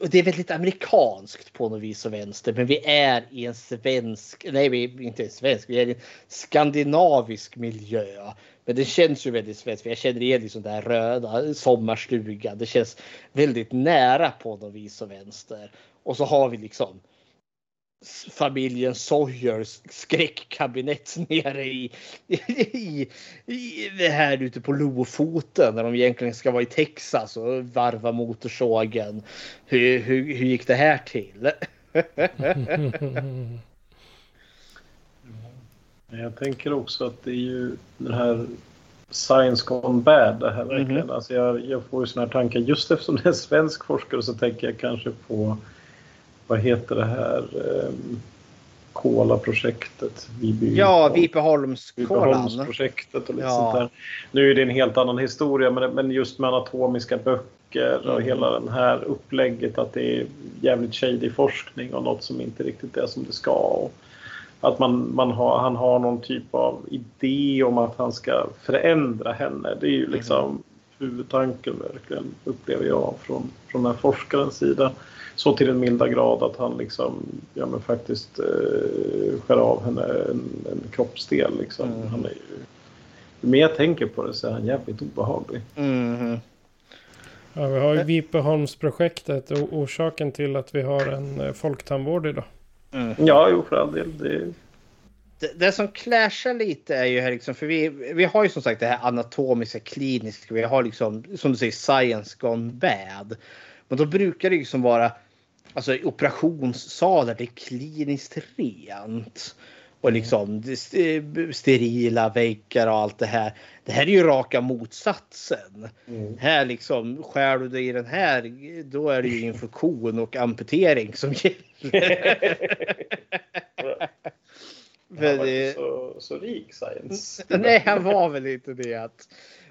Och det är väldigt amerikanskt på något vis och vänster. Men vi är i en svensk, nej vi är inte en svensk, vi är i en skandinavisk miljö. Men det känns ju väldigt svenskt. för Jag känner igen liksom den röda sommarstugan. Det känns väldigt nära på något vis och vänster. Och så har vi liksom familjen Sawyers skräckkabinett nere i, i, i det här ute på Lofoten när de egentligen ska vara i Texas och varva motorsågen. Hur, hur, hur gick det här till? Jag tänker också att det är ju den här Science Gone Bad. Det här verkligen. Mhm. Alltså jag, jag får ju såna här tankar just eftersom det är en svensk forskare så tänker jag kanske på vad heter det här um, Kola-projektet? Viby- Ja, Vipeholmskolan. Vipeholmsprojektet och lite Ja. sånt där. Nu är det en helt annan historia men, men just med anatomiska böcker och Mm. hela den här upplägget att det är jävligt shady forskning och något som inte riktigt är som det ska. Och att man, man har, han har någon typ av idé om att han ska förändra henne. Det är ju liksom huvudtanken verkligen upplever jag från, från den här forskarens sida. Så till den milda grad att han liksom, ja men faktiskt eh, skär av henne en, en kroppsdel liksom. Mm. Han är ju, ju mer jag tänker på det så är han jävligt obehaglig. Mhm. Ja, vi har ju Vipeholmsprojektet och orsaken till att vi har en eh, folktandvård idag. Ja, jo för all del. Det, det, det som clashar lite är ju här liksom, för vi, vi har ju som sagt det här anatomiska kliniska. Vi har liksom som du säger science gone bad. Men då brukar det ju som vara alltså operationssalar. Det är kliniskt rent. Och liksom st- sterila väggar och allt det här. Det här är ju raka motsatsen. Här liksom skär du dig i den här. Då är det ju infektion och amputering som gäller. han var inte så, så rik science. Nej, han var väl inte det.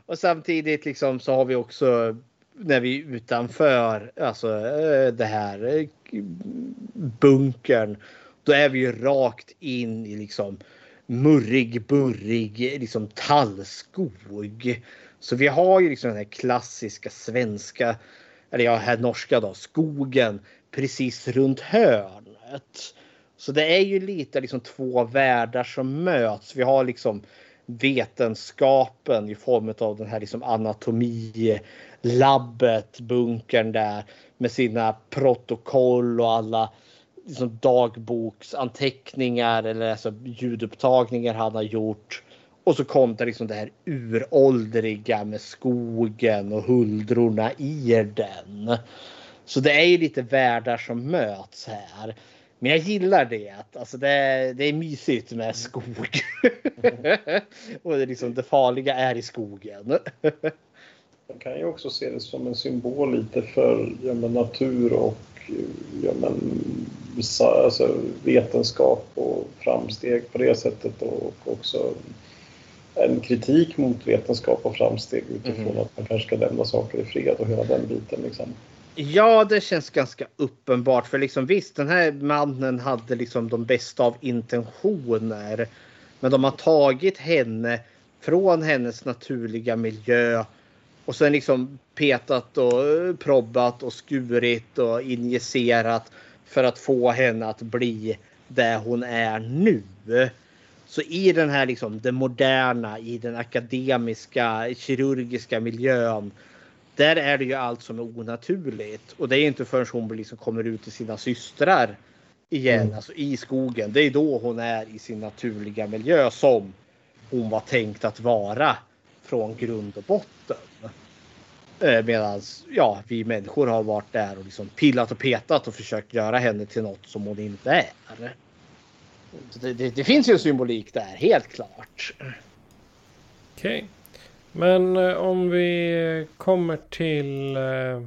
Och samtidigt liksom så har vi också när vi är utanför alltså eh, det här eh, bunkern. Då är vi ju rakt in i liksom murrig, burrig liksom tallskog. Så vi har ju liksom den här klassiska svenska, eller ja, här norska då, skogen precis runt hörnet. Så det är ju lite liksom två världar som möts. Vi har liksom vetenskapen i form av den här liksom anatomilabbet, bunkern där med sina protokoll och alla liksom dagboksanteckningar eller alltså ljudupptagningar han har gjort. Och så kom det liksom det här uråldriga med skogen och huldrorna i den. Så det är ju lite världar som möts här. Men jag gillar det. Alltså det, är, det är mysigt med skog. och det, är liksom, det farliga är i skogen. Man kan ju också se det som en symbol lite för ja, natur och ja, men, alltså, vetenskap och framsteg på det sättet och också en kritik mot vetenskap och framsteg utifrån mm. att man kanske ska lämna saker i fred och hela den biten. Liksom. Ja, det känns ganska uppenbart. För liksom visst, den här mannen hade liksom de bästa av intentioner. Men de har tagit henne från hennes naturliga miljö och sen liksom petat och probbat och skurit och injicerat för att få henne att bli där hon är nu. Så i den här liksom det moderna, i den akademiska, kirurgiska miljön där är det ju allt som är onaturligt. Och det är inte förrän hon liksom kommer ut till sina systrar igen, mm. alltså i skogen. Det är då hon är i sin naturliga miljö som hon var tänkt att vara från grund och botten. Eh, Medan ja, vi människor har varit där och liksom pillat och petat och försökt göra henne till något som hon inte är. Det, det, det, finns ju en symbolik där, helt klart. Okej. Okay. Men eh, om vi kommer till eh,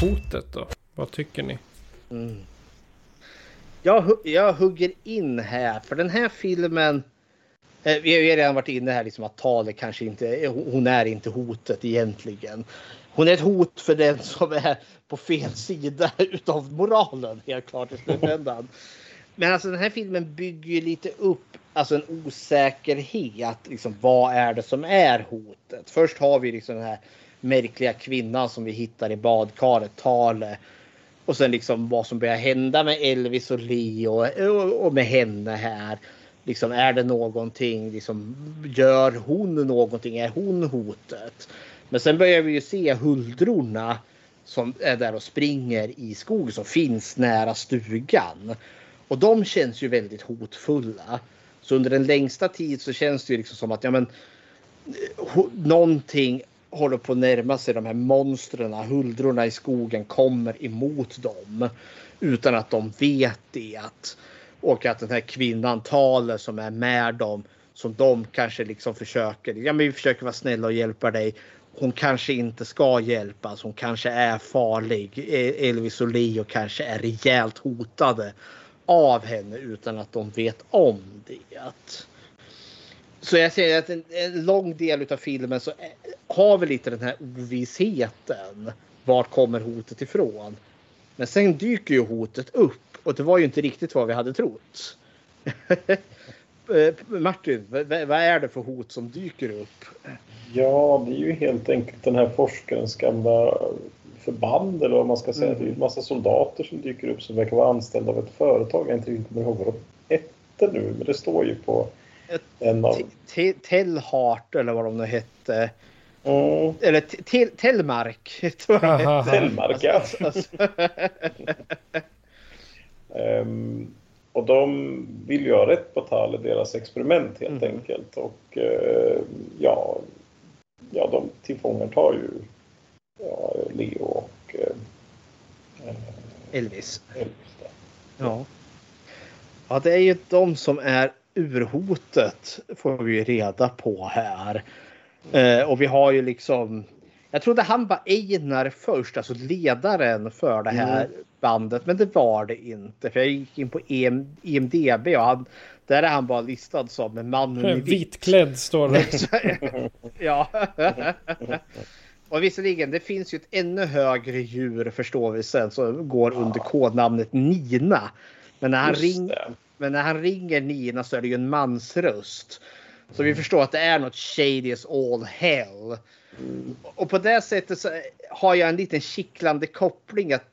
hotet då. Vad tycker ni? Mm. Jag, jag hugger in här för den här filmen. Eh, vi har redan varit inne här liksom att talet kanske inte. Hon är inte hotet egentligen. Hon är ett hot för den som är på fel sida utav moralen helt klart i slutändan. Men alltså den här filmen bygger ju lite upp alltså en osäkerhet. Liksom, vad är det som är hotet? Först har vi liksom den här märkliga kvinnan som vi hittar i badkaret, Tale. Och sen liksom vad som börjar hända med Elvis och Leo och, och med henne här. Liksom, är det någonting? Liksom, gör hon någonting? Är hon hotet? Men sen börjar vi ju se huldrorna som är där och springer i skogen som finns nära stugan. Och de känns ju väldigt hotfulla. Så under den längsta tid så känns det ju liksom som att ja, men, någonting håller på att närma sig de här monstren, huldrorna i skogen kommer emot dem utan att de vet det. Och att den här kvinnan talar som är med dem som de kanske liksom försöker. Ja, men vi försöker vara snälla och hjälpa dig. Hon kanske inte ska hjälpas. Hon kanske är farlig. E- Elvis och Leo kanske är rejält hotade av henne utan att de vet om det. Så jag säger att en, en lång del av filmen så har vi lite den här ovissheten. Vart kommer hotet ifrån? Men sen dyker ju hotet upp och det var ju inte riktigt vad vi hade trott. Martin, vad är det för hot som dyker upp? Ja, det är ju helt enkelt den här forskarens gamla förband eller vad man ska säga. Mm. Det är en massa soldater som dyker upp som verkar vara anställda av ett företag. Jag inte riktigt kommer ihåg vad de hette nu, men det står ju på en av... Tellhart eller vad de nu hette. Mm. Eller Tellmark. Tellmark, ja. um, och de vill göra rätt på Tale, deras experiment helt mm. enkelt. Och uh, ja, ja, de tillfångatar ju ja, Leo och eh, Elvis. Elvis ja. ja, det är ju de som är urhotet får vi reda på här. Eh, och vi har ju liksom. Jag trodde han var Einar först, alltså ledaren för det här mm. bandet, men det var det inte. För jag gick in på EM, IMDB och han, där är han bara listad som mannen i vitt. Vitklädd står det. ja. Och visserligen, det finns ju ett ännu högre djur förstår vi sen som går under kodnamnet Nina. Men när han, ring, Men när han ringer Nina så är det ju en mansröst. Så vi förstår att det är något shady as all hell. Och på det sättet så har jag en liten kittlande koppling att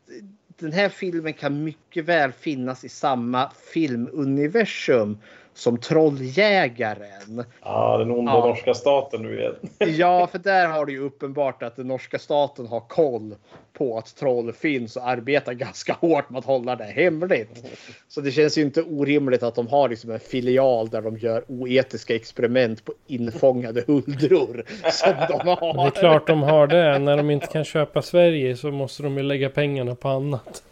den här filmen kan mycket väl finnas i samma filmuniversum som Trolljägaren. Ja, den onda Ja. norska staten nu igen. Ja, för där har det ju uppenbart att den norska staten har koll på att troll finns och arbetar ganska hårt med att hålla det hemligt. Så det känns ju inte orimligt att de har liksom en filial där de gör oetiska experiment på infångade huldror. Som de har. Det är klart de har det. När de inte kan köpa Sverige så måste de ju lägga pengarna på annat.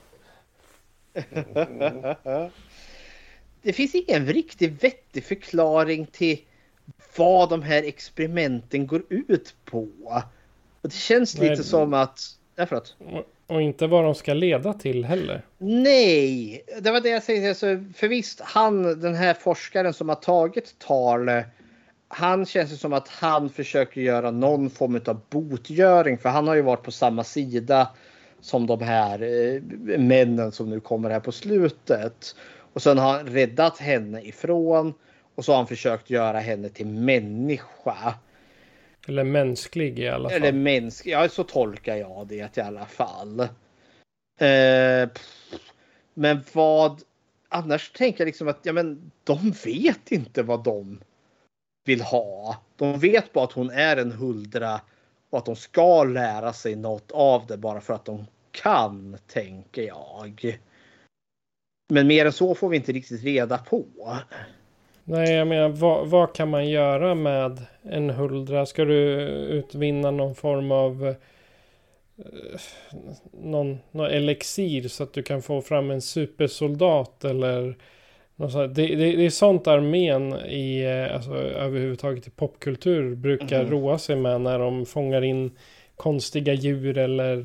Det finns ingen riktigt vettig förklaring till vad de här experimenten går ut på. Och det känns Nej. lite som att... Ja, förlåt. Och- inte vad de ska leda till heller. Nej, det var det jag säger. Alltså, för visst, han, den här forskaren som har tagit tal. Han känns det som att han försöker göra någon form av botgöring. För han har ju varit på samma sida som de här eh, männen som nu kommer här på slutet. Och sen har han räddat henne ifrån. Och så har han försökt göra henne till människa. Eller mänsklig i alla fall. Eller mänsklig. Ja, så tolkar jag det i alla fall. Eh, men vad... Annars tänker jag liksom att ja, men de vet inte vad de vill ha. De vet bara att hon är en huldra och att de ska lära sig något av det bara för att de kan, tänker jag. Men mer än så får vi inte riktigt reda på. Nej, jag menar vad, vad kan man göra med en huldra? Ska du utvinna någon form av eh, någon, någon elixir så att du kan få fram en supersoldat eller. Det, det, det är sånt armén i, eh, alltså överhuvudtaget i popkultur brukar Mhm. roa sig med när de fångar in konstiga djur eller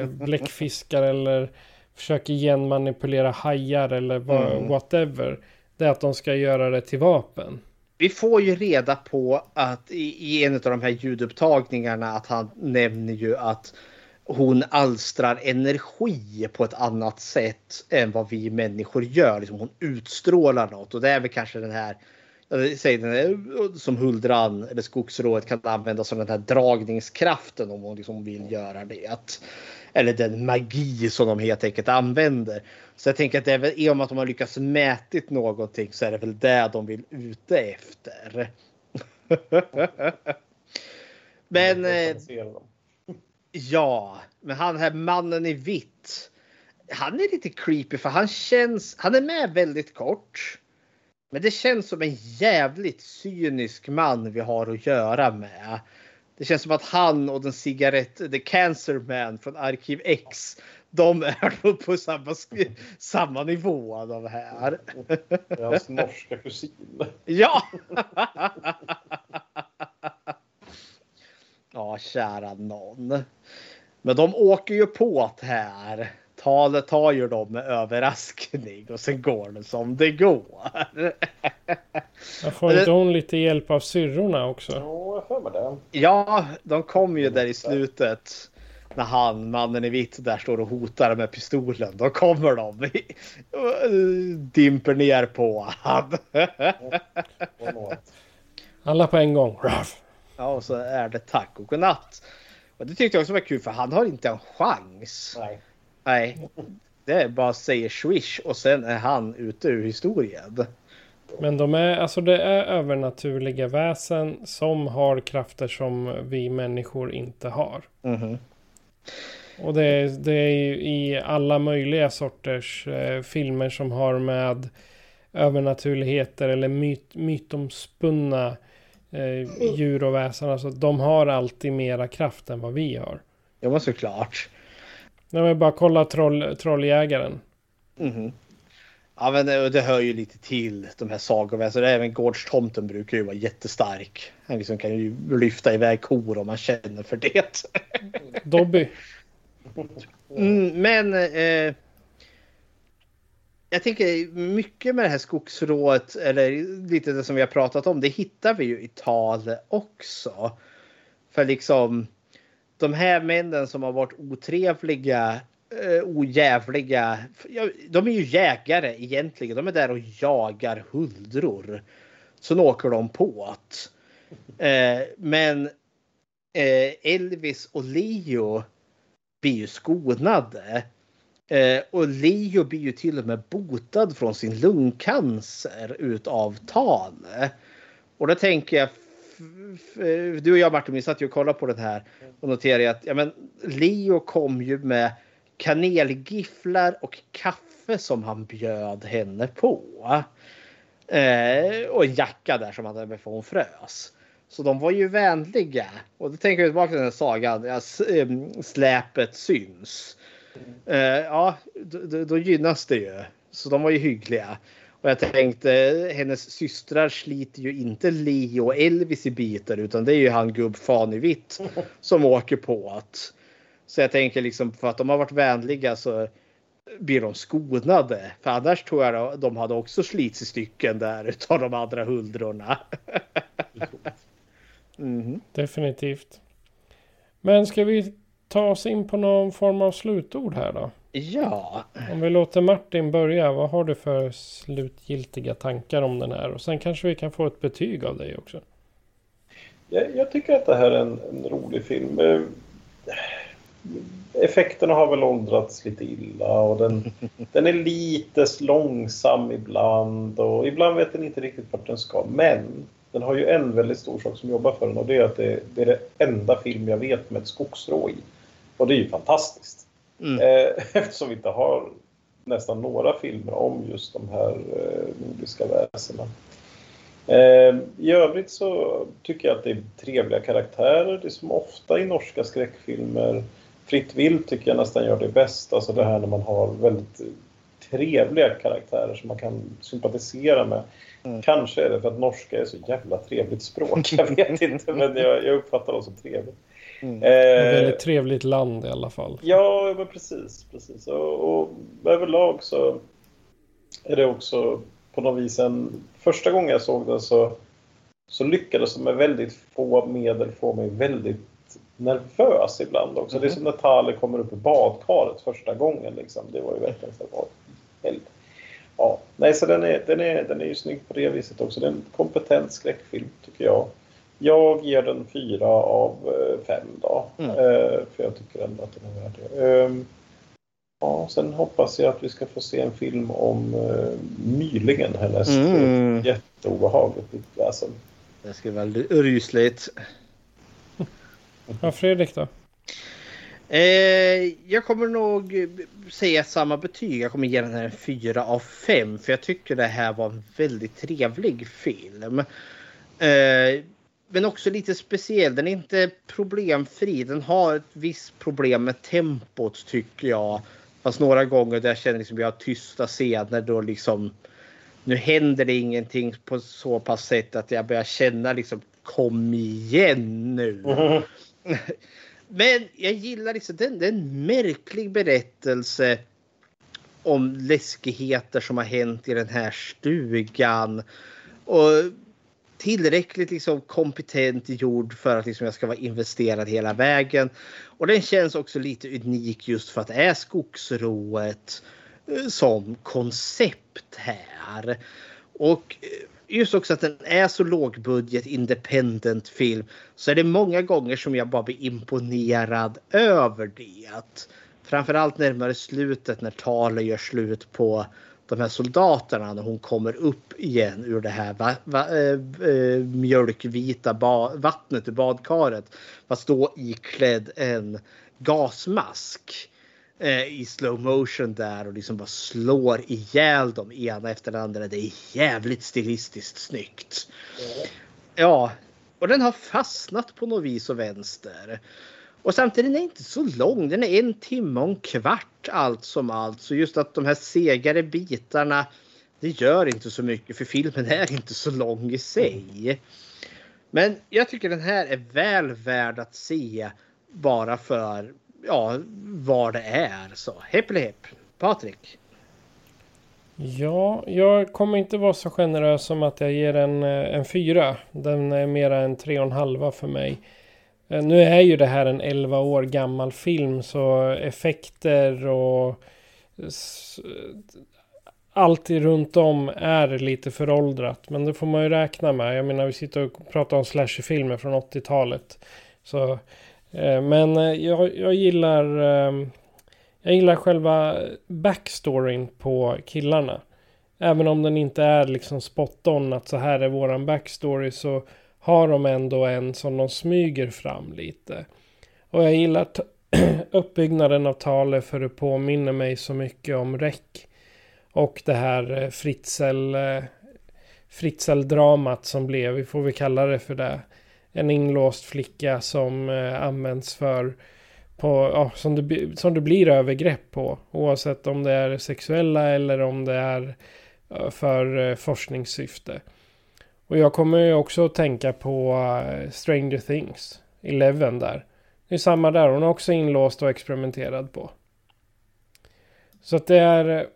eh, bläckfiskar eller försöker genmanipulera hajar eller vad, Mm. whatever. Det är att de ska göra det till vapen. Vi får ju reda på att i, i en av de här ljudupptagningarna att han nämner ju att hon alstrar energi på ett annat sätt än vad vi människor gör. Liksom hon utstrålar något och det är väl kanske den här säger den här, som huldran eller skogsrået kan använda som den här dragningskraften om hon liksom vill göra det. Eller den magi som de helt enkelt använder. Så jag tänker att det är väl i och med att de har lyckats mätit någonting så är det väl det de vill ute efter. Men eh, ja, men han här mannen i vitt. Han är lite creepy för han känns, han är med väldigt kort. Men det känns som en jävligt cynisk man vi har att göra med. Det känns som att han och den cigarett, the cancer man från Arkiv X. De är nog på samma, samma nivå de här. Det är hans norska kusin. Ja! ja, kära någon. Men de åker ju på det här. Talet tar ju dem med överraskning och sen går det som det går. Jag får inte hon lite hjälp av syrrorna också? Ja, jag får med det. Ja, de kommer ju där i slutet. När han, mannen i vitt, där står och hotar med pistolen. Då kommer de. Dimper ner på han. Alla på en gång. Ruff. Ja, och så är det tack och godnatt. Och det tyckte jag också var kul för han har inte en chans. Nej. Nej, det är bara säger swish och sen är han ute ur historien. Men de är, alltså det är övernaturliga väsen som har krafter som vi människor inte har. Mhm. Och det är, det är ju i alla möjliga sorters eh, filmer som har med övernaturligheter eller myt, mytomspunna eh, djur och väsen. Alltså de har alltid mera kraft än vad vi har. Ja, men såklart. När vi bara kolla troll, trolljägaren. Mhm. Ja, men det, det hör ju lite till de här sagoväsen. Även Gårdstomten brukar ju vara jättestark. Han liksom kan ju lyfta iväg kor om man känner för det. Dobby. Mm, men eh, jag tänker mycket med det här skogsrået eller lite det som vi har pratat om. Det hittar vi ju i tal också. För liksom de här männen som har varit otrevliga eh, ojävliga. Ja, de är ju jägare egentligen. De är där och jagar huldror. Sen åker de på det. Eh, men eh, Elvis och Leo blir ju skonade. Eh, och Leo blir ju till och med botad från sin lungcancer utav Tane. Och då tänker jag, du och jag Martin, vi satt ju och kollade på den här och noterade att ja, men Leo kom ju med kanelgifflar och kaffe som han bjöd henne på. Eh, och en jacka där som han hade med för hon frös. Så de var ju vänliga. Och då tänker jag tillbaka till den här sagan. Ja, eh, släpet syns. Eh, ja, då, då gynnas det ju. Så de var ju hyggliga. Och jag tänkte hennes systrar sliter ju inte Leo och Elvis i bitar utan det är ju han gubb fan i vitt som åker på att. Så jag tänker liksom för att de har varit vänliga så blir de skonade. För annars tror jag de hade också slits i stycken där utav de andra huldrorna. mm. Definitivt. Men ska vi ta oss in på någon form av slutord här då? Ja. Om vi låter Martin börja. Vad har du för slutgiltiga tankar om den här? Och sen kanske vi kan få ett betyg av dig också. Jag, jag tycker att det här är en, en rolig film. Eh, effekterna har väl åldrats lite illa och den, den är lite långsam ibland och ibland vet den inte riktigt vart den ska. Men den har ju en väldigt stor sak som jobbar för den och det är att det, det är det enda film jag vet med ett skogsrå i. Och det är ju fantastiskt. Mm. Eh, eftersom vi inte har nästan några filmer om just de här eh, nordiska väsena. Eh, I övrigt så tycker jag att det är trevliga karaktärer. Det är som ofta i norska skräckfilmer. Fritt vilt tycker jag nästan gör det bäst. Alltså det här när man har väldigt trevliga karaktärer som man kan sympatisera med. Mm. Kanske är det för att norska är så jävla trevligt språk. Jag vet inte, men jag, jag uppfattar dem som trevligt. Mm. Eh, Ett väldigt trevligt land i alla fall. Ja, men precis. precis. Och, och överlag så är det också på något vis en... Första gången jag såg den så, så lyckades de med väldigt få medel få mig väldigt nervös ibland också. Mm. Det är som när Tale kommer upp i badkaret första gången. Liksom. Det var ju verkligen så här, Ja, nej, så den är, den, är, den är ju snygg på det viset också. Det är en kompetent skräckfilm tycker jag. Jag ger den fyra av eh, fem då. Mm. Eh, för jag tycker ändå att den är värd det. Ehm, ja, sen hoppas jag att vi ska få se en film om uh, Mylingen härnäst. Mm. Jätteobehagligt väsen. Det ska vara rysligt. Ja, Fredrik då? Eh, jag kommer nog säga samma betyg. Jag kommer ge den här en 4 av 5. För jag tycker det här var en väldigt trevlig film. Eh, men också lite speciell. Den är inte problemfri. Den har ett visst problem med tempot tycker jag. Fast några gånger där jag känner liksom jag har tysta scener då liksom nu händer det ingenting på så pass sätt att jag börjar känna liksom kom igen nu. Mm. Men jag gillar liksom den, en märklig berättelse om läskigheter som har hänt i den här stugan. Och tillräckligt liksom kompetent gjord för att liksom jag ska vara investerad hela vägen. Och den känns också lite unik just för att det är skogsrået eh, som koncept här. Och eh, just också att den är så lågbudget independent film så är det många gånger som jag bara blir imponerad över det. Framförallt närmare slutet när talet gör slut på de här soldaterna när hon kommer upp igen ur det här va, va, äh, äh, mjölkvita ba, vattnet i badkaret. Fast då iklädd en gasmask äh, i slow motion där och liksom bara slår ihjäl dem ena efter den andra. Det är jävligt stilistiskt snyggt. Ja, och den har fastnat på något vis och vänster. Och samtidigt är den inte så lång. Den är en timme och en kvart allt som allt. Så just att de här segare bitarna det gör inte så mycket för filmen är inte så lång i sig. Men jag tycker den här är väl värd att se bara för ja, vad det är. Så hepp eller hepp. Patrik? Ja, jag kommer inte vara så generös som att jag ger en, eh, en fyra. Den är mera en tre och en halva för mig. Eh, nu är ju det här en 11 år gammal film så effekter och allt runt om är lite föråldrat. Men det får man ju räkna med. Jag menar vi sitter och pratar om slasherfilmer från 80-talet. Så, eh, men eh, jag, jag gillar ehm, jag gillar själva backstoryn på killarna. Även om den inte är liksom spot on att så här är våran backstory så har de ändå en som de smyger fram lite. Och jag gillar uppbyggnaden av Tale för det påminner mig så mycket om Räck. Och det här eh, Fritzl, eh, Fritzl-dramat som blev, vi får väl kalla det för det. En inlåst flicka som eh, används för på, ja, som, det, som det blir övergrepp på. Oavsett om det är sexuella eller om det är för forskningssyfte. Och jag kommer ju också att tänka på eh, Stranger Things, Eleven där. Det är samma där, hon är också inlåst och experimenterad på. Så att det är eh,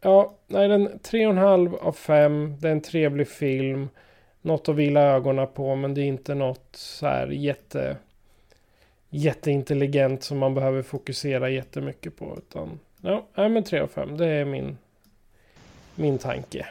Ja, nej, den 3,5 av 5. Det är en trevlig film. Något att vila ögonen på, men det är inte något så här jätte jätteintelligent som man behöver fokusera jättemycket på. Utan, ja, nej, men 3 av 5. Det är min, min tanke.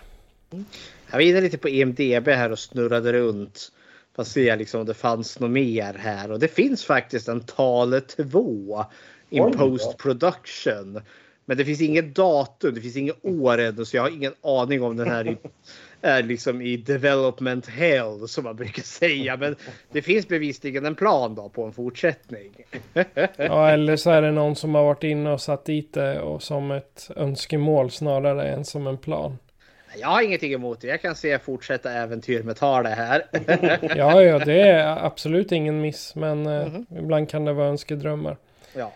Mm. Jag var inne lite på EMDB här och snurrade runt. För att se liksom om det fanns något mer här. Och det finns faktiskt en Tale 2 in post production. Men det finns inget datum, det finns inget år ännu så jag har ingen aning om den här är liksom i development hell som man brukar säga. Men det finns bevisligen en plan då på en fortsättning. ja, eller så är det någon som har varit inne och satt dit det och som ett önskemål snarare än som en plan. Jag har ingenting emot det. Jag kan se fortsätta äventyr med Tale här. ja, ja, det är absolut ingen miss. Men mm -hmm. ibland kan det vara önskedrömmar. Ja.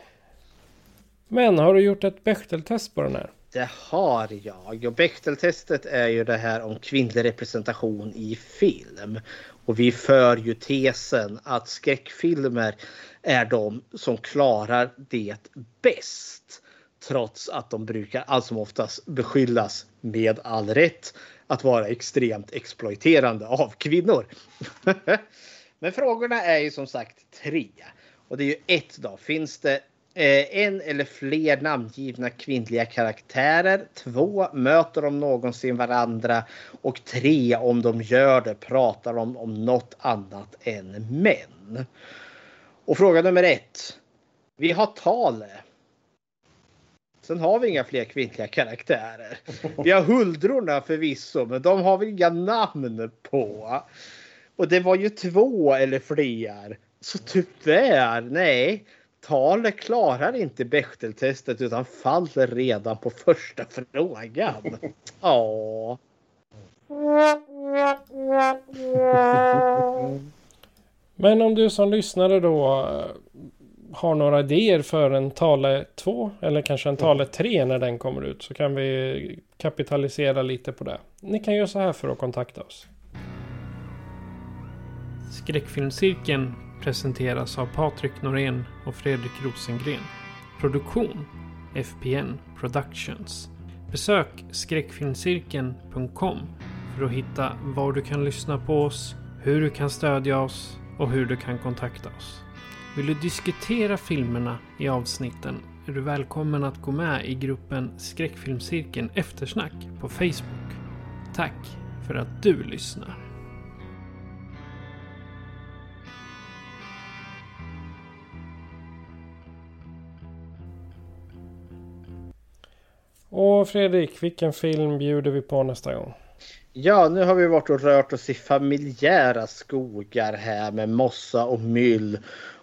Men har du gjort ett Bechteltest på den här? Det har jag. Och Bechteltestet är ju det här om kvinnlig representation i film. Och vi för ju tesen att skräckfilmer är de som klarar det bäst. Trots att de brukar allt som oftast beskyllas med all rätt att vara extremt exploiterande av kvinnor. Men frågorna är ju som sagt tre. Och det är ju ett då. Finns det eh, en eller fler namngivna kvinnliga karaktärer. Två, möter de någonsin varandra? Och tre, om de gör det, pratar de om något annat än män? Och fråga nummer ett. Vi har Tale. Sen har vi inga fler kvinnliga karaktärer. Vi har Huldrorna förvisso, men de har vi inga namn på. Och det var ju två eller fler. Så tyvärr, nej. Talet klarar inte Bechteltestet utan faller redan på första frågan. Ja. Men om du som lyssnare då eh, har några idéer för en Tale 2 eller kanske en Tale 3 när den kommer ut så kan vi kapitalisera lite på det. Ni kan göra så här för att kontakta oss. Skräckfilmscirkeln presenteras av Patrik Norén och Fredrik Rosengren. Produktion FPN Productions. Besök skräckfilmscirkeln.com för att hitta var du kan lyssna på oss, hur du kan stödja oss och hur du kan kontakta oss. Vill du diskutera filmerna i avsnitten är du välkommen att gå med i gruppen Skräckfilmscirkeln Eftersnack på Facebook. Tack för att du lyssnar. Och Fredrik, vilken film bjuder vi på nästa gång? Ja, nu har vi varit och rört oss i familjära skogar här med mossa och myll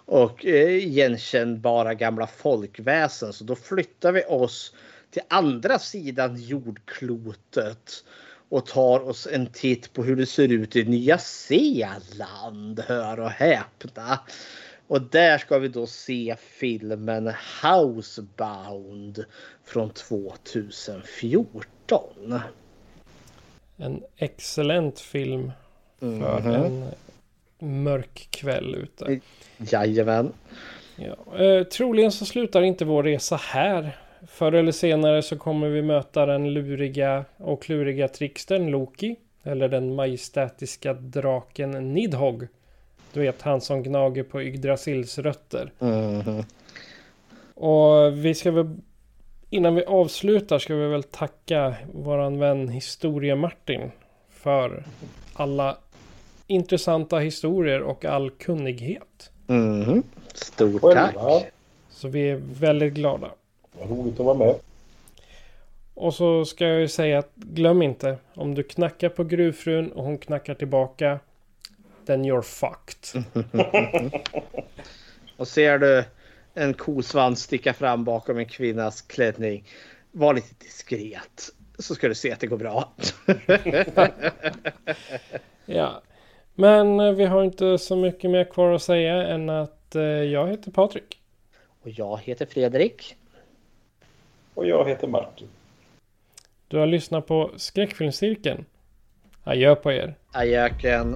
och eh, igenkännbara gamla folkväsen. Så då flyttar vi oss till andra sidan jordklotet och tar oss en titt på hur det ser ut i Nya Zeeland. Hör och häpna. Och där ska vi då se filmen Housebound från 2014. En excellent film för mm -hmm. en mörk kväll ute. Jajamän. Ja, eh, troligen så slutar inte vår resa här. Förr eller senare så kommer vi möta den luriga och kluriga trickstern Loki. Eller den majestätiska draken Nidhogg. Du vet han som gnager på Yggdrasils rötter. Mhm. Och vi ska väl innan vi avslutar ska vi väl tacka våran vän Historia Martin för alla intressanta historier och all kunnighet. Mhm. Stort tack. Så vi är väldigt glada. Roligt att vara med. Och så ska jag ju säga att glöm inte om du knackar på gruvfrun och hon knackar tillbaka. Then you're fucked. Och ser du en kosvans sticka fram bakom en kvinnas klänning. Var lite diskret. Så ska du se att det går bra. Ja. Men eh, vi har inte så mycket mer kvar att säga än att eh, jag heter Patrik. Och jag heter Fredrik. Och jag heter Martin. Du har lyssnat på Skräckfilmscirkeln. Adjö på er. Ajöken.